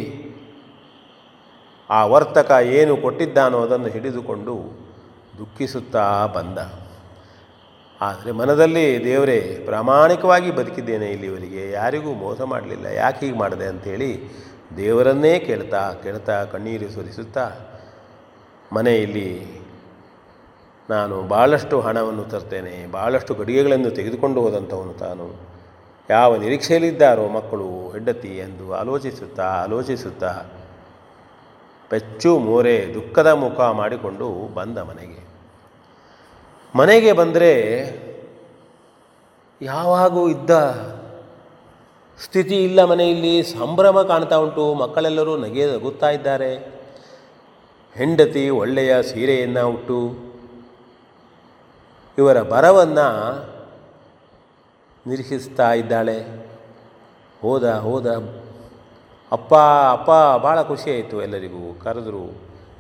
ಆ ವರ್ತಕ ಏನು ಕೊಟ್ಟಿದ್ದಾನೋ ಅದನ್ನು ಹಿಡಿದುಕೊಂಡು ದುಃಖಿಸುತ್ತಾ ಬಂದ. ಆದರೆ ಮನದಲ್ಲಿ, ದೇವರೇ, ಪ್ರಾಮಾಣಿಕವಾಗಿ ಬದುಕಿದ್ದೇನೆ ಇಲ್ಲಿವರಿಗೆ ಯಾರಿಗೂ ಮೋಸ ಮಾಡಲಿಲ್ಲ, ಯಾಕೆ ಹೀಗೆ ಮಾಡಿದೆ ಅಂಥೇಳಿ ದೇವರನ್ನೇ ಕೇಳ್ತಾ ಕೇಳ್ತಾ ಕಣ್ಣೀರು ಸುರಿಸುತ್ತಾ, ಮನೆಯಲ್ಲಿ ನಾನು ಭಾಳಷ್ಟು ಹಣವನ್ನು ತರ್ತೇನೆ ಭಾಳಷ್ಟು ಗಡಿಗೆಗಳನ್ನು ತೆಗೆದುಕೊಂಡು ಹೋದಂಥವನು ತಾನು. ಯಾವ ನಿರೀಕ್ಷೆಯಲ್ಲಿದ್ದಾರೋ ಮಕ್ಕಳು, ಹೆಂಡತಿ ಎಂದು ಆಲೋಚಿಸುತ್ತಾ ಆಲೋಚಿಸುತ್ತಾ ಪೆಚ್ಚು ಮೋರೆ ದುಃಖದ ಮುಖ ಮಾಡಿಕೊಂಡು ಬಂದ ಮನೆಗೆ. ಮನೆಗೆ ಬಂದರೆ ಯಾವಾಗೂ ಇದ್ದ ಸ್ಥಿತಿ ಇಲ್ಲ ಮನೆಯಲ್ಲಿ, ಸಂಭ್ರಮ ಕಾಣ್ತಾ ಉಂಟು, ಮಕ್ಕಳೆಲ್ಲರೂ ನಗೆ ನಗುತ್ತಾ ಇದ್ದಾರೆ. ಹೆಂಡತಿ ಒಳ್ಳೆಯ ಸೀರೆಯನ್ನು ಉಟ್ಟು, ಇವರ ಬರವನ್ನು ನಿರೀಕ್ಷಿಸ್ತಾ ಇದ್ದಾಳೆ. ಹೋದ ಹೋದ, ಅಪ್ಪ ಅಪ್ಪ, ಭಾಳ ಖುಷಿಯಾಯಿತು ಎಲ್ಲರಿಗೂ. ಕರೆದರು,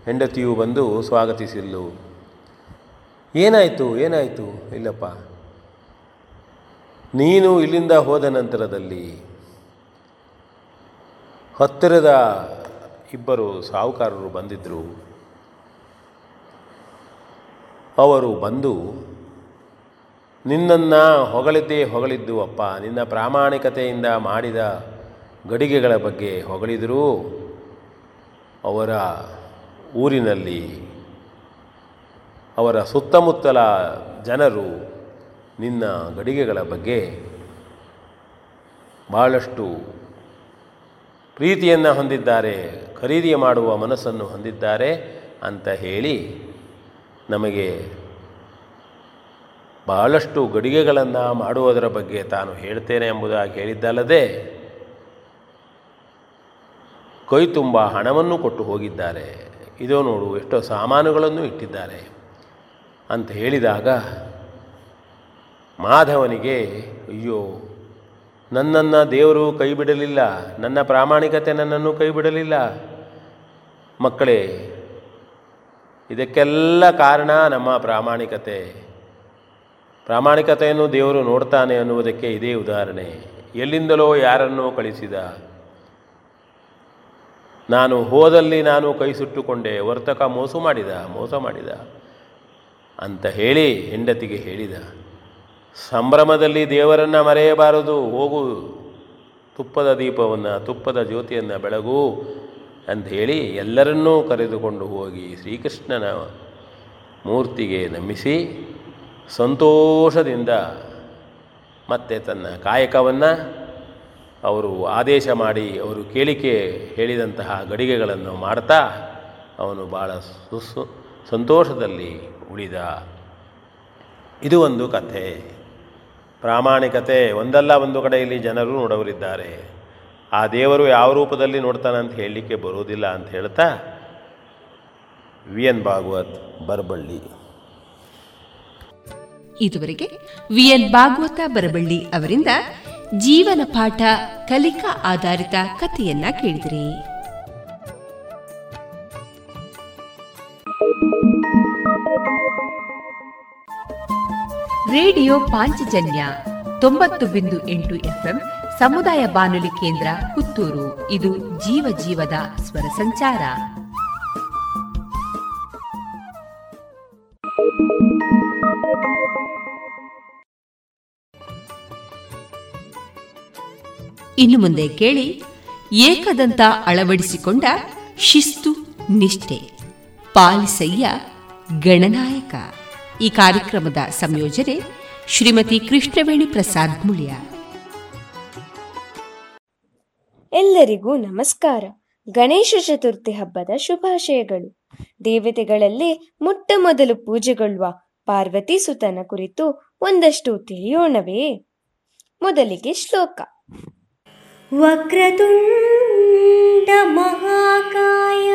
ಹೆಂಡತಿಯು ಬಂದು ಸ್ವಾಗತಿಸಿಲ್ಲು ಏನಾಯಿತು ಏನಾಯಿತು? ಇಲ್ಲಪ್ಪ. ನೀನು ಇಲ್ಲಿಂದ ಹೋದ ನಂತರದಲ್ಲಿ ಹತ್ತಿರದ ಇಬ್ಬರು ಸಾಹುಕಾರರು ಬಂದಿದ್ದರು ಅವರು ಬಂದು, ನಿನ್ನನ್ನು ಹೊಗಳಿದ್ದೇ ಹೊಗಳಿದ್ದು ಅಪ್ಪ, ನಿನ್ನ ಪ್ರಾಮಾಣಿಕತೆಯಿಂದ ಮಾಡಿದ ಗಡಿಗೆಗಳ ಬಗ್ಗೆ ಹೊಗಳಿದರೂ. ಅವರ ಊರಿನಲ್ಲಿ ಅವರ ಸುತ್ತಮುತ್ತಲ ಜನರು ನಿನ್ನ ಗಡಿಗೆಗಳ ಬಗ್ಗೆ ಬಹಳಷ್ಟು ಪ್ರೀತಿಯನ್ನು ಹೊಂದಿದ್ದಾರೆ, ಖರೀದಿ ಮಾಡುವ ಮನಸ್ಸನ್ನು ಹೊಂದಿದ್ದಾರೆ ಅಂತ ಹೇಳಿ ನಮಗೆ ಬಹಳಷ್ಟು ಗಡಿಗೆಗಳನ್ನು ಮಾಡುವುದರ ಬಗ್ಗೆ ತಾನು ಹೇಳ್ತೇನೆ ಎಂಬುದಾಗಿ ಹೇಳಿದ್ದಲ್ಲದೆ ಕೈ ತುಂಬ ಹಣವನ್ನು ಕೊಟ್ಟು ಹೋಗಿದ್ದಾರೆ. ಇದೋ ನೋಡು, ಎಷ್ಟೋ ಸಾಮಾನುಗಳನ್ನು ಇಟ್ಟಿದ್ದಾರೆ ಅಂತ ಹೇಳಿದಾಗ ಮಾಧವನಿಗೆ, ಅಯ್ಯೋ ನನ್ನನ್ನು ದೇವರು ಕೈ ಬಿಡಲಿಲ್ಲ ನನ್ನ ಪ್ರಾಮಾಣಿಕತೆ ನನ್ನನ್ನು ಕೈ ಬಿಡಲಿಲ್ಲ ಮಕ್ಕಳೇ, ಇದಕ್ಕೆಲ್ಲ ಕಾರಣ ನಮ್ಮ ಪ್ರಾಮಾಣಿಕತೆ. ಪ್ರಾಮಾಣಿಕತೆಯನ್ನು ದೇವರು ನೋಡ್ತಾನೆ ಅನ್ನುವುದಕ್ಕೆ ಇದೇ ಉದಾಹರಣೆ. ಎಲ್ಲಿಂದಲೋ ಯಾರನ್ನೋ ಕಳಿಸಿದ. ನಾನು ಹೋದಲ್ಲಿ ನಾನು ಕೈ ಸುಟ್ಟುಕೊಂಡೆ, ವರ್ತಕ ಮೋಸ ಮಾಡಿದ ಮೋಸ ಮಾಡಿದ ಅಂತ ಹೇಳಿ ಹೆಂಡತಿಗೆ ಹೇಳಿದ. ಸಂಭ್ರಮದಲ್ಲಿ ದೇವರನ್ನು ಮರೆಯಬಾರದು. ಹೋಗು, ತುಪ್ಪದ ದೀಪವನ್ನು, ತುಪ್ಪದ ಜ್ಯೋತಿಯನ್ನು ಬೆಳಗು ಅಂತ ಹೇಳಿ ಎಲ್ಲರನ್ನೂ ಕರೆದುಕೊಂಡು ಹೋಗಿ ಶ್ರೀಕೃಷ್ಣನ ಮೂರ್ತಿಗೆ ನಮಿಸಿ ಸಂತೋಷದಿಂದ ಮತ್ತೆ ತನ್ನ ಕಾಯಕವನ್ನು ಅವರು ಆದೇಶ ಮಾಡಿ ಅವರು ಕೇಳಿಕೆ ಹೇಳಿದಂತಹ ಗಡಿಗೆಗಳನ್ನು ಮಾಡ್ತಾ ಅವನು ಭಾಳ ಸುಸ್ಸು ಸಂತೋಷದಲ್ಲಿ ಉಳಿದ. ಇದು ಒಂದು ಕಥೆ. ಪ್ರಾಮಾಣಿಕತೆ ಒಂದಲ್ಲ ಒಂದು ಕಡೆಯಲ್ಲಿ ಜನರು ನೋಡವರಿದ್ದಾರೆ. ಆ ದೇವರು ಯಾವ ರೂಪದಲ್ಲಿ ನೋಡ್ತಾನೆ ಅಂತ ಹೇಳಲಿಕ್ಕೆ ಬರೋದಿಲ್ಲ ಅಂತ ಹೇಳ್ತಾ ವಿ ಎನ್ ಭಾಗವತ್ ಬರಬಳ್ಳಿ. ಇದುವರೆಗೆ ವಿಎನ್ ಭಾಗವತ ಬರಬಳ್ಳಿ ಅವರಿಂದ ಜೀವನ ಪಾಠ ಕಲಿಕಾ ಆಧಾರಿತ ಕಥೆಯನ್ನ ಕೇಳಿದ್ರಿ. ರೇಡಿಯೋ ಪಾಂಚಜನ್ಯ ತೊಂಬತ್ತು ಬಿಂದು ಎಂಟು ಎಫ್ಎಂ ಸಮುದಾಯ ಬಾನುಲಿ ಕೇಂದ್ರ ಪುತ್ತೂರು. ಇದು ಜೀವ ಜೀವದ ಸ್ವರ ಸಂಚಾರ. ಇನ್ನು ಮುಂದೆ ಕೇಳಿ, ಏಕದಂತ ಅಳವಡಿಸಿಕೊಂಡ ಶಿಸ್ತು, ನಿಷ್ಠೆ, ಪಾಲಿಸಯ್ಯ, ಗಣನಾಯಕ. ಈ ಕಾರ್ಯಕ್ರಮದ ಸಂಯೋಜನೆ ಶ್ರೀಮತಿ ಕೃಷ್ಣವೇಣಿ ಪ್ರಸಾದ್ ಮುಳಿಯ. ಎಲ್ಲರಿಗೂ ನಮಸ್ಕಾರ. ಗಣೇಶ ಚತುರ್ಥಿ ಹಬ್ಬದ ಶುಭಾಶಯಗಳು. ದೇವತೆಗಳಲ್ಲಿ ಮೊಟ್ಟ ಮೊದಲು ಪೂಜೆಗೊಳ್ಳುವ ಪಾರ್ವತಿ ಸುತನ ಕುರಿತು ಒಂದಷ್ಟು ತಿಳಿಯೋಣವೇ. ಮೊದಲಿಗೆ ಶ್ಲೋಕ. ವಕ್ರತುಂಡ ಮಹಾಕಾಯ.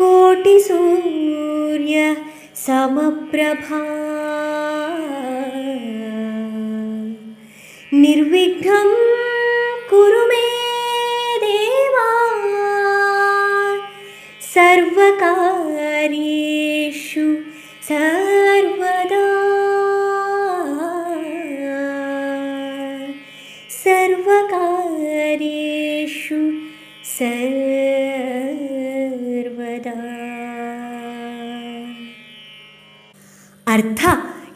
कोटिसूर्य समप्रभा। निर्विघ्नं कुरु मे देवा। सर्वकार्येषु सर्वदा। सर्वकार्येषु सर्व ಅರ್ಥ,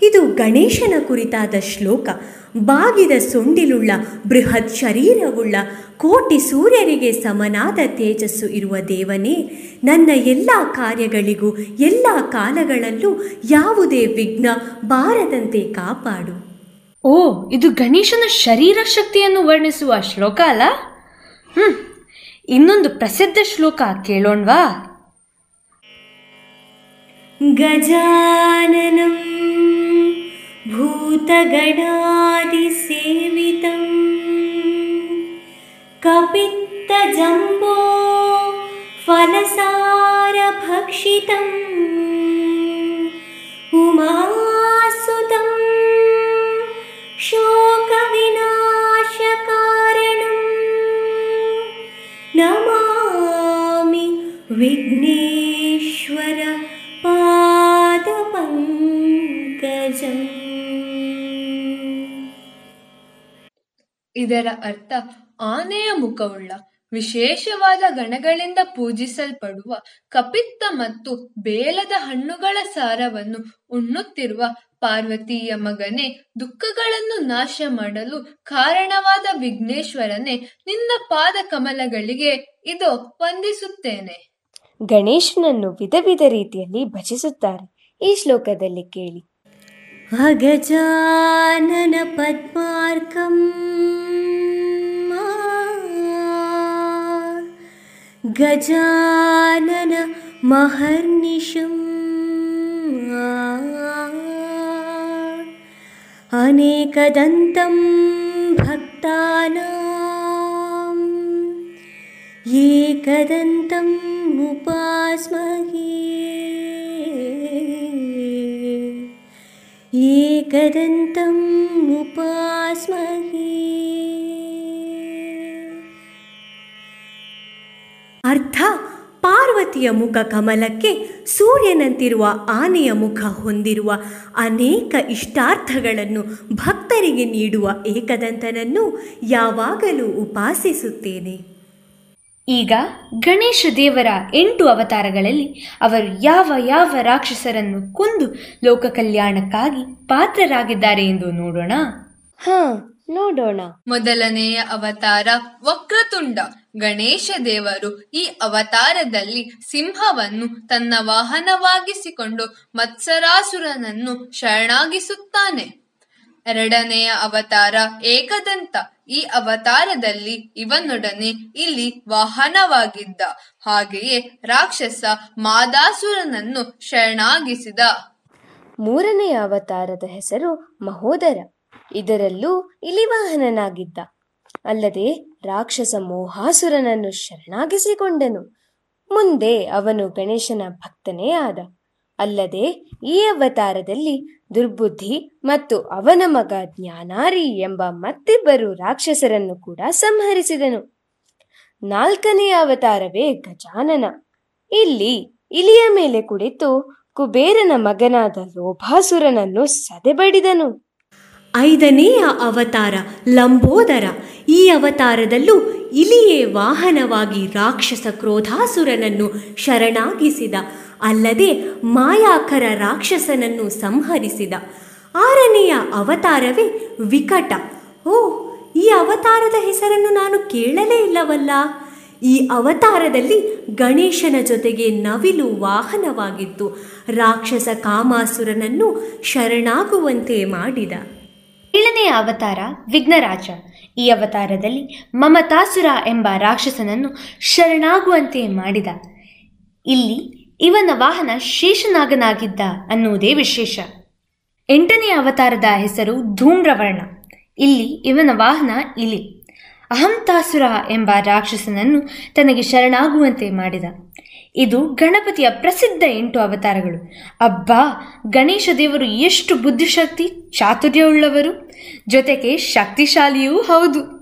ಇದು ಗಣೇಶನ ಕುರಿತಾದ ಶ್ಲೋಕ. ಬಾಗಿದ ಸೊಂಡಿಲುಳ್ಳ, ಬೃಹತ್ ಶರೀರವುಳ್ಳ, ಕೋಟಿ ಸೂರ್ಯರಿಗೆ ಸಮನಾದ ತೇಜಸ್ಸು ಇರುವ ದೇವನೇ, ನನ್ನ ಎಲ್ಲ ಕಾರ್ಯಗಳಿಗೂ, ಎಲ್ಲ ಕಾಲಗಳಲ್ಲೂ ಯಾವುದೇ ವಿಘ್ನ ಬಾರದಂತೆ ಕಾಪಾಡು. ಓ, ಇದು ಗಣೇಶನ ಶರೀರ ಶಕ್ತಿಯನ್ನು ವರ್ಣಿಸುವ ಶ್ಲೋಕ ಅಲ್ಲ? ಹ್ಮ್, ಇನ್ನೊಂದು ಪ್ರಸಿದ್ಧ ಶ್ಲೋಕ ಕೇಳೋಣ್ವಾ? गजाननं भूतगणादिसेवितं कपित्तजम्बो फलसारभक्षितम् उमासुतं शोकविनाशकारणं ಇದರ ಅರ್ಥ ಆನೆಯ ಮುಖವುಳ್ಳ ವಿಶೇಷವಾದ ಗಣಗಳಿಂದ ಪೂಜಿಸಲ್ಪಡುವ ಕಪಿತ್ತ ಮತ್ತು ಬೇಲದ ಹಣ್ಣುಗಳ ಸಾರವನ್ನು ಉಣ್ಣುತ್ತಿರುವ ಪಾರ್ವತಿಯ ಮಗನೇ, ದುಃಖಗಳನ್ನು ನಾಶ ಮಾಡಲು ಕಾರಣವಾದ ವಿಘ್ನೇಶ್ವರನೇ, ನಿನ್ನ ಪಾದ ಕಮಲಗಳಿಗೆ ಇದು ವಂದಿಸುತ್ತೇನೆ. ಗಣೇಶನನ್ನು ವಿಧ ವಿಧ ರೀತಿಯಲ್ಲಿ ಭಜಿಸುತ್ತಾರೆ. ಈ ಶ್ಲೋಕದಲ್ಲಿ ಕೇಳಿ अगजाननपद्मार्कम् पद्मार्थं गजाननमहर्निषं अनेकदन्तं भक्तानाम्। एकदन्तम् उपास्महे। एकदन्तम् उपास्महे ಅರ್ಥ ಪಾರ್ವತಿಯ ಮುಖ ಕಮಲಕ್ಕೆ ಸೂರ್ಯನಂತಿರುವ ಆನೆಯ ಮುಖ ಹೊಂದಿರುವ ಅನೇಕ ಇಷ್ಟಾರ್ಥಗಳನ್ನು ಭಕ್ತರಿಗೆ ನೀಡುವ ಏಕದಂತನನ್ನು ಯಾವಾಗಲೂ ಉಪಾಸಿಸುತ್ತೇನೆ ಈಗ ಗಣೇಶ ದೇವರ ಎಂಟು ಅವತಾರಗಳಲ್ಲಿ ಅವರು ಯಾವ ಯಾವ ರಾಕ್ಷಸರನ್ನು ಕೊಂದು ಲೋಕ ಕಲ್ಯಾಣಕ್ಕಾಗಿ ಪಾತ್ರರಾಗಿದ್ದಾರೆ ಎಂದು ನೋಡೋಣ. ಹ ನೋಡೋಣ. ಮೊದಲನೆಯ ಅವತಾರ ವಕ್ರತುಂಡ. ಗಣೇಶ ದೇವರು ಈ ಅವತಾರದಲ್ಲಿ ಸಿಂಹವನ್ನು ತನ್ನ ವಾಹನವಾಗಿಸಿಕೊಂಡು ಮತ್ಸರಾಸುರನನ್ನು ಶರಣಾಗಿಸುತ್ತಾನೆ. ಎರಡನೆಯ ಅವತಾರ ಏಕದಂತ. ಈ ಅವತಾರದಲ್ಲಿ ಇವನೊಡನೆ ಇಲ್ಲಿ ವಾಹನವಾಗಿದ್ದ. ಹಾಗೆಯೇ ರಾಕ್ಷಸ ಮಾದಾಸುರನನ್ನು ಶರಣಾಗಿಸಿದ. ಮೂರನೆಯ ಅವತಾರದ ಹೆಸರು ಮಹೋದರ. ಇದರಲ್ಲೂ ಇಲಿವಾಹನನಾಗಿದ್ದ ಅಲ್ಲದೆ ರಾಕ್ಷಸ ಮೋಹಾಸುರನನ್ನು ಶರಣಾಗಿಸಿಕೊಂಡನು. ಮುಂದೆ ಅವನು ಗಣೇಶನ ಭಕ್ತನೇ ಆದ. ಅಲ್ಲದೆ ಈ ಅವತಾರದಲ್ಲಿ ದುರ್ಬುದ್ಧಿ ಮತ್ತು ಅವನ ಮಗ ಜ್ಞಾನಾರಿ ಎಂಬ ಮತ್ತಿಬ್ಬರು ರಾಕ್ಷಸರನ್ನು ಕೂಡ ಸಂಹರಿಸಿದನು. ನಾಲ್ಕನೆಯ ಅವತಾರವೇ ಗಜಾನನ. ಇಲ್ಲಿ ಇಲಿಯ ಮೇಲೆ ಕುಳಿತು ಕುಬೇರನ ಮಗನಾದ ಲೋಭಾಸುರನನ್ನು ಸದೆಬಡಿದನು. ಐದನೆಯ ಅವತಾರ ಲಂಬೋದರ. ಈ ಅವತಾರದಲ್ಲೂ ಇಲಿಯೇ ವಾಹನವಾಗಿ ರಾಕ್ಷಸ ಕ್ರೋಧಾಸುರನನ್ನು ಶರಣಾಗಿಸಿದ. ಅಲ್ಲದೆ ಮಾಯಾಕರ ರಾಕ್ಷಸನನ್ನು ಸಂಹರಿಸಿದ. ಆರನೆಯ ಅವತಾರವೇ ವಿಕಟ. ಓ, ಈ ಅವತಾರದ ಹೆಸರನ್ನು ನಾನು ಕೇಳಲೇ ಇಲ್ಲವಲ್ಲ? ಈ ಅವತಾರದಲ್ಲಿ ಗಣೇಶನ ಜೊತೆಗೆ ನವಿಲು ವಾಹನವಾಗಿತ್ತು. ರಾಕ್ಷಸ ಕಾಮಾಸುರನನ್ನು ಶರಣಾಗುವಂತೆ ಮಾಡಿದ. ಏಳನೆಯ ಅವತಾರ ವಿಘ್ನರಾಜ. ಈ ಅವತಾರದಲ್ಲಿ ಮಮತಾಸುರ ಎಂಬ ರಾಕ್ಷಸನನ್ನು ಶರಣಾಗುವಂತೆ ಮಾಡಿದ. ಇಲ್ಲಿ ಇವನ ವಾಹನ ಶೇಷನಾಗನಾಗಿದ್ದ ಅನ್ನುವುದೇ ವಿಶೇಷ. ಎಂಟನೇ ಅವತಾರದ ಹೆಸರು ಧೂಮ್ರವರ್ಣ. ಇಲ್ಲಿ ಇವನ ವಾಹನ ಇಲಿ. ಅಹಂತಾಸುರ ಎಂಬ ರಾಕ್ಷಸನನ್ನು ತನಗೆ ಶರಣಾಗುವಂತೆ ಮಾಡಿದ. ಇದು ಗಣಪತಿಯ ಪ್ರಸಿದ್ಧ ಎಂಟು ಅವತಾರಗಳು. ಅಬ್ಬಾ, ಗಣೇಶ ದೇವರು ಎಷ್ಟು ಬುದ್ಧಿಶಕ್ತಿ, ಚಾತುರ್ಯವುಳ್ಳವರು. ಜೊತೆಗೆ ಶಕ್ತಿಶಾಲಿಯೂ ಹೌದು.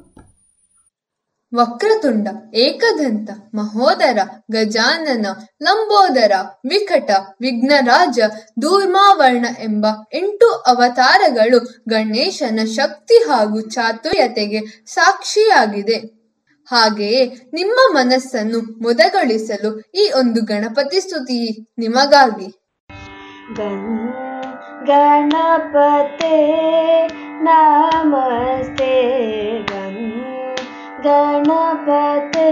ವಕ್ರತುಂಡ, ಏಕದಂತ, ಮಹೋದರ, ಗಜಾನನ, ಲಂಬೋದರ, ವಿಕಟ, ವಿಘ್ನರಾಜ ದೂರ್ಮಾವರ್ಣ ಎಂಬ ಎಂಟು ಅವತಾರಗಳು ಗಣೇಶನ ಶಕ್ತಿ ಹಾಗೂ ಚಾತುರ್ಯತೆಗೆ ಸಾಕ್ಷಿಯಾಗಿದೆ. ಹಾಗೆಯೇ ನಿಮ್ಮ ಮನಸ್ಸನ್ನು ಮುದಗೊಳಿಸಲು ಈ ಒಂದು ಗಣಪತಿ ಸ್ತುತಿ ನಿಮಗಾಗಿ. ಗಣಪತೇ, ನಮಸ್ತೆ गणपते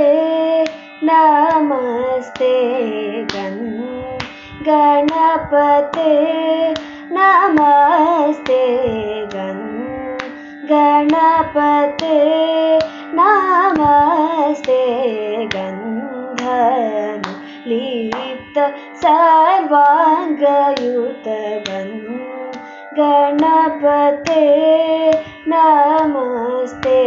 नमस्ते गन्ध गणपते नमस्ते गन्ध गणपते नमस्ते गन्धनु लिप्त सर्वाङ्गयुत गन्धु गणपते नमस्ते।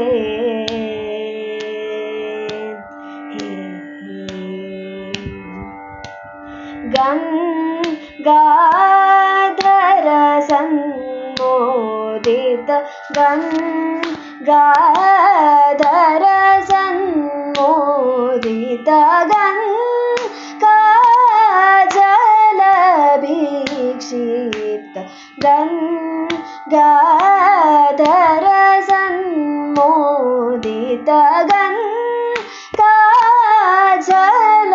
गङ्गाधरसन्मोदित गङ्गाधरसन्मोदित मोदितगन् गङ्गाधरसन्मोदित गङ्गा जल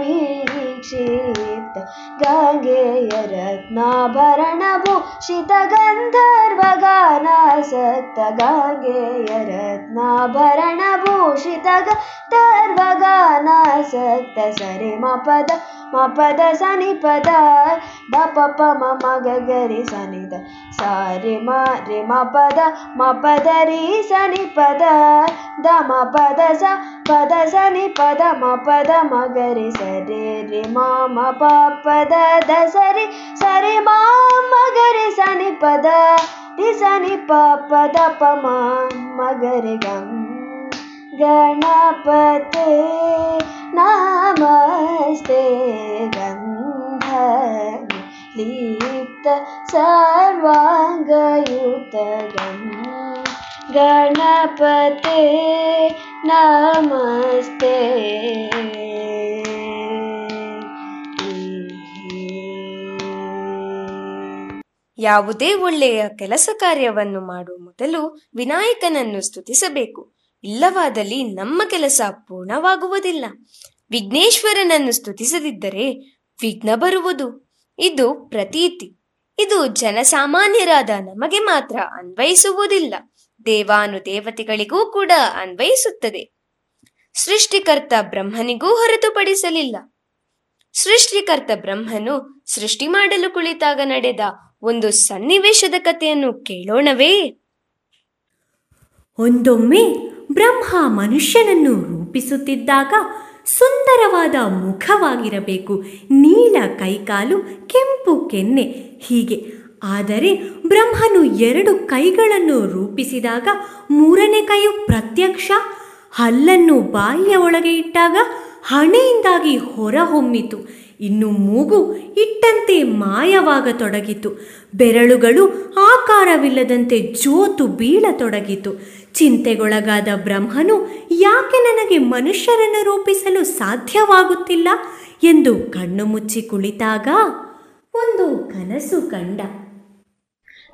भीक्षित गङ्गेयरत्ना भरण भो शीतगन्धर्वगाना सक्त गङ्गेयरत्ना सरे मपद मपद सनि पद द पगगरि सनि धे म रे मपद मपदरि सनि पद द स पद सनि पद म पद म गरि सरे रि म प पद द सरि सरि मा मगरे सनि पद रि सनि पद प म म गरि गं गणपते नमस्ते गन्ध लीप्त सर्वाङ्गयुत सर्वम् ಗಣಪತೆ ನಮಸ್ತೆ. ಯಾವುದೇ ಒಳ್ಳೆಯ ಕೆಲಸ ಕಾರ್ಯವನ್ನು ಮಾಡುವ ಮೊದಲು ವಿನಾಯಕನನ್ನು ಸ್ತುತಿಸಬೇಕು. ಇಲ್ಲವಾದಲ್ಲಿ ನಮ್ಮ ಕೆಲಸ ಪೂರ್ಣವಾಗುವುದಿಲ್ಲ. ವಿಘ್ನೇಶ್ವರನನ್ನು ಸ್ತುತಿಸದಿದ್ದರೆ ವಿಘ್ನ ಬರುವುದು. ಇದು ಪ್ರತೀತಿ. ಇದು ಜನಸಾಮಾನ್ಯರಾದ ನಮಗೆ ಮಾತ್ರ ಅನ್ವಯಿಸುವುದಿಲ್ಲ. ದೇವಾನು ದೇವತೆಗಳಿಗೂ ಕೂಡ ಅನ್ವಯಿಸುತ್ತದೆ. ಸೃಷ್ಟಿಕರ್ತ ಬ್ರಹ್ಮನಿಗೂ ಹೊರತುಪಡಿಸಲಿಲ್ಲ. ಸೃಷ್ಟಿಕರ್ತ ಬ್ರಹ್ಮನು ಸೃಷ್ಟಿ ಮಾಡಲು ಕುಳಿತಾಗ ನಡೆದ ಒಂದು ಸನ್ನಿವೇಶದ ಕಥೆಯನ್ನು ಕೇಳೋಣವೇ. ಒಂದೊಮ್ಮೆ ಬ್ರಹ್ಮ ಮನುಷ್ಯನನ್ನು ರೂಪಿಸುತ್ತಿದ್ದಾಗ ಸುಂದರವಾದ ಮುಖವಾಗಿರಬೇಕು. ನೀಲ ಕೈಕಾಲು, ಕೆಂಪು ಕೆನ್ನೆ, ಹೀಗೆ ಆದರೆ ಬ್ರಹ್ಮನು ಎರಡು ಕೈಗಳನ್ನು ರೂಪಿಸಿದಾಗ ಮೂರನೇ ಕೈಯು ಪ್ರತ್ಯಕ್ಷ, ಹಲ್ಲನ್ನು ಬಾಯಿಯ ಒಳಗೆ ಇಟ್ಟಾಗ ಹಣೆಯಿಂದಾಗಿ ಹೊರಹೊಮ್ಮಿತು. ಇನ್ನು ಮೂಗು ಇಟ್ಟಂತೆ ಮಾಯವಾಗತೊಡಗಿತು. ಬೆರಳುಗಳು ಆಕಾರವಿಲ್ಲದಂತೆ ಜೋತು ಬೀಳತೊಡಗಿತು. ಚಿಂತೆಗೊಳಗಾದ ಬ್ರಹ್ಮನು ಯಾಕೆ ನನಗೆ ಮನುಷ್ಯರನ್ನು ರೂಪಿಸಲು ಸಾಧ್ಯವಾಗುತ್ತಿಲ್ಲ? ಎಂದು ಕಣ್ಣು ಮುಚ್ಚಿ ಕುಳಿತಾಗ ಒಂದು ಕನಸು ಕಂಡ.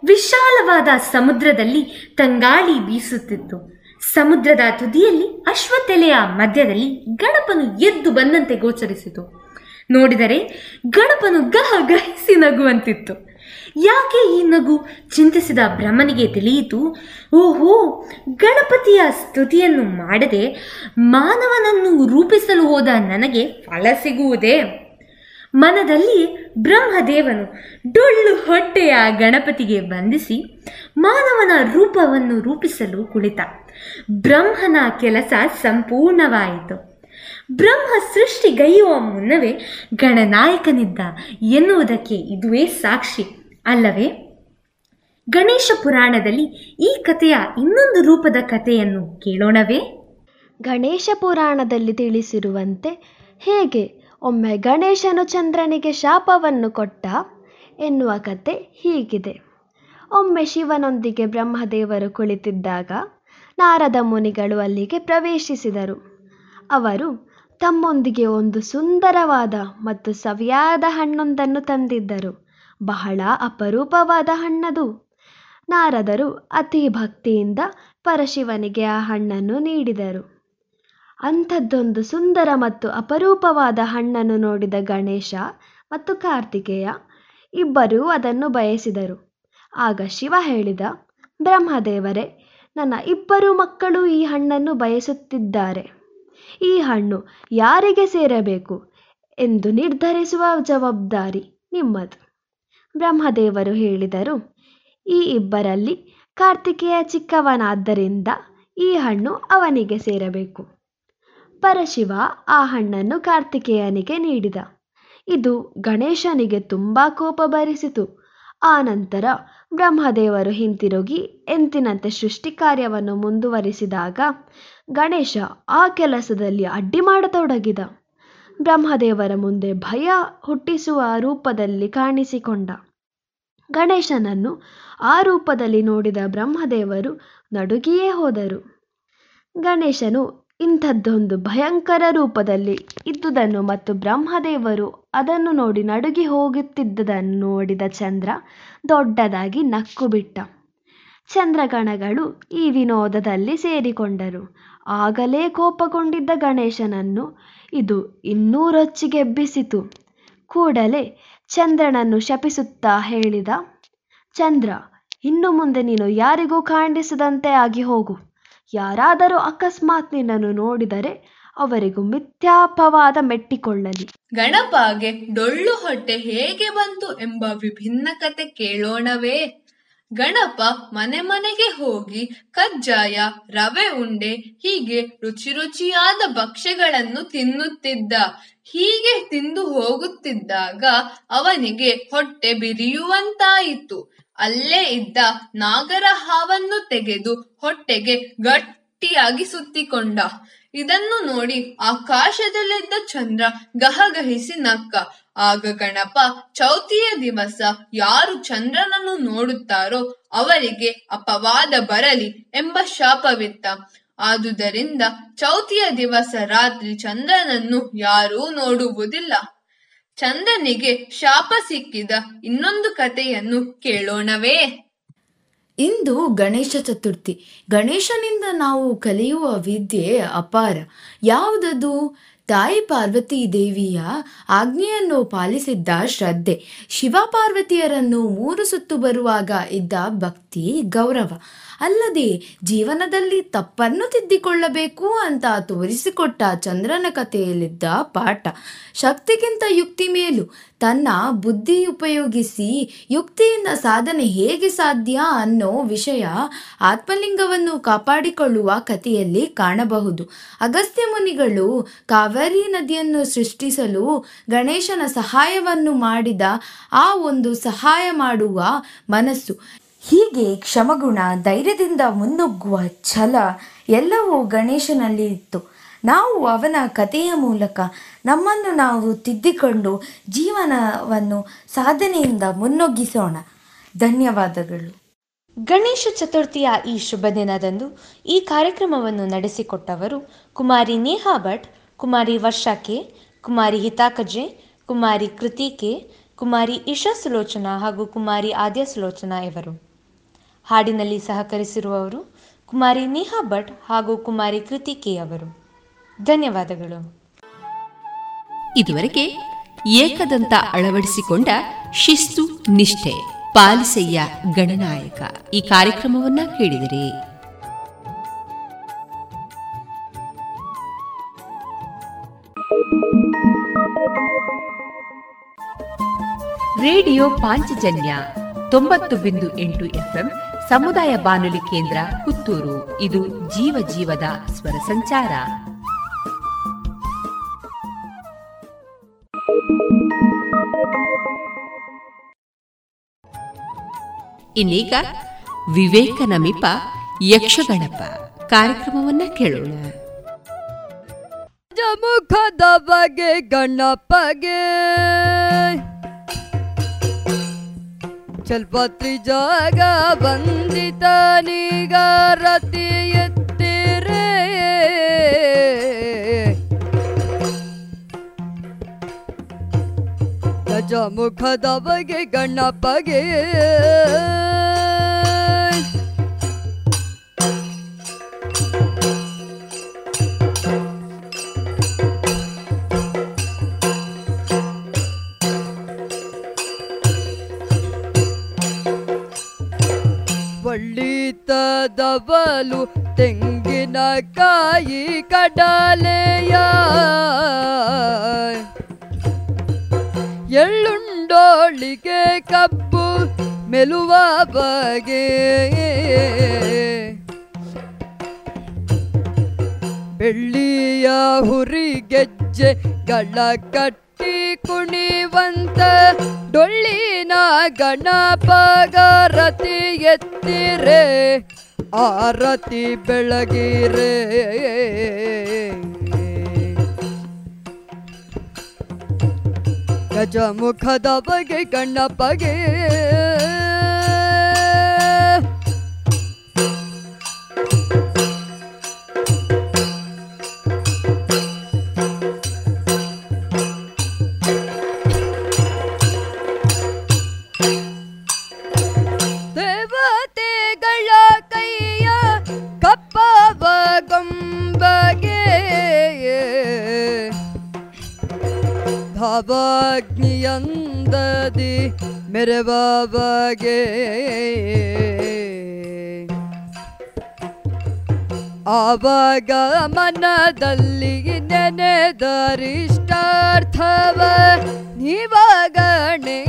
ವಿಶಾಲವಾದ ಸಮುದ್ರದಲ್ಲಿ ತಂಗಾಳಿ ಬೀಸುತ್ತಿತ್ತು. ಸಮುದ್ರದ ತುದಿಯಲ್ಲಿ ಅಶ್ವತೆಲೆಯ ಮಧ್ಯದಲ್ಲಿ ಗಣಪನು ಎದ್ದು ಬಂದಂತೆ ಗೋಚರಿಸಿತು. ನೋಡಿದರೆ ಗಣಪನು ಗಹ ಗಹಿಸಿ ನಗುವಂತಿತ್ತು. ಯಾಕೆ ಈ ನಗು? ಚಿಂತಿಸಿದ ಬ್ರಹ್ಮನಿಗೆ ತಿಳಿಯಿತು, ಓಹೋ, ಗಣಪತಿಯ ಸ್ತುತಿಯನ್ನು ಮಾಡದೆ ಮಾನವನನ್ನು ರೂಪಿಸಲು ಹೋದ ನನಗೆ ಫಲ ಸಿಗುವುದೇ? ಮನದಲ್ಲಿಯೇ ಬ್ರಹ್ಮದೇವನು ಡೊಳ್ಳು ಹೊಟ್ಟೆಯ ಗಣಪತಿಗೆ ಬಂಧಿಸಿ ಮಾನವನ ರೂಪವನ್ನು ರೂಪಿಸಲು ಕುಳಿತ. ಬ್ರಹ್ಮನ ಕೆಲಸ ಸಂಪೂರ್ಣವಾಯಿತು. ಬ್ರಹ್ಮ ಸೃಷ್ಟಿಗೈಯುವ ಮುನ್ನವೇ ಗಣನಾಯಕನಿದ್ದ ಎನ್ನುವುದಕ್ಕೆ ಇದುವೇ ಸಾಕ್ಷಿ. ಅಲ್ಲವೇ? ಗಣೇಶ ಪುರಾಣದಲ್ಲಿ ಈ ಕಥೆಯ ಇನ್ನೊಂದು ರೂಪದ ಕಥೆಯನ್ನು ಕೇಳೋಣವೇ? ಗಣೇಶ ಪುರಾಣದಲ್ಲಿ ತಿಳಿಸಿರುವಂತೆ ಹೇಗೆ ಒಮ್ಮೆ ಗಣೇಶನು ಚಂದ್ರನಿಗೆ ಶಾಪವನ್ನು ಕೊಟ್ಟ ಎನ್ನುವ ಕತೆ ಹೀಗಿದೆ. ಒಮ್ಮೆ ಶಿವನೊಂದಿಗೆ ಬ್ರಹ್ಮದೇವರು ಕುಳಿತಿದ್ದಾಗ ನಾರದ ಮುನಿಗಳು ಅಲ್ಲಿಗೆ ಪ್ರವೇಶಿಸಿದರು. ಅವರು ತಮ್ಮೊಂದಿಗೆ ಒಂದು ಸುಂದರವಾದ ಮತ್ತು ಸವಿಯಾದ ಹಣ್ಣೊಂದನ್ನು ತಂದಿದ್ದರು. ಬಹಳ ಅಪರೂಪವಾದ ಹಣ್ಣದು. ನಾರದರು ಅತಿ ಭಕ್ತಿಯಿಂದ ಪರಶಿವನಿಗೆ ಆ ಹಣ್ಣನ್ನು ನೀಡಿದರು. ಅಂಥದ್ದೊಂದು ಸುಂದರ ಮತ್ತು ಅಪರೂಪವಾದ ಹಣ್ಣನ್ನು ನೋಡಿದ ಗಣೇಶ ಮತ್ತು ಕಾರ್ತಿಕೇಯ ಇಬ್ಬರೂ ಅದನ್ನು ಬಯಸಿದರು. ಆಗ ಶಿವ ಹೇಳಿದ, ಬ್ರಹ್ಮದೇವರೇ, ನನ್ನ ಇಬ್ಬರು ಮಕ್ಕಳು ಈ ಹಣ್ಣನ್ನು ಬಯಸುತ್ತಿದ್ದಾರೆ. ಈ ಹಣ್ಣು ಯಾರಿಗೆ ಸೇರಬೇಕು ಎಂದು ನಿರ್ಧರಿಸುವ ಜವಾಬ್ದಾರಿ ನಿಮ್ಮದು. ಬ್ರಹ್ಮದೇವರು ಹೇಳಿದರು, ಈ ಇಬ್ಬರಲ್ಲಿ ಕಾರ್ತಿಕೇಯ ಚಿಕ್ಕವನಾದ್ದರಿಂದ ಈ ಹಣ್ಣು ಅವನಿಗೆ ಸೇರಬೇಕು. ಪರಶಿವ ಆ ಹಣ್ಣನ್ನು ಕಾರ್ತಿಕೇಯನಿಗೆ ನೀಡಿದ. ಇದು ಗಣೇಶನಿಗೆ ತುಂಬ ಕೋಪ ಭರಿಸಿತು ಆ ನಂತರ ಬ್ರಹ್ಮದೇವರು ಹಿಂತಿರುಗಿ ಎಂತಿನಂತೆ ಸೃಷ್ಟಿ ಕಾರ್ಯವನ್ನು ಮುಂದುವರಿಸಿದಾಗ ಗಣೇಶ ಆ ಕೆಲಸದಲ್ಲಿ ಅಡ್ಡಿ ಮಾಡತೊಡಗಿದ. ಬ್ರಹ್ಮದೇವರ ಮುಂದೆ ಭಯ ಹುಟ್ಟಿಸುವ ರೂಪದಲ್ಲಿ ಕಾಣಿಸಿಕೊಂಡ. ಗಣೇಶನನ್ನು ಆ ರೂಪದಲ್ಲಿ ನೋಡಿದ ಬ್ರಹ್ಮದೇವರು ನಡುಗಿಯೇ ಹೋದರು. ಗಣೇಶನು ಇಂಥದ್ದೊಂದು ಭಯಂಕರ ರೂಪದಲ್ಲಿ ಇದ್ದುದನ್ನು ಮತ್ತು ಬ್ರಹ್ಮದೇವರು ಅದನ್ನು ನೋಡಿ ನಡುಗಿ ಹೋಗುತ್ತಿದ್ದುದನ್ನು ನೋಡಿದ ಚಂದ್ರ ದೊಡ್ಡದಾಗಿ ನಕ್ಕು ಬಿಟ್ಟ ಚಂದ್ರಗಣಗಳು ಈ ವಿನೋದದಲ್ಲಿ ಸೇರಿಕೊಂಡರು. ಆಗಲೇ ಕೋಪಗೊಂಡಿದ್ದ ಗಣೇಶನನ್ನು ಇದು ಇನ್ನೂ ರೊಚ್ಚಿಗೆಬ್ಬಿಸಿತು ಕೂಡಲೇ ಚಂದ್ರನನ್ನು ಶಪಿಸುತ್ತಾ ಹೇಳಿದ, ಚಂದ್ರ, ಇನ್ನು ಮುಂದೆ ನೀನು ಯಾರಿಗೂ ಕಾಣಿಸದಂತೆ ಆಗಿ ಹೋಗು. ಯಾರಾದರೂ ಅಕಸ್ಮಾತ್ ನಿನ್ನನ್ನು ನೋಡಿದರೆ ಅವರಿಗೂ ಮಿಥ್ಯಾಪವಾದ ಮೆಟ್ಟಿಕೊಳ್ಳಲಿ. ಗಣಪಗೆ ಡೊಳ್ಳು ಹೊಟ್ಟೆ ಹೇಗೆ ಬಂತು ಎಂಬ ವಿಭಿನ್ನ ಕತೆ ಕೇಳೋಣವೇ. ಗಣಪ ಮನೆ ಮನೆಗೆ ಹೋಗಿ ಕಜ್ಜಾಯ, ರವೆ ಉಂಡೆ, ಹೀಗೆ ರುಚಿ ರುಚಿಯಾದ ಭಕ್ಷ್ಯಗಳನ್ನು ತಿನ್ನುತ್ತಿದ್ದ. ಹೀಗೆ ತಿಂದು ಹೋಗುತ್ತಿದ್ದಾಗ ಅವನಿಗೆ ಹೊಟ್ಟೆ ಬಿರಿಯುವಂತಾಯಿತು. ಅಲ್ಲೇ ಇದ್ದ ನಾಗರ ಹಾವನ್ನು ತೆಗೆದು ಹೊಟ್ಟೆಗೆ ಗಟ್ಟಿಯಾಗಿ ಸುತ್ತಿಕೊಂಡ. ಇದನ್ನು ನೋಡಿ ಆಕಾಶದಲ್ಲಿದ್ದ ಚಂದ್ರ ಗಹಗಹಿಸಿ ನಕ್ಕ. ಆಗ ಗಣಪ ಚೌತಿಯ ದಿವಸ ಯಾರು ಚಂದ್ರನನ್ನು ನೋಡುತ್ತಾರೋ ಅವರಿಗೆ ಅಪವಾದ ಬರಲಿ ಎಂಬ ಶಾಪವಿತ್ತ. ಆದುದರಿಂದ ಚೌತಿಯ ದಿವಸ ರಾತ್ರಿ ಚಂದ್ರನನ್ನು ಯಾರೂ ನೋಡುವುದಿಲ್ಲ. ಚಂದ್ರನಿಗೆ ಶಾಪ ಸಿಕ್ಕಿದ ಇನ್ನೊಂದು ಕಥೆಯನ್ನು ಕೇಳೋಣವೇ. ಇಂದು ಗಣೇಶ ಚತುರ್ಥಿ. ಗಣೇಶನಿಂದ ನಾವು ಕಲಿಯುವ ವಿದ್ಯೆ ಅಪಾರ. ಯಾವುದದು? ತಾಯಿ ಪಾರ್ವತಿ ದೇವಿಯ ಆಜ್ಞೆಯನ್ನು ಪಾಲಿಸಿದ್ದ ಶ್ರದ್ಧೆ. ಶಿವ ಪಾರ್ವತಿಯರನ್ನು ಮೂರು ಸುತ್ತು ಬರುವಾಗ ಇದ್ದ ಭಕ್ತಿ ಗೌರವ. ಅಲ್ಲದೆ ಜೀವನದಲ್ಲಿ ತಪ್ಪನ್ನು ತಿದ್ದಿಕೊಳ್ಳಬೇಕು ಅಂತ ತೋರಿಸಿಕೊಟ್ಟ ಚಂದ್ರನ ಕಥೆಯಲ್ಲಿದ್ದ ಪಾಠ. ಶಕ್ತಿಗಿಂತ ಯುಕ್ತಿ ಮೇಲು. ತನ್ನ ಬುದ್ಧಿ ಉಪಯೋಗಿಸಿ ಯುಕ್ತಿಯಿಂದ ಸಾಧನೆ ಹೇಗೆ ಸಾಧ್ಯ ಅನ್ನೋ ವಿಷಯ ಆತ್ಮಲಿಂಗವನ್ನು ಕಾಪಾಡಿಕೊಳ್ಳುವ ಕಥೆಯಲ್ಲಿ ಕಾಣಬಹುದು. ಅಗಸ್ತ್ಯ ಮುನಿಗಳು ಕಾವೇರಿ ನದಿಯನ್ನು ಸೃಷ್ಟಿಸಲು ಗಣೇಶನ ಸಹಾಯವನ್ನು ಮಾಡಿದ ಆ ಒಂದು ಸಹಾಯ ಮಾಡುವ ಮನಸ್ಸು. ಹೀಗೆ ಕ್ಷಮಗುಣ ಧೈರ್ಯದಿಂದ ಮುನ್ನುಗ್ಗುವ ಛಲ ಎಲ್ಲವೂ ಗಣೇಶನಲ್ಲಿ ಇತ್ತು. ನಾವು ಅವನ ಕಥೆಯ ಮೂಲಕ ನಮ್ಮನ್ನು ನಾವು ತಿದ್ದಿಕೊಂಡು ಜೀವನವನ್ನು ಸಾಧನೆಯಿಂದ ಮುನ್ನುಗ್ಗಿಸೋಣ. ಧನ್ಯವಾದಗಳು. ಗಣೇಶ ಚತುರ್ಥಿಯ ಈ ಶುಭ ದಿನದಂದು ಈ ಕಾರ್ಯಕ್ರಮವನ್ನು ನಡೆಸಿಕೊಟ್ಟವರು ಕುಮಾರಿ ನೇಹಾ ಭಟ್, ಕುಮಾರಿ ವರ್ಷಾ ಕೆ, ಕುಮಾರಿ ಹಿತಾಕಜೆ ಕುಮಾರಿ ಕೃತಿಕೆ ಕುಮಾರಿ ಇಶಾ ಸುಲೋಚನಾ ಹಾಗೂ ಕುಮಾರಿ ಆದ್ಯ ಸುಲೋಚನಾ ಇವರು. ಹಾಡಿನಲ್ಲಿ ಸಹಕರಿಸಿರುವವರು ಕುಮಾರಿ ನೇಹಾ ಭಟ್ ಹಾಗೂ ಕುಮಾರಿ ಕೃತಿಕೆ ಅವರು. ಧನ್ಯವಾದಗಳು. ಇದುವರೆಗೆ ಏಕದಂತ ಅಳವಡಿಸಿಕೊಂಡ ಶಿಸ್ತು ನಿಷ್ಠೆ ಪಾಲಿಸಯ್ಯ ಗಣನಾಯಕ ಈ ಕಾರ್ಯಕ್ರಮವನ್ನ ಕೇಳಿದಿರಿ. ರೇಡಿಯೋ ಪಾಂಚಜನ್ಯ ತೊಂಬತ್ತು ಬಿಂದು ಎಂಟು ಎಫ್ಎಂ ಸಮುದಾಯ ಬಾನುಲಿ ಕೇಂದ್ರ ಪುತ್ತೂರು. ಇದು ಜೀವ ಜೀವದ ಸ್ವರ ಸಂಚಾರ. ಇನ್ನೀಗ ವಿವೇಕ ನಮಿಪ ಯಕ್ಷಗಣಪ ಕಾರ್ಯಕ್ರಮವನ್ನ ಕೇಳೋಣ. ಜಮುಖದ ಬಗೆ ಗಣಪಗೆ. ಚಲ್ಪತ್ರಿ ಜಾಗ ಬಂದಿತ ರತಿ ಎತ್ತಿರೇ. ಗಜ ಮುಖದ ಬಗೆ ಗಣಪಗೆ. ಬಳ್ಳಿತದವಲು ತೆಂಗಿನಕಾಯಿ ಕಡಲೆಯ. ಎಳ್ಳುಂಡೋಳಿಗೆ ಕಬ್ಬು ಮೆಲುವ ಬಗೆ. ಬೆಳ್ಳಿಯ ಹುರಿ ಗೆಜ್ಜೆ ಗಳ ಕಟ್ಟಿ ಕುಣಿವಂತ ಡೊಳ್ಳಿನ ಗಣಪಗರತಿ ಎತ್ತಿರೆ. ಆರತಿ ಬೆಳಗಿರೆ ಗಜಮುಖದ ಬಗೆ ಗಣಪಗೆ. ಗೊಂಬಗೆ ಮೇರೆ ಬಾಬಾಗೆ ಆವಾಗ ಮನದಲ್ಲಿ ನೆನೆದರಿಷ್ಟಾರ್ಥವ ನೀವ ಗಣೇಶಗರತಿ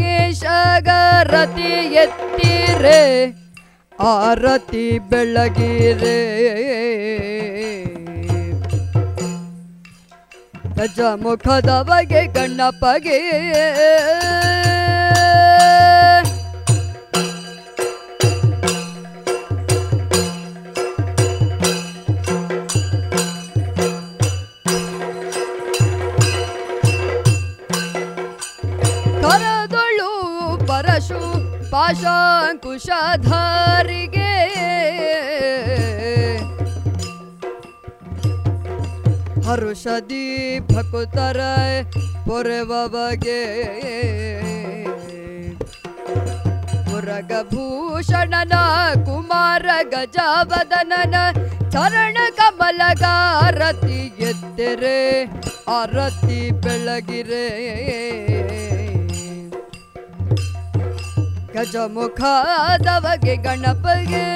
ಎತ್ತಿರೆ ಆರತಿ ಬೆಳಗಿರೆ. ಗಜಮುಖದ ಬಗೆ ಗಣ್ಣಪ್ಪಗೆ. ಕರದೊಳು ಪರಶು ಪಾಶಾಂಕುಶಧಾರಿಗೆ ಹರುಷದಿ ಭಕುತರ ಪೊರೆವ ಬಗೆ ಮುರಗಭೂಷಣನ ಕುಮಾರ ಗಜವದನನ ಚರಣ ಕಮಲಗ ಕಮಲಗಾರತಿ ಎತ್ತೆರೆ, ಆರತಿ ಬೆಳಗಿರೆ. ಗಜಮುಖದವಗೆ ಗಣಪಗೆ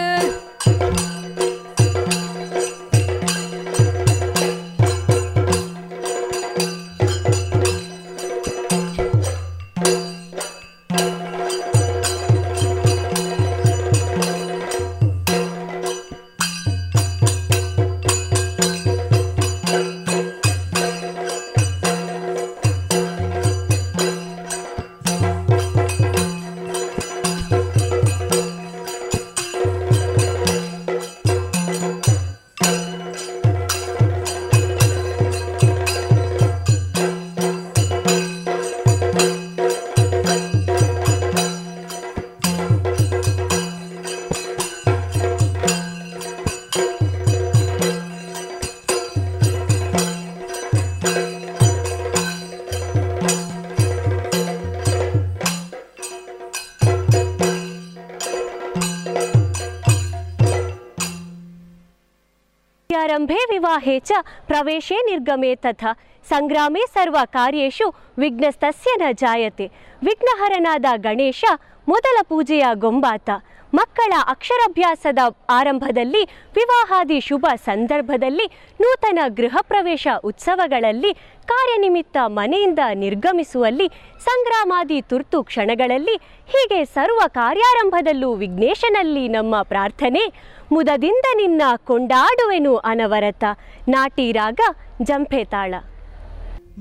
च प्रवेशे निर्गमे तथा ಸಂಗ್ರಾಮೇ ಸರ್ವ ಕಾರ್ಯೇಶು ವಿಘ್ನಸ್ತಸ್ಯ ನ ಜಾಯತೆ ವಿಘ್ನಹರನಾದ ಗಣೇಶ ಮೊದಲ ಪೂಜೆಯ ಗೊಂಬಾತ ಮಕ್ಕಳ ಅಕ್ಷರಾಭ್ಯಾಸದ ಆರಂಭದಲ್ಲಿ ವಿವಾಹಾದಿ ಶುಭ ಸಂದರ್ಭದಲ್ಲಿ ನೂತನ ಗೃಹ ಪ್ರವೇಶ ಉತ್ಸವಗಳಲ್ಲಿ ಕಾರ್ಯನಿಮಿತ್ತ ಮನೆಯಿಂದ ನಿರ್ಗಮಿಸುವಲ್ಲಿ ಸಂಗ್ರಾಮಾದಿ ತುರ್ತು ಕ್ಷಣಗಳಲ್ಲಿ ಹೀಗೆ ಸರ್ವ ಕಾರ್ಯಾರಂಭದಲ್ಲೂ ವಿಘ್ನೇಶನಲ್ಲಿ ನಮ್ಮ ಪ್ರಾರ್ಥನೆ ಮುದದಿಂದ ನಿನ್ನ ಕೊಂಡಾಡುವೆನು ಅನವರತ ನಾಟಿ ರಾಗ ಜಂಪೆ ತಾಳ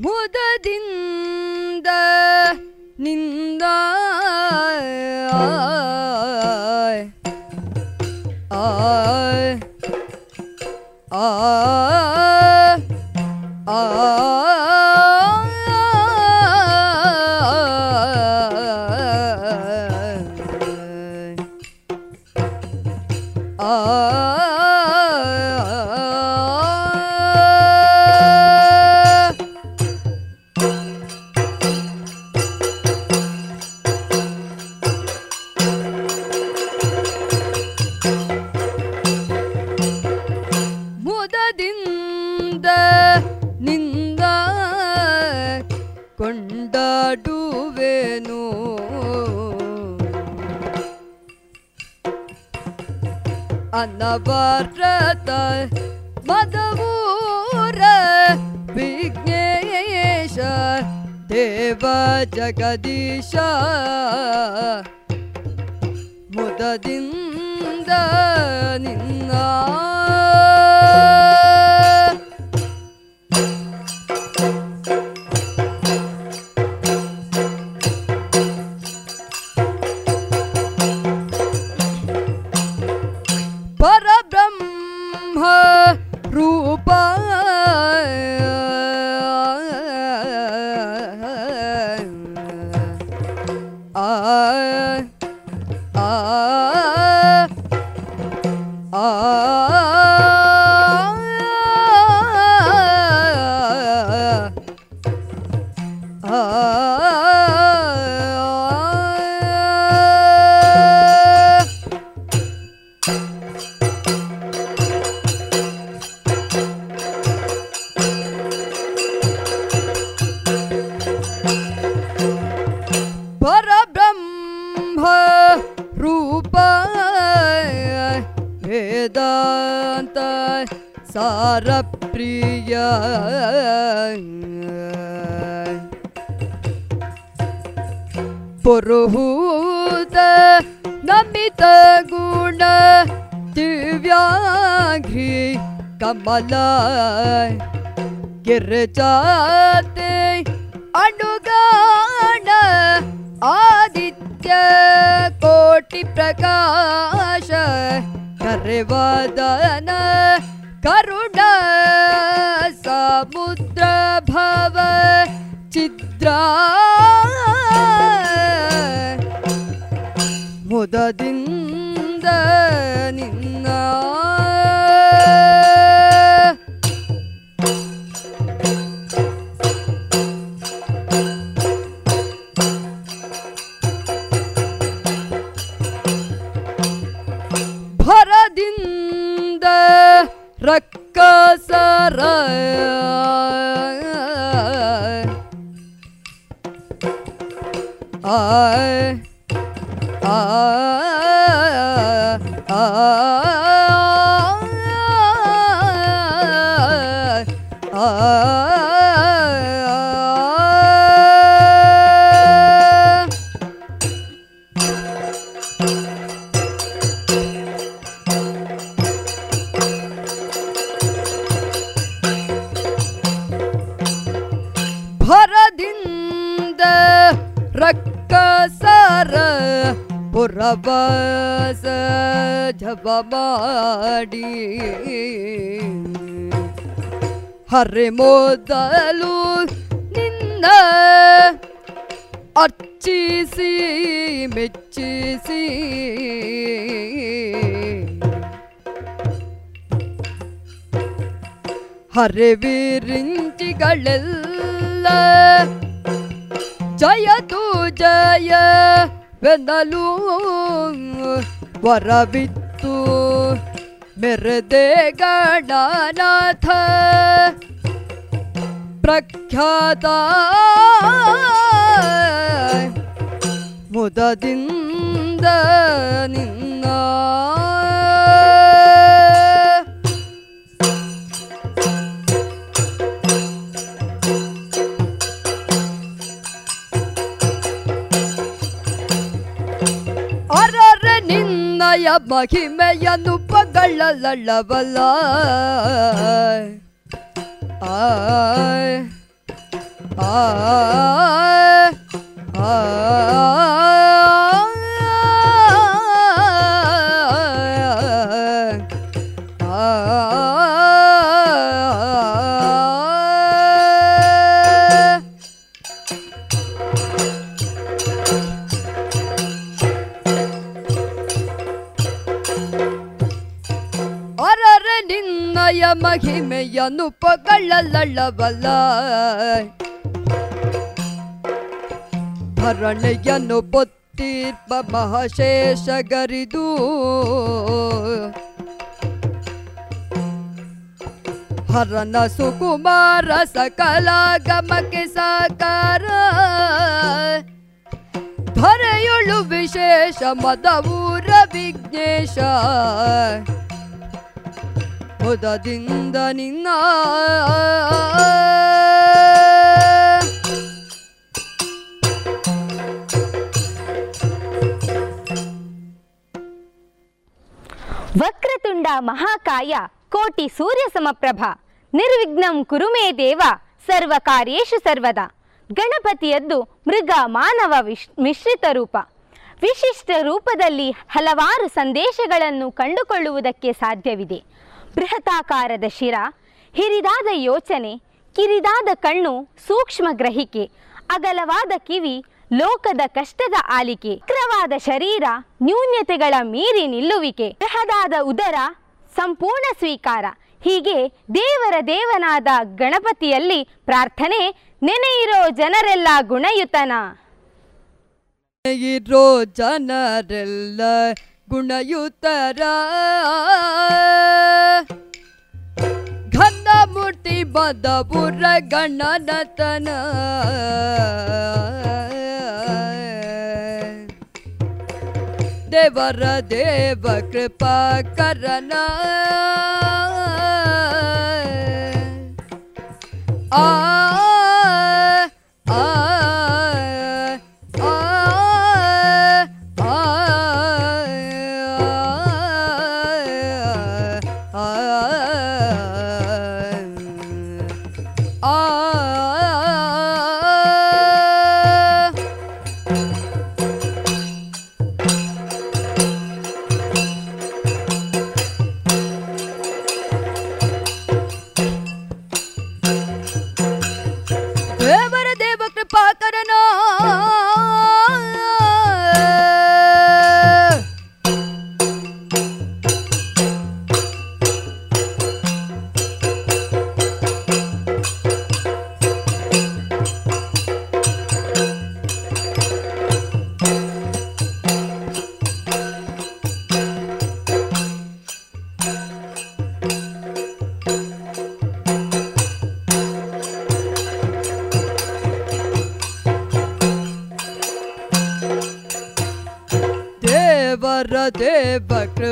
ಮುದದಿಂದ ನಿಂದ ಆಯ್ ಮುದದಿಂದ ನಿಂದ ಕೊಂಡಾಡುವೆನು ಅನವರತ ಮದವೂರ ವಿಘ್ನೇಶ ದೇವ ಜಗದೀಶ ಮುದದಿಂದ ನಿನ್ನ हूत नमित गुण दिव्याघ्रि कमल किरचाते अनुगान आदित्य कोटिप्रकाश हरे वद ಮುದದಿಂದ ಹರೆ ಮೊದಲು ನಿನ್ನ ಅರ್ಚಿಸಿ ಮೆಚ್ಚಿಸಿ ಹರೆವಿರಿಂಚಿಗಳೆಲ್ಲ ಜಯತು ಜಯ ವೆನ್ನಲು ವರವಿತ್ತು ಮೆರೆದೆ ಗಣನಾಥ ಪ್ರಖ್ಯಾತ ಮುದದಿಂದ ನಿನ್ನ ಅರರೆ ನಿನ್ನಯ ಮಹಿಮೆಯನ್ನು ಪಗಳಲಳ್ಳವಲ್ಲ ಆಯ್ ನಿನ್ನಯ ಮಹಿಮೆಯನ್ನು ಪಗಳಲಳ್ಳವಲ್ಲ ಭರಣೆಯನ್ನು ಪೊತ್ತೀರ್ಪ ಮಹಶೇಷಗರಿದು. ಹರನ ಸುಕುಮಾರ ಸಕಲ ಗಮಕ್ಕೆ ಸಾಕಾರ. ಧರೆಯುಳು ವಿಶೇಷ ಮದವೂರ ವಿಘ್ನೇಶ. ಮುದದಿಂದ ನಿನ್ನ ವಕ್ರತುಂಡ ಮಹಾಕಾಯ ಕೋಟಿ ಸೂರ್ಯ ಸಮಪ್ರಭ. ನಿರ್ವಿಘ್ನಂ ಕುರುಮೇ ದೇವ, ಸರ್ವ ಕಾರ್ಯೇಶು ಸರ್ವದಾ. ಗಣಪತಿಯದ್ದು ಮೃಗ ಮಾನವ ವಿಶ್, ಮಿಶ್ರಿತ ರೂಪ. ವಿಶಿಷ್ಟ ರೂಪದಲ್ಲಿ ಹಲವಾರು ಸಂದೇಶಗಳನ್ನು ಕಂಡುಕೊಳ್ಳುವುದಕ್ಕೆ ಸಾಧ್ಯವಿದೆ. ಬೃಹತಾಕಾರದ ಶಿರ, ಹಿರಿದಾದ ಯೋಚನೆ, ಕಿರಿದಾದ ಕಣ್ಣು, ಸೂಕ್ಷ್ಮ ಗ್ರಹಿಕೆ, ಅಗಲವಾದ ಕಿವಿ ಲೋಕದ ಕಷ್ಟದ ಆಲಿಕೆ, ಕ್ರವಾದ ಶರೀರ, ನ್ಯೂನ್ಯತೆಗಳ ಮೀರಿ ನಿಲ್ಲುವಿಕೆ, ಬೃಹದಾದ ಉದರ, ಸಂಪೂರ್ಣ ಸ್ವೀಕಾರ. ಹೀಗೆ ದೇವರ ದೇವನಾದ ಗಣಪತಿಯಲ್ಲಿ ಪ್ರಾರ್ಥನೆ, ನೆನೆಯಿರೋ ಜನರೆಲ್ಲ ಗುಣಯುತನ. ಇರೋ ಜನರೆಲ್ಲ ಗುಣಯುತರ. िबुर गणन देवरेव कृपा करन। आ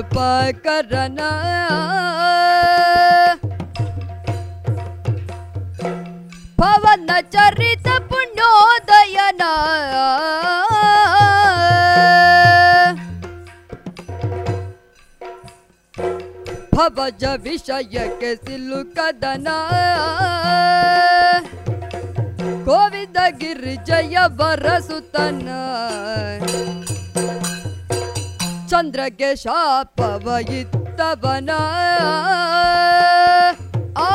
कृपा करना पवन चरित पुण्योदयना भवज विषय के सिलु कदना गोविंद गिर जय वर सुतना ಚಂದ್ರಗೆ ಶಾಪವ ಇತ್ತವನ ಆ ಆ,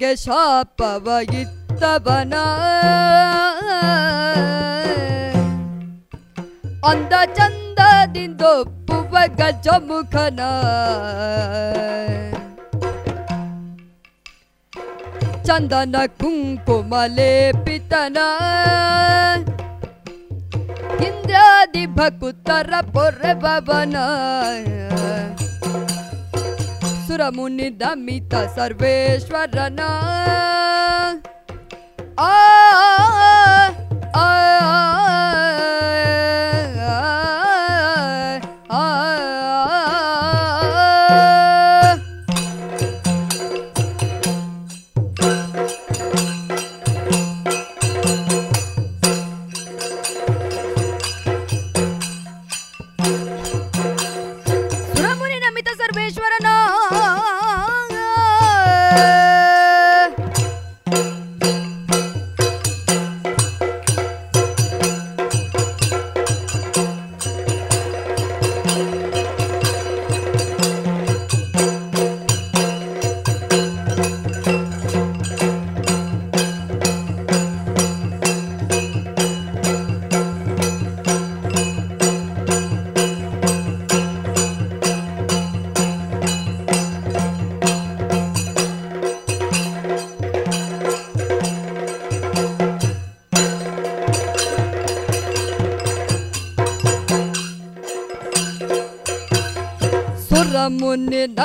ಚಂದ್ರಗೆ ಶಾಪವ ಇತ್ತವನ ಅಂದ ಚಂದದಿಂದೊಪ್ಪುವ ಗಜಮುಖನ ಚಂದನ ಕುಂಕುಮ ಲೇಪಿತನ ಇಂದ್ರಾದಿ ಭಕುತರ ಪೊರೆಬವನ ಸುರಮುನಿ ದಮಿತ ಸರ್ವೇಶ್ವರನ ಆ ಆ, ಆ,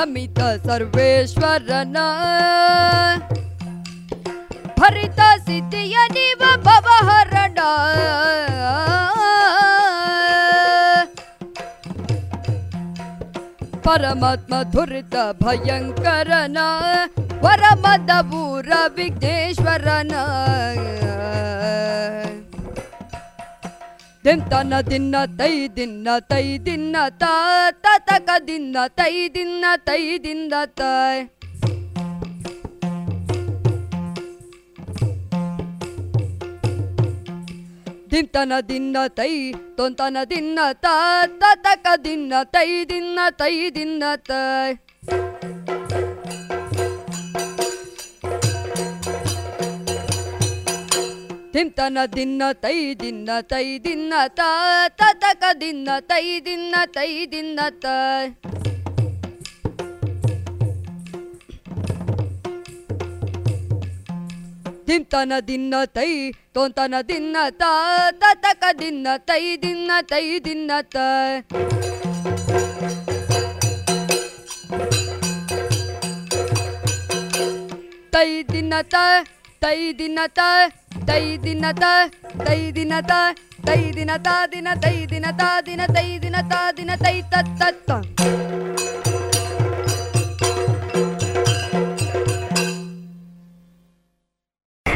अमित सर्वेश्वरन। हरित सिद्धियनि भवहरण। परमात्मा धुरित दबूर विघ्नेश्वर न ದಿಂತನ ದಿನ್ನ ತೈ ದಿನ್ನ ತೈ ದಿನ್ನ ತ ತಕ ದಿನ್ನ ತೈ ದಿನ್ನ ತೈ ದಿನ್ನ ತಾಯ್ ತಿಂತನ ದಿನ್ನ ತೈ, ತೊಂತನ ದಿನ್ನ ತ ತಕ ದಿನ್ನ ತೈ ದಿನ್ನ ತೈ ದಿನ್ನ ತೈ. ತಿಂತನ ದಿನ್ನ ತೈ ದಿನ್ನ ತೈ ದಿನ್ನ ತ, ತತಕ ದಿನ್ನ ತೈ ದಿನ್ನ ತೈ ದಿನ್ನ ತ. ತಿಂತನ ದಿನ್ನ ತೈ, ತೋಂತನ ದಿನ್ನ ತ, ತತಕ ದಿನ್ನ ತೈ ದಿನ್ನ ತೈ ದಿನ್ನ ತ. ತೈ ದಿನ ತ, ತೈ ದಿನ ತ ತೈ ದಿನ ತ ತೈ ದಿನ ತ ತೈ ದಿನ ತ ದಿನ ತೈ ದಿನ ತ ದಿನ ತೈ ದಿನ ತ ದಿನ ತೈ ತತ್ ತತ್ತ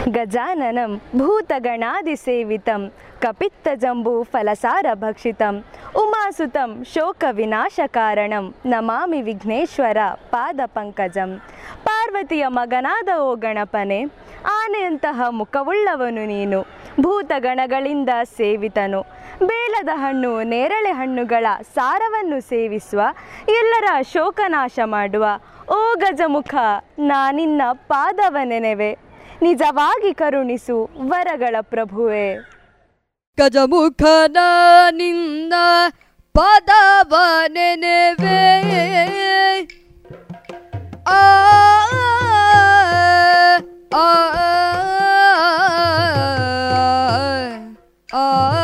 ಗಜಾನನಂ ಭೂತಗಣಾದಿಸೇವಿತಂ ಕಪಿತ್ತಜಂಬೂ ಫಲಸಾರಭಕ್ಷಿತಂ ಉಮಾಸುತಂ ಶೋಕವಿನಾಶಕಾರಣಂ ನಮಾಮಿ ವಿಘ್ನೇಶ್ವರ ಪಾದ ಪಂಕಜಂ ಪಾರ್ವತಿಯ ಮಗನಾದ ಓ ಗಣಪನೆ, ಆನೆಯಂತಹ ಮುಖವುಳ್ಳವನು ನೀನು, ಭೂತಗಣಗಳಿಂದ ಸೇವಿತನು. ಬೇಲದ ಹಣ್ಣು ನೇರಳೆ ಹಣ್ಣುಗಳ ಸಾರವನ್ನು ಸೇವಿಸುವ, ಎಲ್ಲರ ಶೋಕನಾಶ ಮಾಡುವ ಓ ಗಜಮುಖ, ನಾನಿನ್ನ ಪಾದವ ನೆನೆವೆ ನಿಜವಾಗಿ ಕರುಣಿಸು ವರಗಳ ಪ್ರಭುವೆ ಗಜಮುಖನ ನಿನ್ನ ಪದವ ನೆನೆವೆ ಆ ಆ ಆ ಆ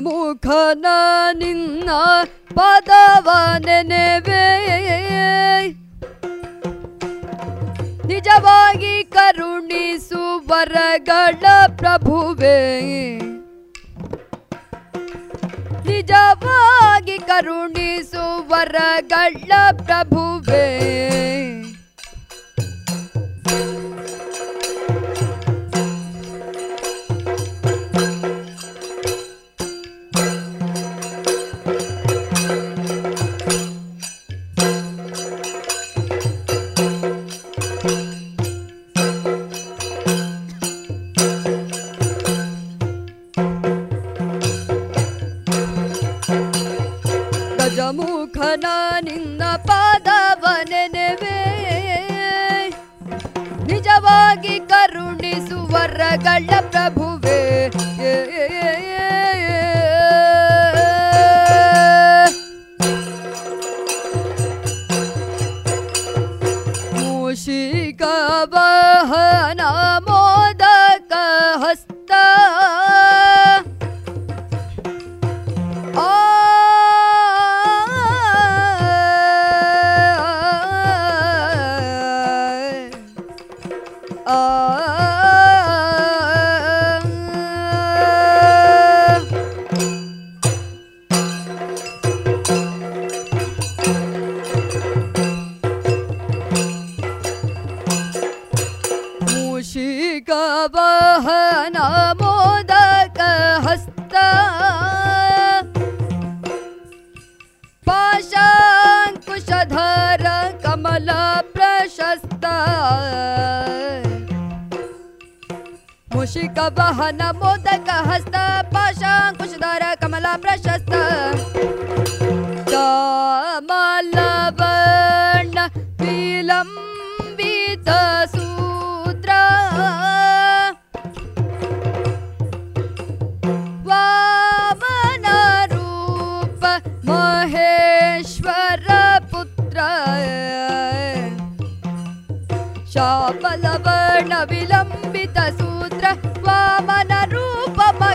ಗಜಮುಖನ ನಿನ್ನ ಪದವ ನೆನೆವೆ ನಿಜವಾಗಿ ಕರುಣಿಸು ವರಗಳ ಪ್ರಭುವೇ. ನಿಜವಾಗಿ ಕರುಣಿಸು ವರಗಳ ಪ್ರಭುವೇ. ಕರುಣಿಸುವರಗಳ ಪ್ರಭುವೆ ಮುಷಿಕ ವಾಹನ ಮೋದಕ ಹಸ್ತ ಪಾಶಾಂಕುಶಧರ ಕಮಲ ಪ್ರಶಸ್ತ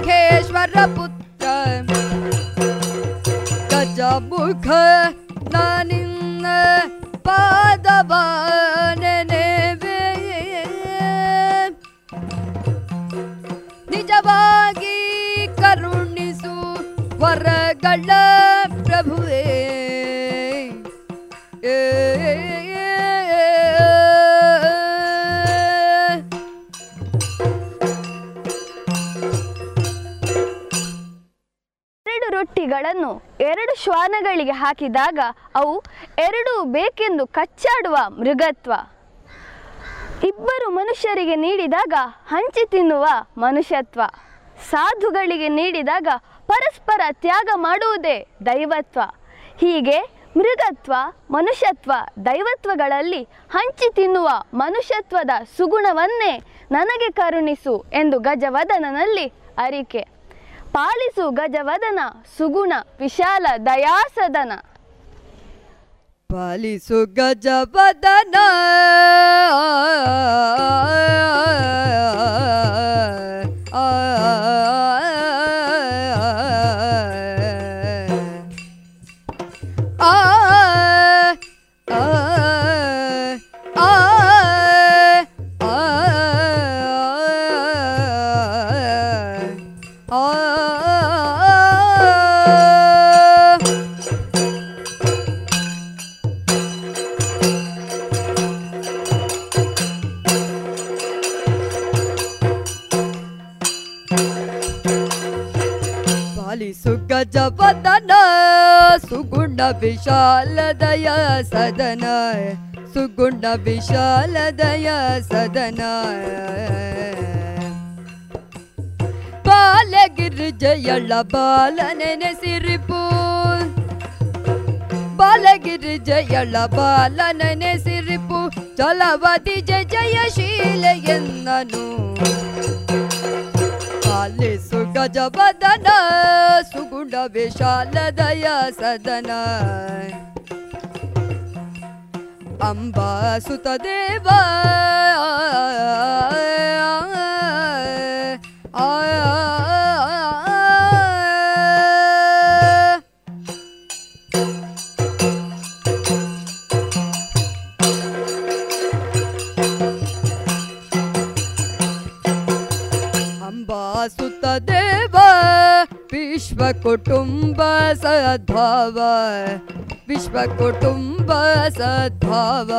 ರೂಪ ಮಹೇಶ್ವರ ಪುತ್ರ ಗಜಮುಖ ನಾನಿನ್ನ ಪಾದವ ನೆನೆವೆ ನಿಜವಾಗಿ ಕರುಣಿಸು ವರಗಳ ಪ್ರಭುವೇ ಏ, ಏ, ಇವುಗಳನ್ನು ಎರಡು ಶ್ವಾನಗಳಿಗೆ ಹಾಕಿದಾಗ ಅವು ಎರಡೂ ಬೇಕೆಂದು ಕಚ್ಚಾಡುವ ಮೃಗತ್ವ. ಇಬ್ಬರು ಮನುಷ್ಯರಿಗೆ ನೀಡಿದಾಗ ಹಂಚಿ ತಿನ್ನುವ ಮನುಷ್ಯತ್ವ. ಸಾಧುಗಳಿಗೆ ನೀಡಿದಾಗ ಪರಸ್ಪರ ತ್ಯಾಗ ಮಾಡುವುದೇ ದೈವತ್ವ. ಹೀಗೆ ಮೃಗತ್ವ, ಮನುಷ್ಯತ್ವ, ದೈವತ್ವಗಳಲ್ಲಿ ಹಂಚಿ ತಿನ್ನುವ ಮನುಷ್ಯತ್ವದ ಸುಗುಣವನ್ನೇ ನನಗೆ ಕರುಣಿಸು ಎಂದು ಗಜವದನನಲ್ಲಿ ಅರಿಕೆ. ಪಾಲಿಸು ಗಜವದನ ಸುಗುಣ ವಿಶಾಲ ದಯಾಸದನ ಪಾಲಿಸು ಗಜವದನ ಆ ಸುಗುಣ ವಿಶಾಲದಯ ಸದನ ಸುಗುಣ ವಿಶಾಲದಯ ಸದನ ಬಾಲಗಿರಿಜಯಳ ಬಾಲ ನೆನೆಸಿರಿಪು ಬಾಲಗಿರಿಜಯಳ ಬಾಲ ನೆನೆಸಿರಿಪು ಚಲವದಿ ಜಯ ಜಯಶೀಲ ಎನ್ನನು ले सुगजपदन सुगुण विशालदय सदन अम्बा सुतदेवा ವಿಶ್ವ ಕುಟುಂಬ ಸದ್ಭಾವ ವಿಶ್ವ ಕುಟುಂಬ ಸದ್ಭಾವ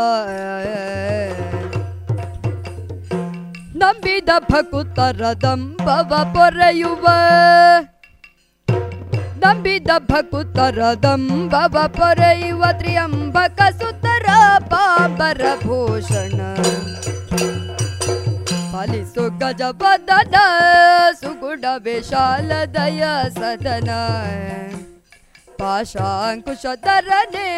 ನಂಬಿದ ಭಕುತರ ದಂಬವ ಪೊರೆಯುವ ನಂಬಿದ ಭಕುತರ ದಂಬವ ಪೊರೆಯುವ ತ್ರಿಯಂಬಕ ಸುತರ ಪಾಂಬರ ಭೂಷಣ लि सुगजपद सुगुड विशालदय सदन। पाषाङ्कुश तरणे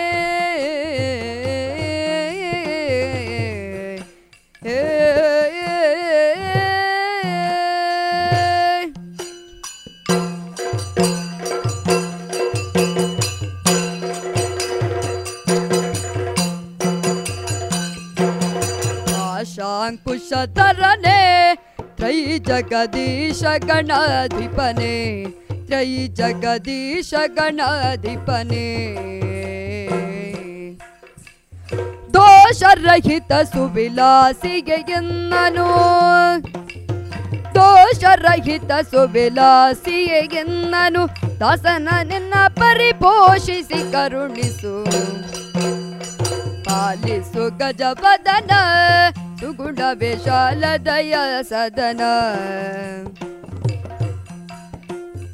ಪಾಶಾಂಕುಶಧರನೆ ತ್ರೈ ಜಗದೀಶ ಗಣಾಧಿಪನೆ, ತ್ರೈ ಜಗದೀಶ ಗಣಾಧಿಪನೆ. ದೋಷರಹಿತ ಸುವಿಲಾಸಿಗೆ ಎನ್ನನು ದೋಷರಹಿತ ಸುವಿಲಾಸಿಗೆ ಎನ್ನನು ದಾಸನ ನಿನ್ನ ಪರಿಪೋಷಿಸಿ ಕರುಣಿಸು, ಪಾಲಿಸು ಗಜವದನ ಸುಗುಣ ವಿಶಾಲದಯ ಸದನ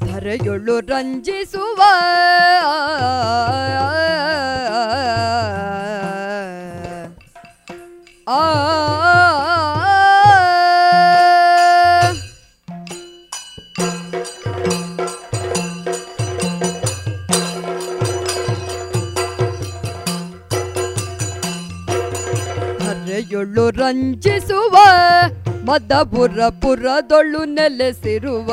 ಧರೆಯೊಳು ರಂಜಿಸುವ ಆ ಧರೆಯೊಳು ರಂಜಿಸುವ ಮದಪುರ ಪುರದೊಳು ನೆಲೆಸಿರುವ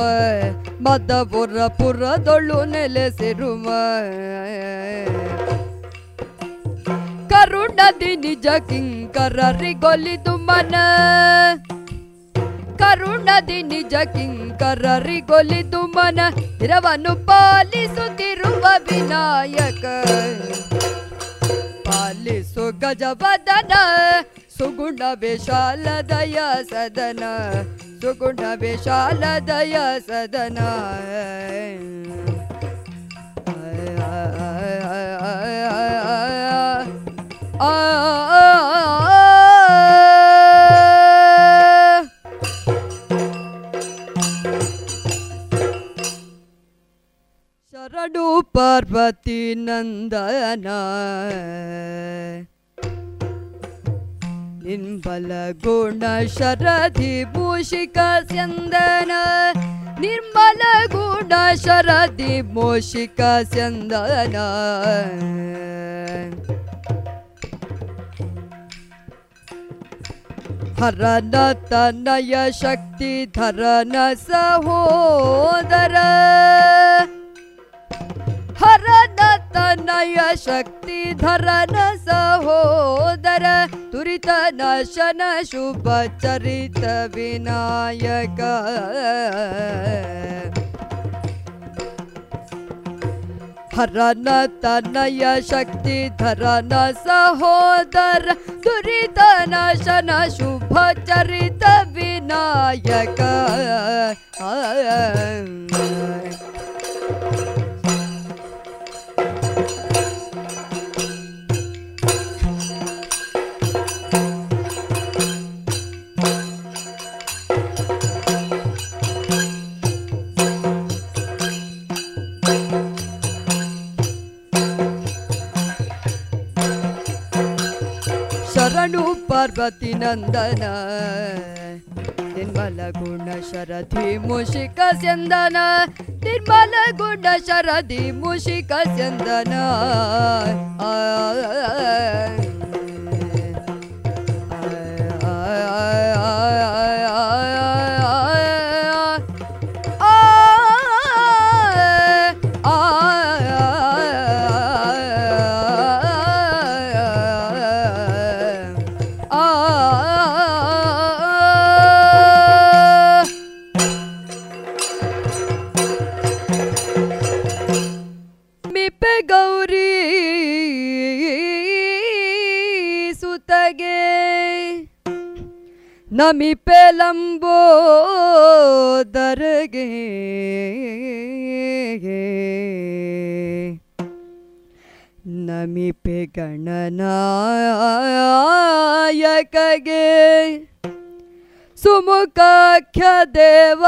ಮದಪುರ ಪುರದೊಳು ನೆಲೆಸಿರುವ ಕರುಣದಿ ನಿಜ ಕಿಂಕರರಿಗೊಲಿದು ಮನ ಕರುಣದಿ ನಿಜ ಕಿಂಕರರಿಗೊಲಿದು ಮನ ಇರವನ್ನು ಪಾಲಿಸುತ್ತಿರುವ ವಿನಾಯಕ ಪಾಲಿಸು ಗಜವದನ सुगुण विशालया सदन सुगुण विशालया सदन। आ शरडु पार्वती नन्दन निर्मल गुण शरदि भूषिका स्यन्दन निर्मल गुण शरधिका हरन तनय शक्ति धरन स होदर तनय शक्ति धर स होदर न शुभ चरित विनायक हरन तनय शक्ति धर सहोदर दुरितन शन शुभ चरित विनायक ಪಾರ್ವತಿ ನಂದನ. ನಿರ್ಮಲ ಗುಣ ಶರಧಿ ಮುಷಿಕ ಸ್ಯಂದನ ನಿರ್ಮಲ ಗುಣ ಶರಧಿ ಮುಷಿಕ ನಮಿಪೆ ಲಂಬೋದರಗೆ ನಮಿಪೆ ಗಣನಾಯಕಗೆ ಸುಮುಖಾಖ್ಯ ದೇವ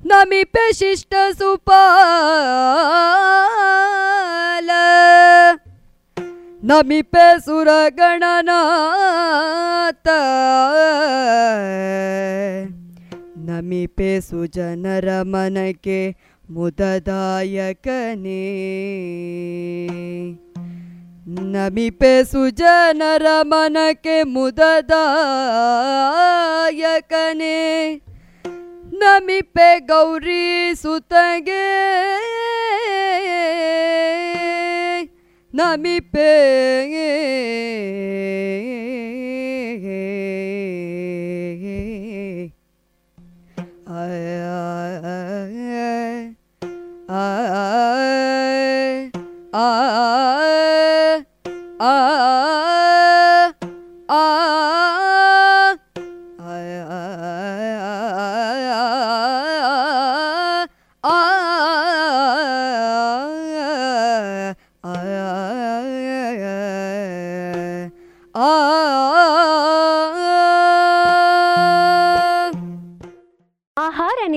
ನಮಿಪೆ ಶಿಷ್ಟ ಸುಪಾಲ ನಮಿಪೆ ಸುರಗಣನಾಥ ನಮಿಪೆ ಸುಜನರ ಮನಕ್ಕೆ ಮುದದಾಯಕನೇ. ನಮಿಪೆ ಸುಜನರ ಮನಕ್ಕೆ ಮುದದಾಯಕನೇ. ನಮಿಪೆ Gauri ಸುತಗೆ. nami penge ay ay ay ay ay ay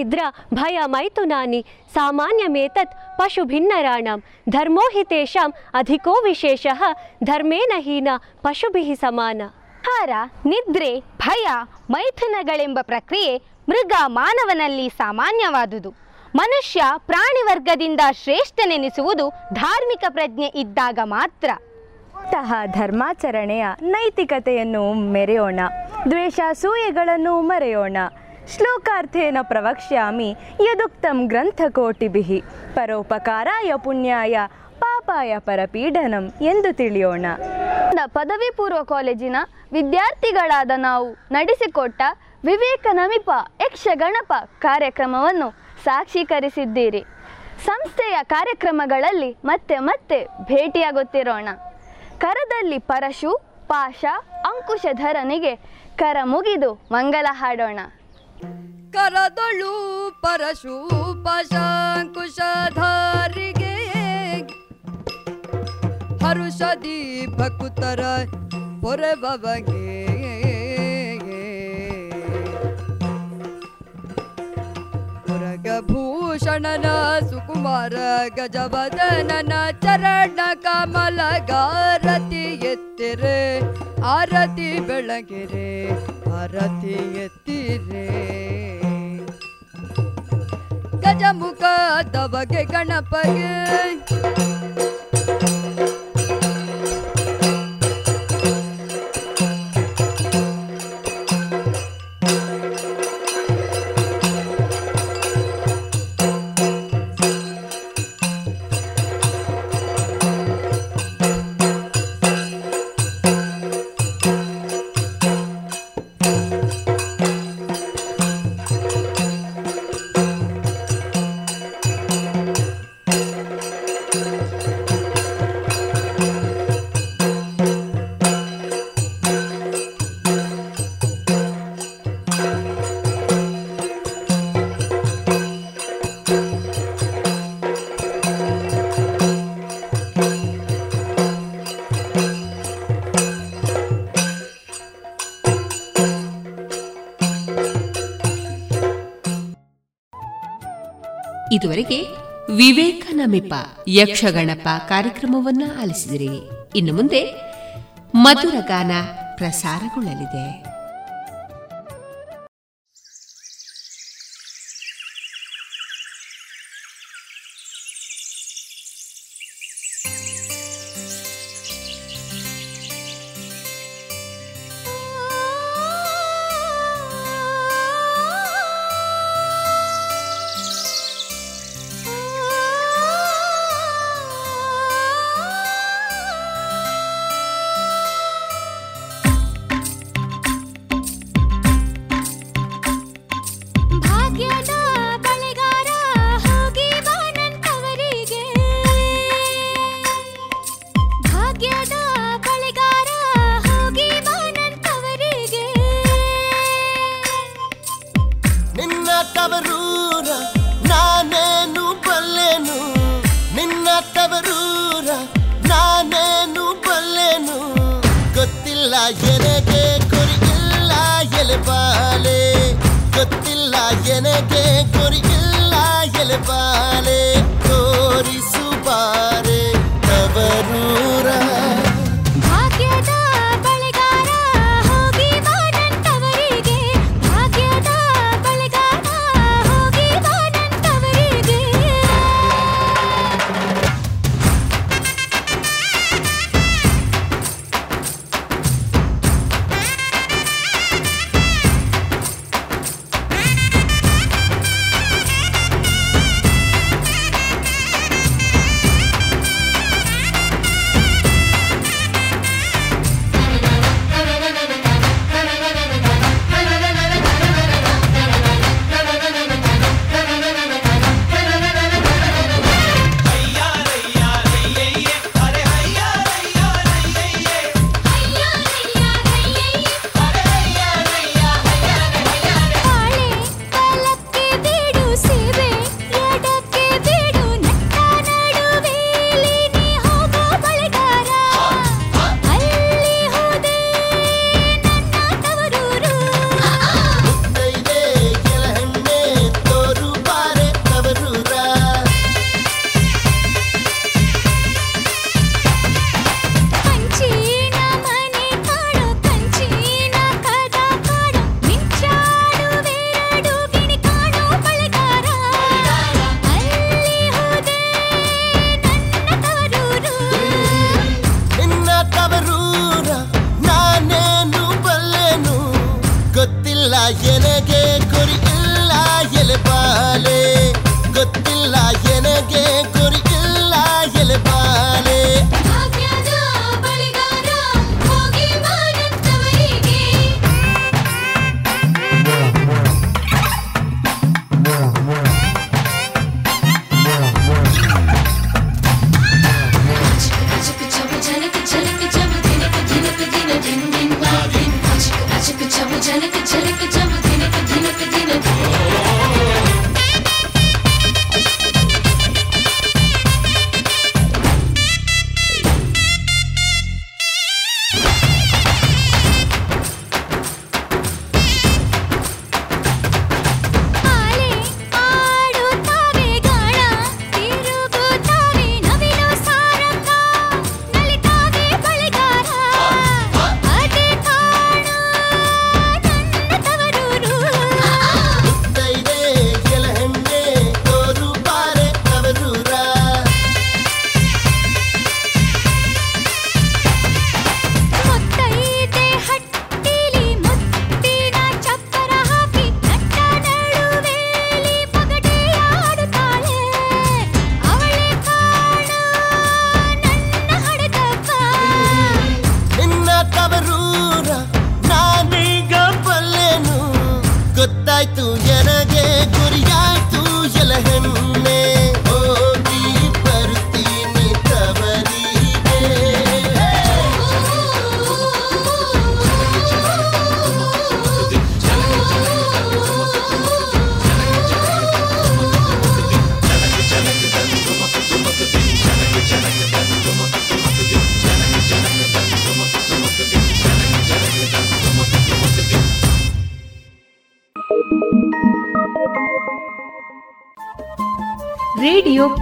ನಿದ್ರಾ ಭಯ ಮೈಥುನಾನಿ ಸಾಮಾನ್ಯಮೇತತ್ ಪಶು ಭಿನ್ನರಾಣಂ ಧರ್ಮೋ ಹಿ ತೇಷಾಂ ಅಧಿಕೋ ವಿಶೇಷ ಧರ್ಮೇನ ಹೀನ ಪಶುಭಿಃ ಸಮಾನ. ಆಹಾರ ನಿದ್ರೆ ಭಯ ಮೈಥುನಗಳೆಂಬ ಪ್ರಕ್ರಿಯೆ ಮೃಗ ಮಾನವನಲ್ಲಿ ಸಾಮಾನ್ಯವಾದುದು. ಮನುಷ್ಯ ಪ್ರಾಣಿ ವರ್ಗದಿಂದ ಶ್ರೇಷ್ಠನೆನಿಸುವುದು ಧಾರ್ಮಿಕ ಪ್ರಜ್ಞೆ ಇದ್ದಾಗ ಮಾತ್ರ. ಇಂತಹ ಧರ್ಮಾಚರಣೆಯ ನೈತಿಕತೆಯನ್ನು ಮೆರೆಯೋಣ ದ್ವೇಷಾಸೂಯೆಗಳನ್ನು ಮರೆಯೋಣ ಶ್ಲೋಕಾರ್ಥೇನ ಪ್ರವಕ್ಷ್ಯಾಮಿ ಯದುಕ್ತಂ ಗ್ರಂಥಕೋಟಿಭಿಃ ಪರೋಪಕಾರಾಯ ಪುಣ್ಯಾಯ ಪಾಪಾಯ ಪರಪೀಡನಂ ಎಂದು ತಿಳಿಯೋಣ. ಪದವಿ ಪೂರ್ವ ಕಾಲೇಜಿನ ವಿದ್ಯಾರ್ಥಿಗಳಾದ ನಾವು ನಡೆಸಿಕೊಟ್ಟ ವಿವೇಕ ನಮಿಪ ಯಕ್ಷಗಣಪ ಕಾರ್ಯಕ್ರಮವನ್ನು ಸಾಕ್ಷೀಕರಿಸಿದ್ದೀರಿ. ಸಂಸ್ಥೆಯ ಕಾರ್ಯಕ್ರಮಗಳಲ್ಲಿ ಮತ್ತೆ ಮತ್ತೆ ಭೇಟಿಯಾಗುತ್ತಿರೋಣ. ಕರದಲ್ಲಿ ಪರಶು ಪಾಶ ಅಂಕುಶಧರನಿಗೆ ಕರ ಮುಗಿದು ಮಂಗಲ ಹಾಡೋಣ. ಕರದೊಳು ಪರಶು ಪಶಾಂಕುಶಧಾರಿಗೆ ಹರುಷದಿ ಭಕುತರ ಪೊರೆಬಗೆ ಸುಕುಮಾರ ಗಜವದನನ ಚರಣ ಕಮಲಗಾರತಿ ಎತ್ತಿರೆ ಆರತಿ ಬೆಳಗಿರೆ ಆರತಿ ಎತ್ತಿರೆ. ಗಜಮುಖ ದವಗೆ ಗಣಪಗೆ ಇದುವರೆಗೆ ವಿವೇಕ ನಮಿಪ ಯಕ್ಷಗಣಪ ಕಾರ್ಯಕ್ರಮವನ್ನ ಆಲಿಸಿದಿರಿ. ಇನ್ನು ಮುಂದೆ ಮಧುರ ಗಾನ ಪ್ರಸಾರಗೊಳ್ಳಲಿದೆ.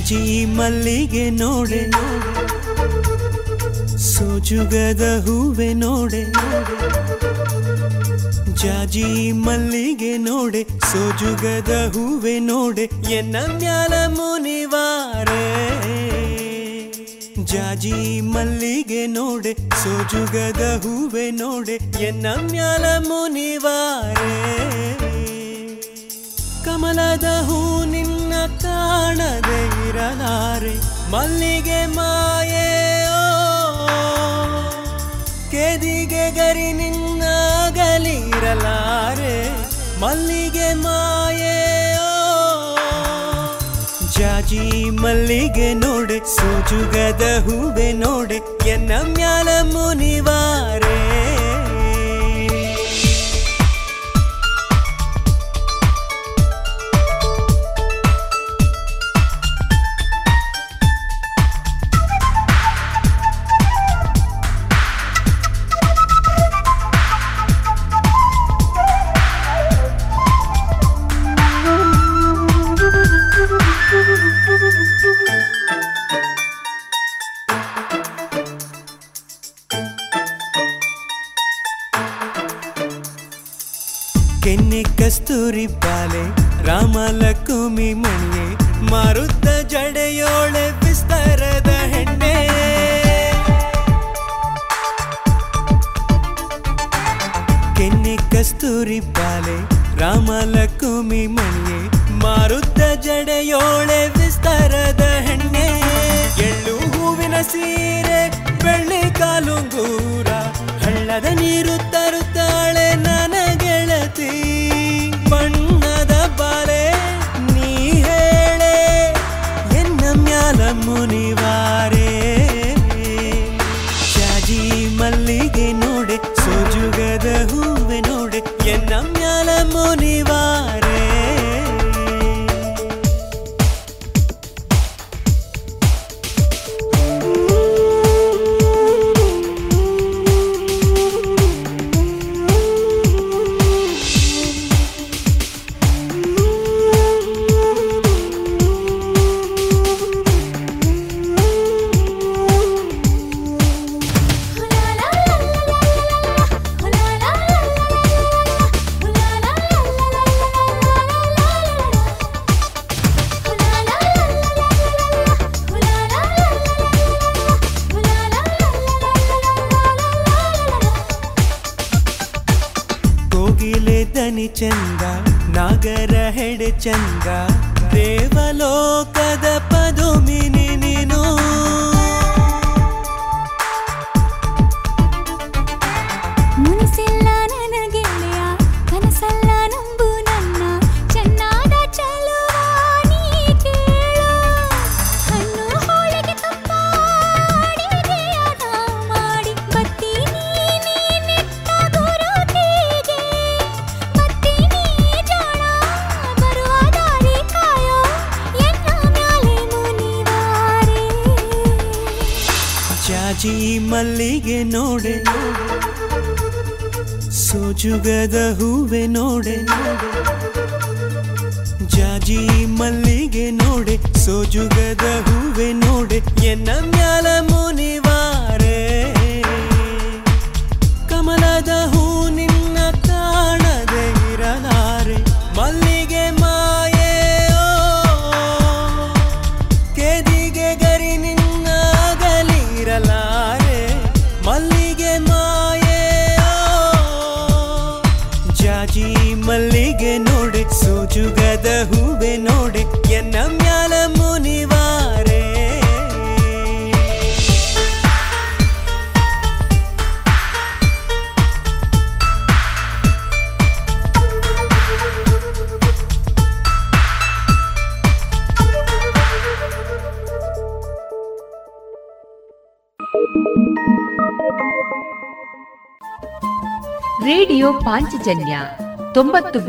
ಜಾಜಿ ಮಲ್ಲಿಗೆ ನೋಡೆ. ಸೋಜುಗದ ಹೂವೆ ನೋಡೆ. ಜಾಜಿ ಮಲ್ಲಿಗೆ ನೋಡೆ. ಸೋಜುಗದ ಹೂವೆ ನೋಡೆ. ಎನ್ನ ಮ್ಯಾಲ ಮುನಿವಾರೆ. ಜಾಜಿ ಮಲ್ಲಿಗೆ ನೋಡೆ. ಸೋಜುಗದ ಹೂವೆ ನೋಡೆ. ಎನ್ನ ಮ್ಯಾಲ ಮುನಿವಾರೆ. ಕಮಲದ ಹೂ ನಿನ್ನ ಕಾಣದೆ ಇರಲಾರೆ ಮಲ್ಲಿಗೆ ಮಾಯೆ. ಕೆದಿಗೆ ಗರಿ ನಿನ್ನ ಗಲಿರಲಾರೆ ಮಲ್ಲಿಗೆ ಮಾಯೆ. ಜಾಜಿ ಮಲ್ಲಿಗೆ ನೋಡೆ, ಸೂಜುಗದ ಹೂವೆ ನೋಡೆ, ಎನ್ನ ಮ್ಯಾಲ ಮುನಿವಾರೆ ಕೆನ್ನೆ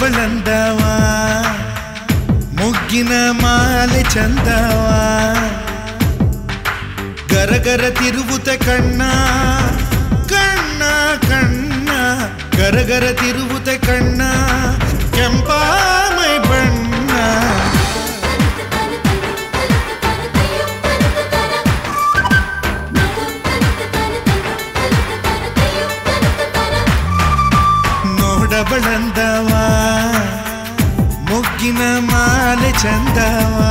ಬಲಂದವ ಮುಗ್ಗಿನ ಮಾಲೆ ಚಂದವ. ಗರಗರ ತಿರುವುತ ಕಣ್ಣ ಕಣ್ಣ ಕಣ್ಣ. ಗರಗರ ತಿರುವುತ ಕಣ್ಣ ಕೆಂಪಾ మాల చందవా